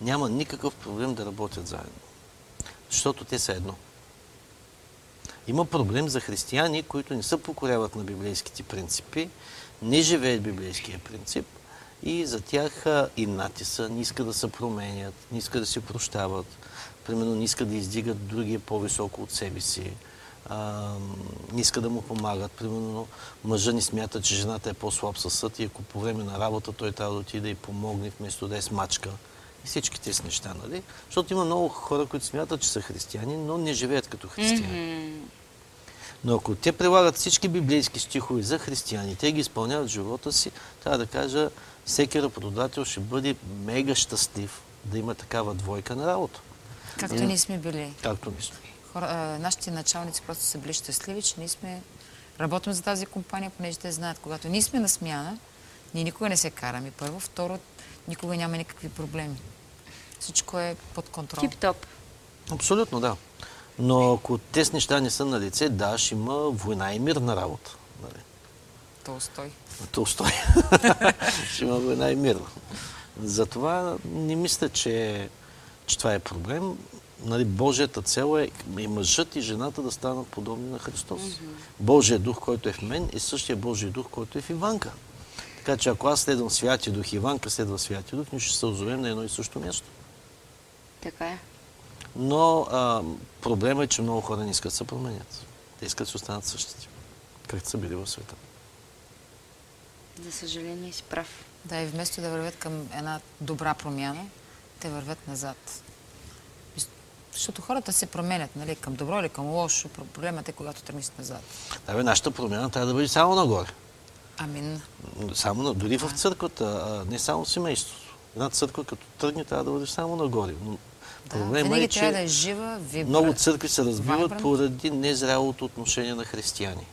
няма никакъв проблем да работят заедно. Защото те са едно. Има проблем за християни, които не се покоряват на библейските принципи, не живеят библейския принцип и за тях а, инати са, не искат да се променят, не искат да се прощават, примерно не искат да издигат другия по-високо от себе си, а, не искат да му помагат. Примерно мъжа ни смята, че жената е по-слаб със съд и ако по време на работа той трябва да отиде и помогне вместо да е смачка. И всички тези неща, нали? Защото има много хора, които смятат, че са християни, но не живеят като християни. Но ако те прилагат всички библейски стихове за християни, те ги изпълняват в живота си, трябва да кажа, всеки работодател ще бъде мега щастлив да има такава двойка на работа. Както И- ние сме били. Както ние сме. Хора, а, нашите началници просто са били щастливи, че ние сме работим за тази компания, понеже те знаят, когато ние сме на смяна, ние никога не се караме. Първо, второ, никога няма никакви проблеми. Всичко е под контрол. Тип-топ. Абсолютно, да. Но ако тези неща не са на лице, да, ще има война и мир на работа. Нали? Толстой. Толстой. ще има война и мир. Затова не мисля, че, че това е проблем. Нали, Божията цел е и мъжът и жената да станат подобни на Христос. Божия дух, който е в мен, и същия Божия дух, който е в Иванка. Така че ако аз следвам Святия дух и Иванка следва Святия дух, ние ще се озовем на едно и също място. Така е. Но а, проблема е, че много хора не искат да се променят. Те искат да се останат същите, както са били в света. За съжаление си прав. Да, и вместо да вървят към една добра промяна, те вървят назад. Защото хората се променят, нали, към добро или към лошо. Про- Проблемът е, когато тръгнеш назад. Да, бе, нашата промяна трябва да бъде само нагоре. Амин. Само дори в църквата, не само в семейството. Една църква, като тръгне, трябва да бъде само нагоре. Но Да, проблема е, че да е жива, вибра. много църкви се разбиват vibrant. поради незрялото отношение на християни.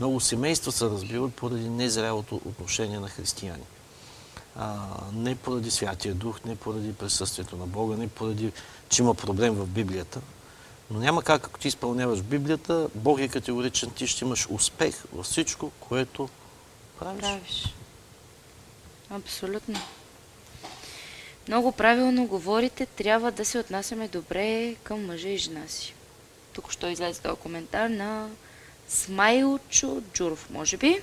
Много семейства се разбиват поради незрялото отношение на християни. А, не поради Святия Дух, не поради присъствието на Бога, не поради, че има проблем в Библията. Но няма как, ако ти изпълняваш Библията, Бог е категоричен, ти ще имаш успех във всичко, което правиш. Правиш. Абсолютно. Много правилно говорите, трябва да се отнасяме добре към мъжа и жена си. Тук що излезе този коментар на Смайлчо Джуров, може би.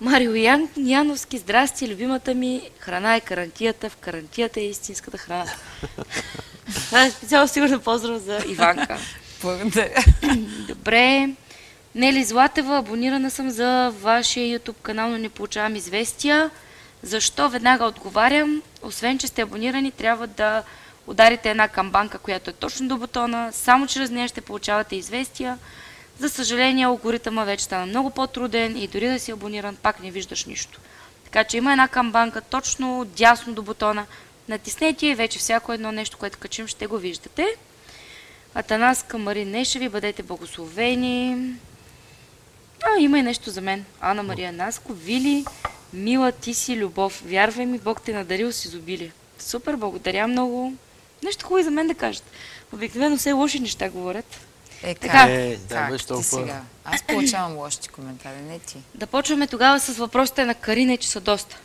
Марио Ян, Яновски, здрасти, любимата ми храна е карантията, в карантията е истинската храна. Това е специално сигурно поздрав за Иванка. Благодаря. Добре. Нели Златева, абонирана съм за вашия YouTube канал, но не получавам известия. Защо? Веднага отговарям. Освен, че сте абонирани, трябва да ударите една камбанка, която е точно до бутона. Само чрез нея ще получавате известия. За съжаление, алгоритъма вече стана много по-труден и дори да си абониран, пак не виждаш нищо. Така че има една камбанка точно дясно до бутона. Натиснете и вече всяко едно нещо, което качим, ще го виждате. Атанас Камарин Нешеви, бъдете благословени. А, има и нещо за мен. Ана Мария Наско, Вили, мила ти си любов. Вярвай ми, Бог те надарил с изобилие. Супер, благодаря много. Нещо хубаво и за мен да кажат. Обикновено все лоши неща говорят. Е, Така. как? Е, да, как беше ти толкова. сега? Аз получавам лошите коментари, не ти. Да почваме тогава с въпросите на Карина, че са доста.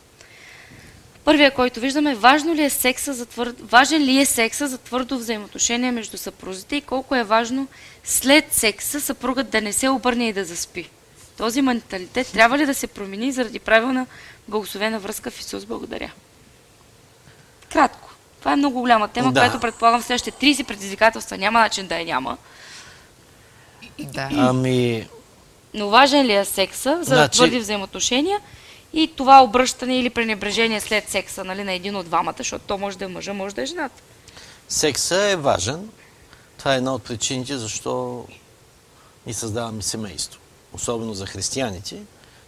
Първия, който виждаме, важно ли е секса за твърд... важен ли е секса за твърдо взаимоотношение между съпрузите и колко е важно след секса съпругът да не се обърне и да заспи. Този менталитет трябва ли да се промени заради правилна благословена връзка в Исус? Благодаря. Кратко. Това е много голяма тема, Да. която предполагам следващите 30 предизвикателства няма начин да я няма. Да. Ами, Но важен ли е секса за Значи- твърди взаимоотношения и това обръщане или пренебрежение след секса нали, на един от двамата, защото то може да е мъжа, може да е жената. секса е важен. Това е една от причините, защо ни създаваме семейство. Особено за християните.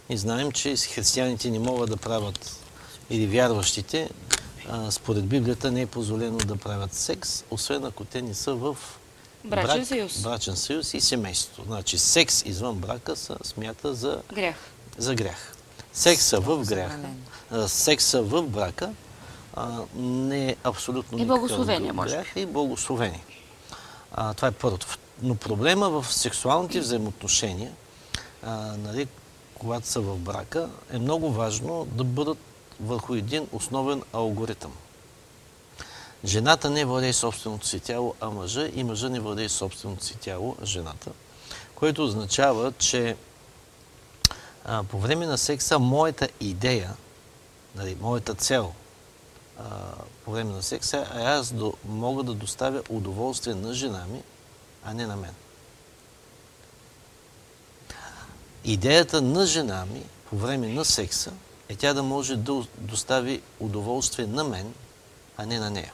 И знаем, че християните не могат да правят, или вярващите, а, според Библията не е позволено да правят секс, освен ако те не са в Брачен брак, съюз. брачен съюз и семейство. Значи секс извън брака се смята за Грях. за грях. Секса в грях, а, секса в брака а, не е абсолютно И благословение, може грях и благословение. А, това е първото. Но проблема в сексуалните взаимоотношения, а, нали, когато са в брака, е много важно да бъдат върху един основен алгоритъм. Жената не владее собственото си тяло, а мъжа и мъжа не владее собственото си тяло, жената. Което означава, че а, по време на секса моята идея, нали, моята цел а, по време на секса е аз да мога да доставя удоволствие на жена ми, а не на мен. Идеята на жена ми по време на секса е тя да може да достави удоволствие на мен, а не на нея.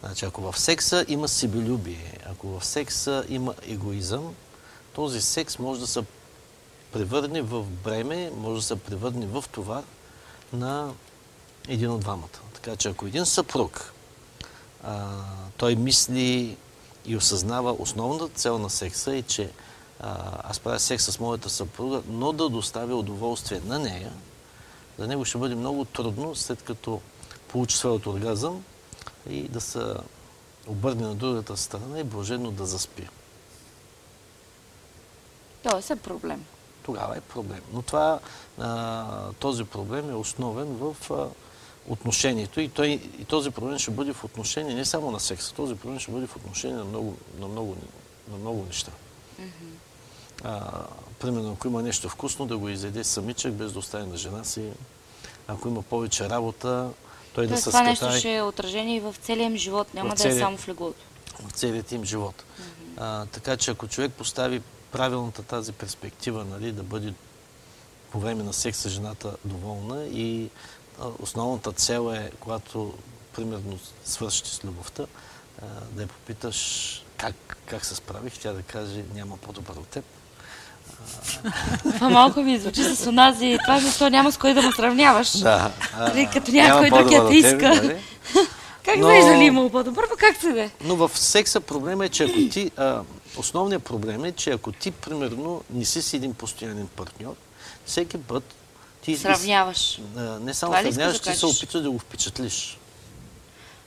Значи, ако в секса има себелюбие, ако в секса има егоизъм, този секс може да се превърне в бреме, може да се превърне в товар на един от двамата. Така че ако един съпруг, а, той мисли и осъзнава основната цел на секса е, че а, аз правя секс с моята съпруга, но да доставя удоволствие на нея, за него ще бъде много трудно, след като получи своят оргазъм и да се обърне на другата страна и блаженно да заспи. Тоест е проблем. Тогава е проблем. Но това, а, този проблем е основен в а, отношението и, той, и този проблем ще бъде в отношение не само на секса, този проблем ще бъде в отношение на много, на много, на много неща. А, примерно, ако има нещо вкусно, да го изяде самичък, без да остави на жена си. Ако има повече работа, той да Тоест, се това нещо ще е отражение и в целия им живот, няма В да е целия- само в леглото. в целият им живот. А, така че ако човек постави правилната тази перспектива, нали, да бъде по време на секса жената доволна и а, основната цел е, когато примерно свършите с любовта, а, да я попиташ как, как се справих, тя да каже няма по-добър от теб. Това малко ми звучи с онази. Това защо няма с кой да ме сравняваш. Да. а, Нали, като някой друг я те иска. нали? Как Но- знаеш дали имало по-добър, па как се де? Но в секса проблема е, че ако ти... А, основният проблем е, че ако ти, примерно, не си с един постоянен партньор, всеки път ти... Сравняваш. А, не само Това сравняваш, ти се опитваш да го впечатлиш.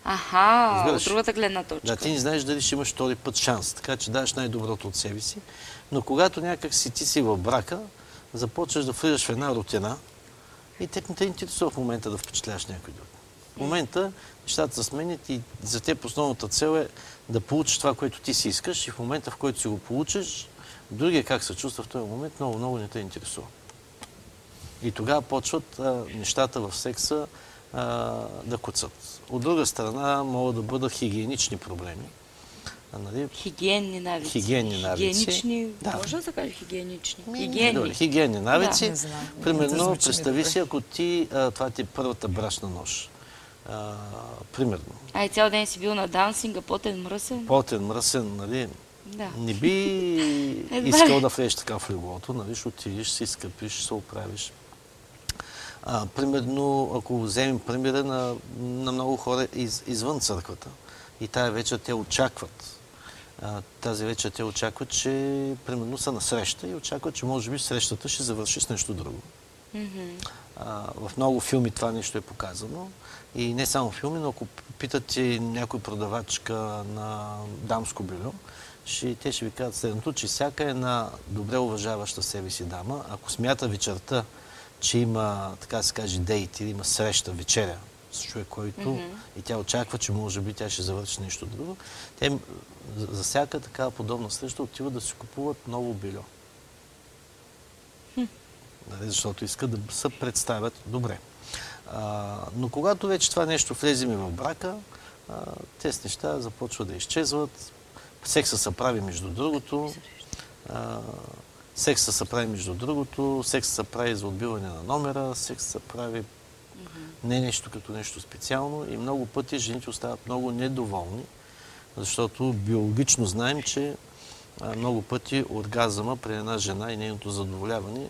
Аха, Разбираш? от другата гледна точка. Да, ти не знаеш дали ще имаш втори път шанс, така че даваш най-доброто от себе си. Но когато някак си ти си в брака, започваш да влизаш в една рутина И те не те интересува в момента да впечатляваш някой друг. В момента нещата се сменят и за теб основната цел е да получиш това, което ти си искаш и в момента, в който си го получиш, другия как се чувства в този момент, много, много не те интересува. И тогава почват а, нещата в секса а, да куцат. От друга страна могат да бъдат хигиенични проблеми. А, нали? Хигиенни навици. Хигиенни навици. Хигиенични, Да. може да се каже хигиенични? Добре, Хигиенни. хигиенни навици. Да. Да Примерно, ми представи добре. си, ако ти, а, това ти е първата брашна нощ. А, примерно. Ай, цял ден си бил на дансинга, потен мръсен. Потен, мръсен, нали? Да. Не би искал да влезеш така в леглото, нали? Ще отидеш, си скъпиш, се оправиш. А, примерно, ако вземем примера на, на много хора из, извън църквата и тая вечер те очакват. Тази вечер те очакват, че примерно са на среща и очакват, че може би срещата ще завърши с нещо друго. А, в много филми това нещо е показано. И не само филми, но ако питате някой продавачка на дамско бельо, ще, те ще ви кажат следното, че всяка една добре уважаваща себе си дама, ако смята вечерта, че има, така се каже, дейт или има среща, вечеря с човек, който Мгм. и тя очаква, че може би тя ще завърши нещо друго, те за, всяка такава подобна среща отиват да си купуват ново бельо. Нали, защото искат да се представят добре. А, но когато вече това нещо влезе ми в брака, а, тези неща започват да изчезват. Секса се прави между другото. А, секса се прави между другото. Секса се прави за отбиване на номера. Секса се прави не нещо като нещо специално. И много пъти жените остават много недоволни, защото биологично знаем, че много пъти оргазъма при една жена и нейното задоволяване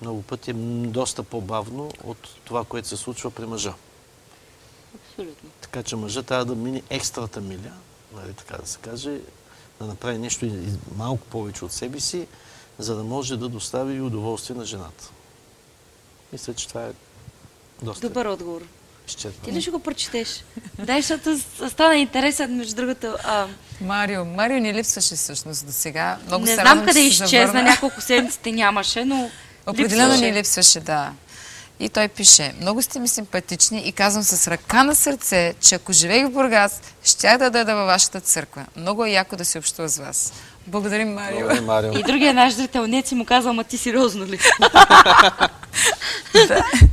много пъти е доста по-бавно от това, което се случва при мъжа. Абсолютно. Така че мъжът трябва да мине екстрата миля, нали, така да се каже, да направи нещо малко повече от себе си, за да може да достави и удоволствие на жената. Мисля, че това е доста Добър отговор. Изчерпано. Ти ли ще го прочетеш? Дай, защото стана интересен, между другото. А, Марио, Марио ни липсваше всъщност до сега. Много не се знам къде изчезна, няколко седмици те нямаше, но Определено липсваше. ни липсваше, да. И той пише, много сте ми симпатични и казвам с ръка на сърце, че ако живеех в Бургас, щях да дойда във вашата църква. Много е яко да се общува с вас. Благодарим, Марио. Благодаря, Марио. И другия наш зрител, не си му казал, ма ти сериозно ли?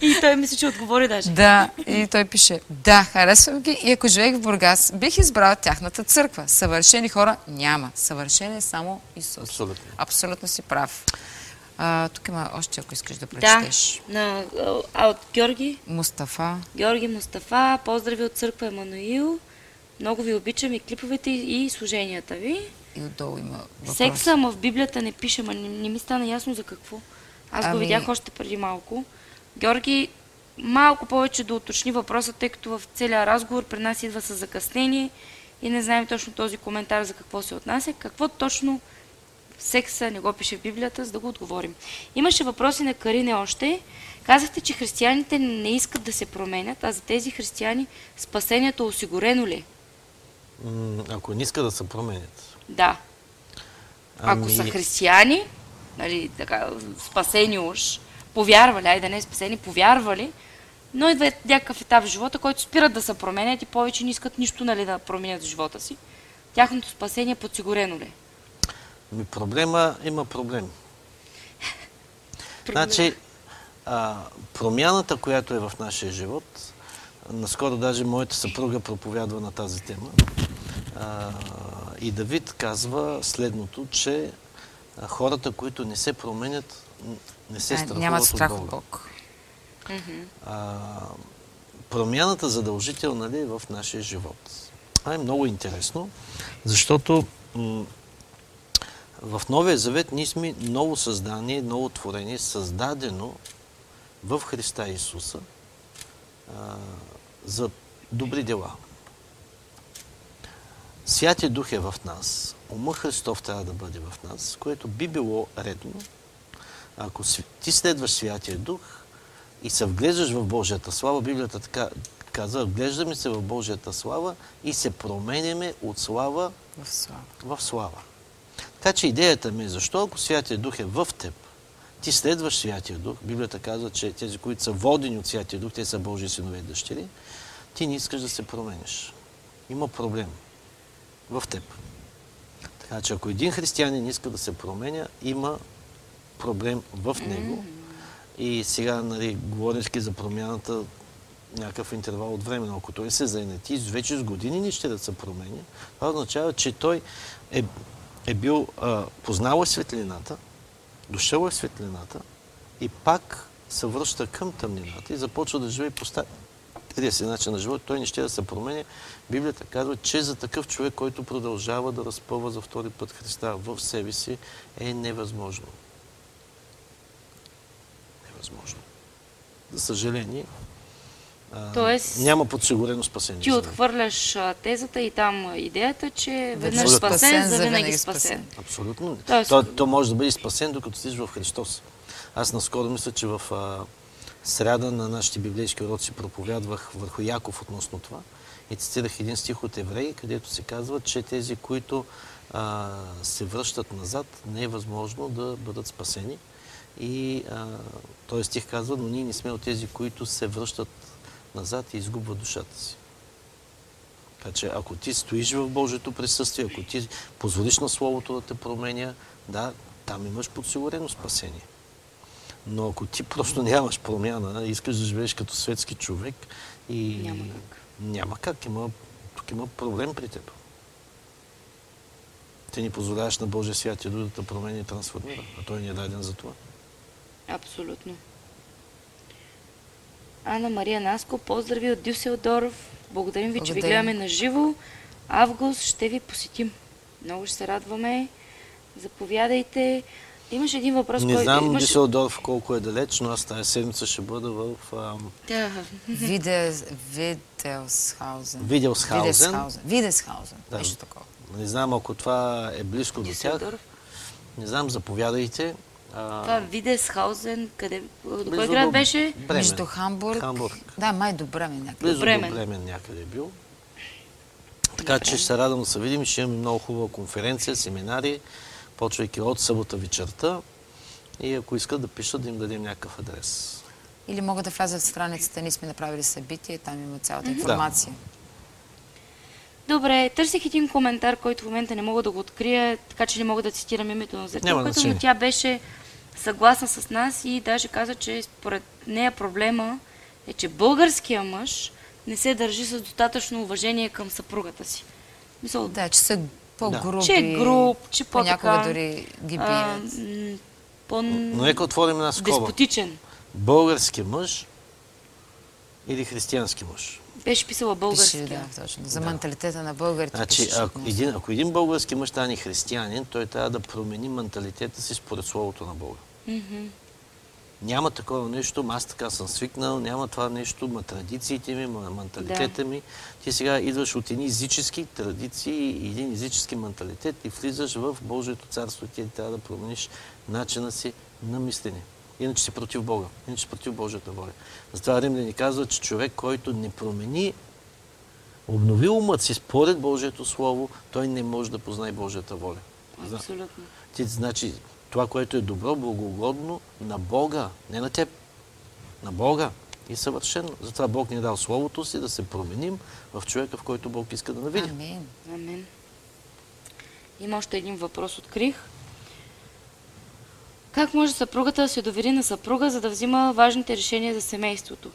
И той мисли, че отговори даже. Да, и той пише, да, харесвам ги и ако живеех в Бургас, бих избрал тяхната църква. Съвършени хора няма. Съвършен е само Исус. Абсолютно. Абсолютно си прав. А, тук има още, ако искаш да Да, прочетеш. на, а от Георги. Мустафа. Георги Мустафа, поздрави от църква Емануил. Много ви обичам и клиповете и служенията ви. И отдолу има въпрос. Секса, ама в Библията не пише, ма не, не ми стана ясно за какво. Аз го Ами- видях още преди малко. Георги, малко повече да уточни въпроса, тъй като в целия разговор при нас идва с закъснение и не знаем точно този коментар за какво се отнася. Какво точно секса не го пише в Библията, за да го отговорим. Имаше въпроси на Карине още. Казахте, че християните не искат да се променят, а за тези християни спасението осигурено ли? е? Ако не иска да се променят. Да. Ако Ами- са християни, нали, така, спасени уж, повярвали, айде да не спасени, повярвали, но идва някакъв етап в живота, който спират да се променят и повече не искат нищо нали, да променят в живота си. Тяхното спасение е подсигурено ли? Ми проблема има проблем. Значи, а, промяната, която е в нашия живот, наскоро даже моята съпруга проповядва на тази тема. А, и Давид казва следното, че хората, които не се променят, не се А, страхуват нямат страх от от Бога. Бог. А, промяната задължителна ли е в нашия живот? Това е много интересно, защото м- в Новия Завет ние сме ново създание, ново творение, създадено в Христа Исуса а, за добри дела. Святия Дух е в нас, ума Христов трябва да бъде в нас, което би било редно, ако ти следваш Святия Дух и се вглеждаш в Божията слава, Библията така казва, вглеждаме се в Божията слава и се променяме от слава в слава. В слава. Така че идеята ми е защо ако Святия Дух е в теб, ти следваш Святия Дух, Библията казва, че тези, които са водени от Святия Дух, те са Божии синове и дъщери, ти не искаш да се промениш. Има проблем в теб. Така че ако един християнин иска да се променя, има проблем в него. И сега, нали, говорейки за промяната, някакъв интервал от време, но ако той се заенети вече с години не ще да се променя, това означава, че той е, е бил, а, познал е светлината, дошъл е светлината и пак се връща към тъмнината и започва да живее по стария си начин на живот, той не ще да се променя. Библията казва, че за такъв човек, който продължава да разпъва за втори път Христа в себе си, е невъзможно. Невъзможно. За съжаление, Тоест, няма подсигурено спасение. Ти отхвърляш тезата и там идеята, че веднъж Абсолютно. спасен, за винаги спасен. Абсолютно. Тоест- То, то може да бъде спасен, докато си в Христос. Аз наскоро мисля, че в а, сряда на нашите библейски уроци проповядвах върху Яков относно това и цитирах един стих от Евреи, където се казва, че тези, които а, се връщат назад, не е възможно да бъдат спасени. И а, този стих казва, но ние не сме от тези, които се връщат назад и изгубват душата си. Така че ако ти стоиш в Божието присъствие, ако ти позволиш на Словото да те променя, да, там имаш подсигурено спасение. Но ако ти просто нямаш промяна, искаш да живееш като светски човек и Няма как. няма как. Има, тук има проблем при теб. Ти ни позволяваш на Божия Святия Дух да те промени и трансформира, а Той ни е даден за това. Абсолютно. Ана Мария Наско, поздрави от Дюселдорф. Благодарим ви, че ви Благодарим. гледаме на живо. Август ще ви посетим. Много ще се радваме. Заповядайте. Имаш един въпрос, не който... знам имаш... Дюселдорф колко е далеч, но аз тази седмица ще бъда в ам, Да. Виде, Виделсхаузен. Виделсхаузен. Виделсхаузен. Да. Нещо такова. Не знам, ако това е близко до тях. Не знам, заповядайте. А, Това Видесхаузен, къде... До кой град до беше? Бремен. Между Хамбург. Хамбург. Да, май до Бремен някъде. Близо Бремен. до Бремен някъде е бил. Така че ще се радвам да се видим. Ще имаме много хубава конференция, семинари, почвайки от събота вечерта. И ако искат да пишат, да им дадем някакъв адрес. Или могат да влязат в страницата, ние сме направили събитие, там има цялата информация. Добре, търсих един коментар, който в момента не мога да го открия, така че не мога да цитирам името на зрителката, но тя беше съгласна с нас и даже каза, че според нея проблема е, че българския мъж не се държи с достатъчно уважение към съпругата си. Мисъл, Да, че са по-груби. че е груб, че по-така... Понякога дори ги а, бият. по... Но нека отворим една скоба. Деспотичен. Български мъж или християнски мъж? Беше писала Пише, българския. да, точно. За менталитета на българите. Значи, ако един, ако един български мъж стане християнин, той трябва да промени менталитета си според Словото на Бога. Мгм. Няма такова нещо, аз така съм свикнал, няма това нещо, ма традициите ми, ма менталитета ми. Ти сега идваш от едни езически традиции и един езически менталитет и влизаш в Божието царство и ти трябва да промениш начина си на мислене. Иначе си против Бога, иначе си против Божията воля. Затова Римляни казва, че човек, който не промени, обнови умът си според Божието Слово, той не може да познае Божията воля. Абсолютно. ти, значи, това, което е добро, благогодно на Бога, не на теб, на Бога и съвършено. Затова Бог ни е дал Словото си да се променим в човека, в който Бог иска да навиди. Амин. Амен. Има още един въпрос открих. Как може съпругата да се довери на съпруга, за да взима важните решения за семейството?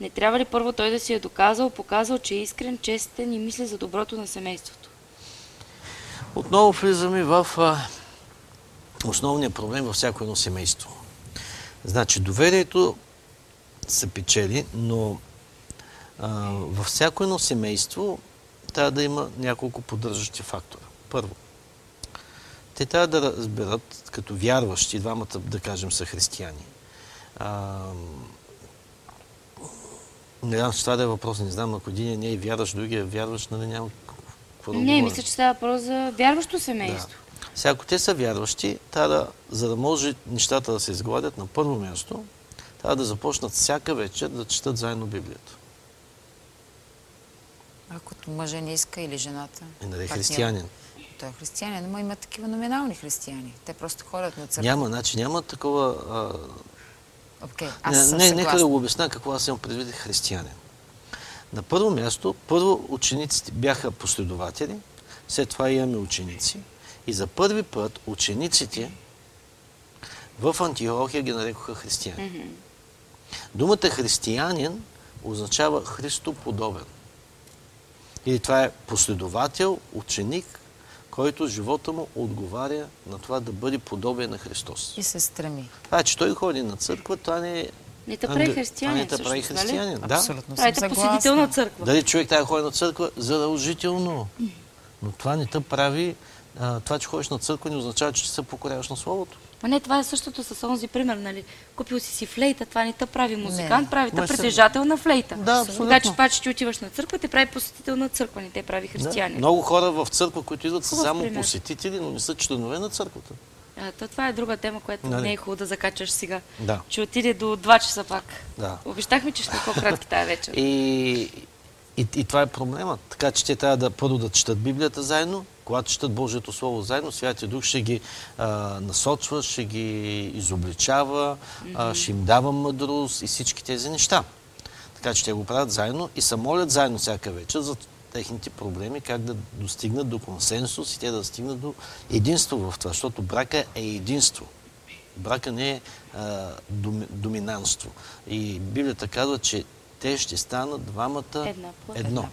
Не трябва ли първо той да си е доказал, показал, че е искрен, честен и мисли за доброто на семейството? Отново влизаме в а, основния проблем във всяко едно семейство. Значи, доверието се печели, но а, във всяко едно семейство трябва да има няколко поддържащи фактора. Първо, те трябва да разберат, като вярващи, двамата, да кажем, са християни. А, не знам, че това да е въпрос, не знам, ако един не е вярващ, другия е вярващ, нали няма какво да Не, говорим. мисля, че става въпрос за вярващо семейство. Сега, ако те са вярващи, трябва да, за да може нещата да се изгладят на първо място, трябва да започнат всяка вечер да четат заедно Библията. Ако мъжа не иска или жената. Нали е партньор. християнин. Той е християнин, но има такива номинални християни. Те просто ходят на църква. Няма, значи няма такова... А... Не, аз съм не, нека да го обясня какво аз имам предвид християнин. На първо място, първо учениците бяха последователи, след това имаме ученици. И за първи път учениците в Антиохия ги нарекоха християни. Думата християнин означава Христоподобен. Или това е последовател, ученик, който живота му отговаря на това да бъде подобен на Христос. И се стреми. Това, че той ходи на църква, това не е... Не те прави християнин, Това не те прави нали? християнин, да. Абсолютно Правите съм посетител съгласна. на църква. Дали човек трябва да ходи на църква? Задължително. Но това не те прави... А, това, че ходиш на църква, не означава, че се покоряваш на Словото. Ма не, това е същото с онзи пример, нали? Купил си си флейта, това не те прави музикант, Не. прави те се- притежател на флейта. Да, абсолютно. Така че това, че ти отиваш на църква, те прави посетител на църква, не те прави Да. християнин. Много хора в църква, които идват, са само пример. посетители, но не са членове на църквата. А, то това е друга тема, която Нали? не е хубаво да закачаш сега. Да. Че отиде до 2 часа пак. Да. Обещахме, че ще е по-кратки тази вечер. И, и, и това е проблемът. Така че те трябва да първо да четат Библията заедно, когато четат Божието Слово заедно, Святия Дух ще ги а, насочва, ще ги изобличава, а, ще им дава мъдрост и всички тези неща. Така че те го правят заедно и се молят заедно всяка вечер за техните проблеми, как да достигнат до консенсус и те да стигнат до единство в това, защото брака е единство. Брака не е а, доми, доминанство. И Библията казва, че те ще станат двамата плът, едно.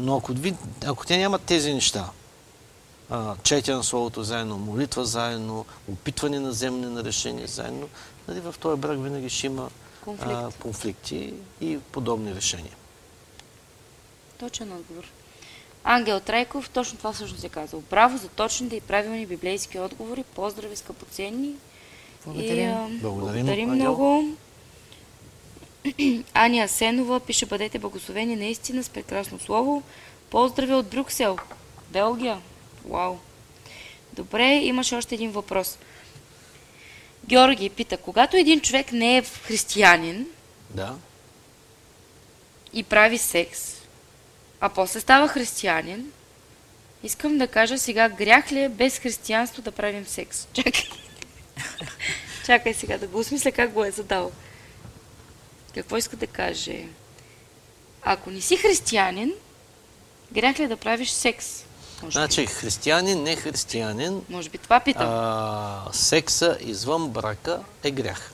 Но ако, ви, ако те нямат тези неща, четене на Словото заедно, молитва заедно, опитване на вземане на решение заедно, нали, в този брак винаги ще има Конфликт. а, конфликти и подобни решения. Точен отговор. Ангел Трайков, точно това всъщност е казал. Браво за точните и правилни библейски отговори. Поздрави, скъпоценни. Благодарим. И, а, Благодарим, благодарим Ангел. много. Ани Асенова пише, бъдете благословени наистина с прекрасно слово. Поздрави от Брюксел, Белгия. Вау. Добре, имаше още един въпрос. Георги пита, когато един човек не е християнин Да. и прави секс, а после става християнин, искам да кажа сега, грях ли е без християнство да правим секс? Чакай. Чакай сега да го осмисля как го е задал. Какво иска да каже? Ако не си християнин, грях ли е да правиш секс? Може, Значи, християнин, не християнин, може би това питам. а, секса извън брака е грях.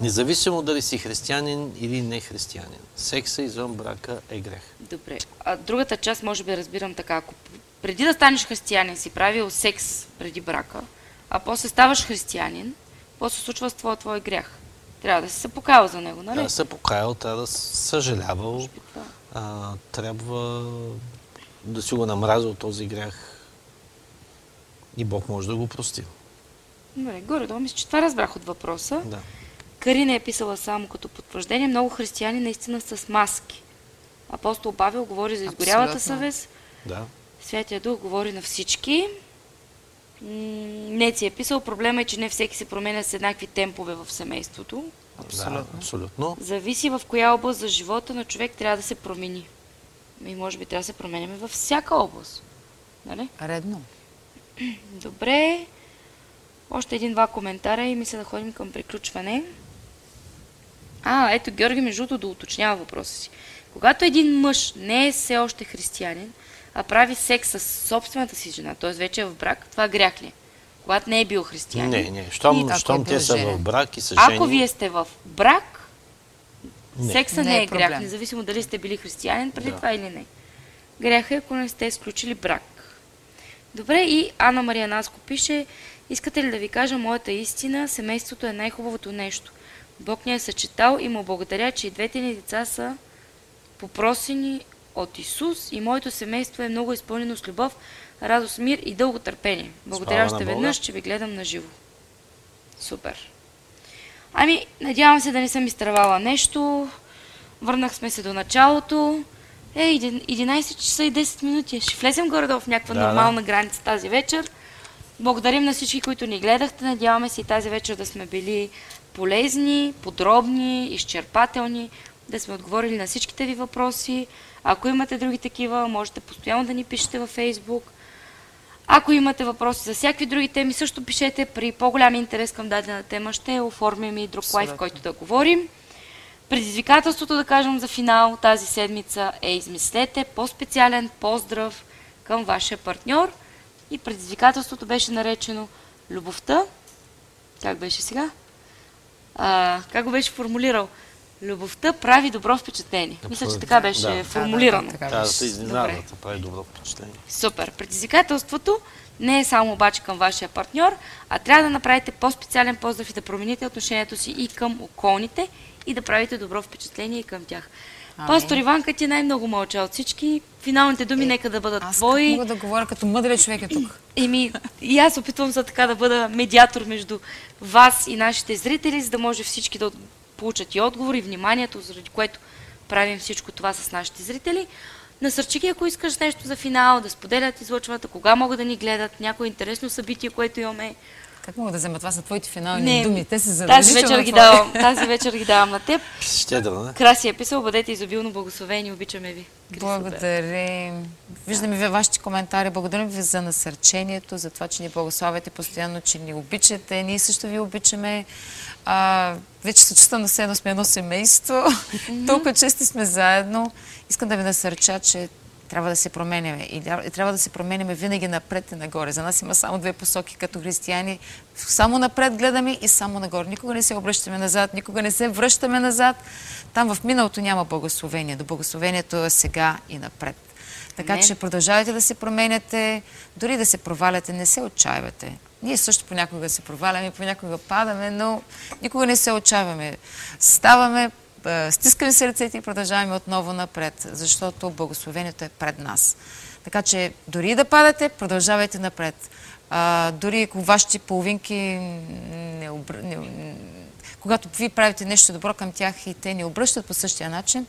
Независимо дали си християнин или не християнин. Секса извън брака е грех. Добре. А другата част може би разбирам така. Ако преди да станеш християнин си правил секс преди брака, а после ставаш християнин, какво се случва с твоя твой грях? Трябва да си се покаял за него, нали? Трябва да се покаял, трябва да съжалявал, а, трябва да си го намразил този грях и Бог може да го прости. Добре, горе-долу мисля, че това разбрах от въпроса. Да. Карина е писала само като потвърждение. Много християни наистина са с маски. Апостол Павел говори за изгорялата Абсолютно. съвест. Да. Святия Дух говори на всички. Не си е писал. Проблема е, че не всеки се променя с еднакви темпове в семейството. Да, абсолютно. Зависи в коя област за живота на човек трябва да се промени. И може би трябва да се променяме във всяка област. Нали? Редно. Добре. Още един-два коментара и мисля да ходим към приключване. А, ето Георги между другото да уточнява въпроса си. Когато един мъж не е все още християнин, а прави секс с собствената си жена, т.е. вече е в брак, това грях ли? е? Когато не е бил християнин. Не, не. Щом, И- щом е те са в брак и са жени... Ако вие сте в брак, Не. секса не, Не е е грях, независимо дали сте били християнин преди Да. това или не. Грях е, ако не сте изключили брак. Добре, и Анна Мария Наско пише, искате ли да ви кажа моята истина, семейството е най-хубавото нещо. Бог ни е съчетал и му благодаря, че и двете ни деца са попросени от Исус и моето семейство е много изпълнено с любов, радост, мир и дълго търпение. Благодаря още веднъж, че ви гледам на живо. Супер. Ами, надявам се да не съм изтървала нещо. Върнах сме се до началото. Е, един- 11 часа и 10 минути. Ще влезем горе-долу в някаква Да, да. нормална граница тази вечер. Благодарим на всички, които ни гледахте. Надяваме се и тази вечер да сме били полезни, подробни, изчерпателни. да сме отговорили на всичките ви въпроси. Ако имате други такива, можете постоянно да ни пишете във Facebook. Ако имате въпроси за всякакви други теми, също пишете. При по-голям интерес към дадена тема ще оформим и друг лайф, който да говорим. Предизвикателството, да кажем за финал тази седмица е измислете по-специален поздрав към вашия партньор. И предизвикателството беше наречено любовта. Как беше сега? А, как го беше формулирал? Любовта прави добро впечатление. Мисля, че така беше Да. формулирано. Трябва да се изненадат, да прави добро впечатление. Супер. Предизвикателството не е само обаче към вашия партньор, а трябва да направите по-специален поздрав и да промените отношението си и към околните и да правите добро впечатление и към тях. Ами. Пастор Иванка ти най-много мълча от всички. Финалните думи нека да бъдат Аз твои. мога да говоря като мъдрия човек е тук. Еми, и аз опитвам се така да бъда медиатор между вас и нашите зрители, за да може всички да получат и отговор и вниманието, заради което правим всичко това с нашите зрители. Насърчи ги, ако искаш нещо за финал, да споделят излъчването, кога могат да ни гледат, някое интересно събитие, което имаме. Как мога да взема това са твоите финални Не, думи? Те се тази задължително вечер, ги давам, тази вечер ги давам на теб. Щедро, не? Краси е писал, бъдете изобилно благословени, обичаме ви. Благодарим. Виждаме ви вашите коментари. Благодарим ви за насърчението, за това, че ни благославяте постоянно, че ни обичате. Ние също ви обичаме. А, вече се чувствам на едно сме едно семейство. Толкова често сме заедно. Искам да ви насърча, че трябва да се променяме. И да- и трябва да се променяме винаги напред и нагоре. За нас има само две посоки като християни. Само напред гледаме и само нагоре. Никога не се обръщаме назад, никога не се връщаме назад. Там в миналото няма благословение. До благословението е сега и напред. Така Амен. че продължавайте да се променяте, дори да се проваляте, не се отчаивате. Ние също понякога се проваляме, понякога падаме, но никога не се отчаиваме. Ставаме, стискаме се ръцете и продължаваме отново напред, защото благословението е пред нас. Така че дори да падате, продължавайте напред. А, дори ако вашите половинки не, обр... не, когато вие правите нещо добро към тях и те не обръщат по същия начин,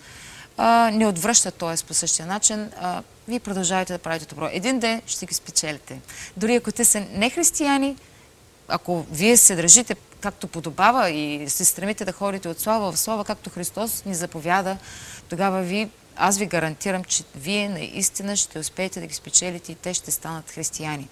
а, не отвръщат, т.е. по същия начин, а, вие продължавате да правите добро. Един ден ще ги спечелите. Дори ако те са нехристияни, ако вие се държите както подобава и се стремите да ходите от слава в слава, както Христос ни заповяда, тогава ви, аз ви гарантирам, че вие наистина ще успеете да ги спечелите и те ще станат християни.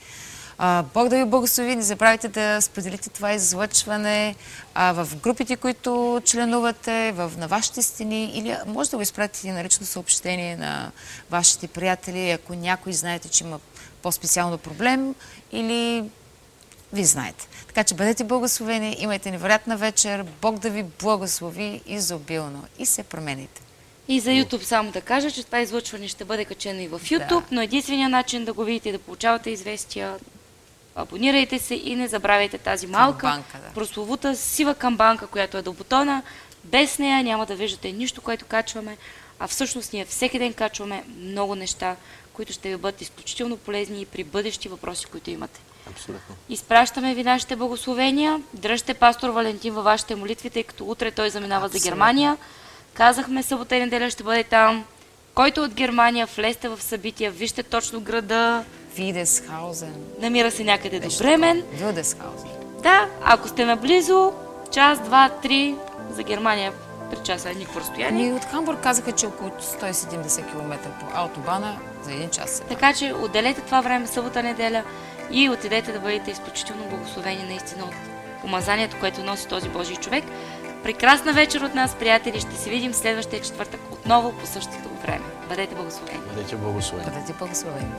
А, Бог да ви благослови. Не забравяйте да споделите това излъчване а, в групите, които членувате, в, на вашите стени или може да го изпратите на лично съобщение на вашите приятели, ако някой знаете, че има по-специално проблем или ви знаете. Така че бъдете благословени, имайте невероятна вечер, Бог да ви благослови изобилно и се промените. И за YouTube само да кажа, че това излъчване ще бъде качено и в YouTube, но единственият начин да го видите и да получавате известия, абонирайте се и не забравяйте тази малка, Камбанка, да. прословута сива камбанка, която е до бутона. Без нея няма да виждате нищо, което качваме, а всъщност ние всеки ден качваме много неща, които ще ви бъдат изключително полезни и при бъдещи въпроси, които имате. Абсолютно. Изпращаме ви нашите благословения. Дръжте пастор Валентин във вашите молитви, тъй като утре той заминава за Абсолютно. Германия. Казахме събота и неделя ще бъде там. Който е от Германия, влезте в събития, вижте точно града. Видесхаузен. Намира се някъде до Бремен. Видесхаузен. Да, ако сте наблизо, час, два, три, за Германия три часа е никакво разстояние. Ами от Хамбург казаха, че около 170 км по автобана за един час. Така че отделете това време събота, неделя и отидете да бъдете изключително благословени наистина от помазанието, което носи този Божий човек. Прекрасна вечер от нас, приятели. Ще се видим следващия четвъртък отново по същото време. Бъдете благословени. Бъдете благословени. Бъдете благословени.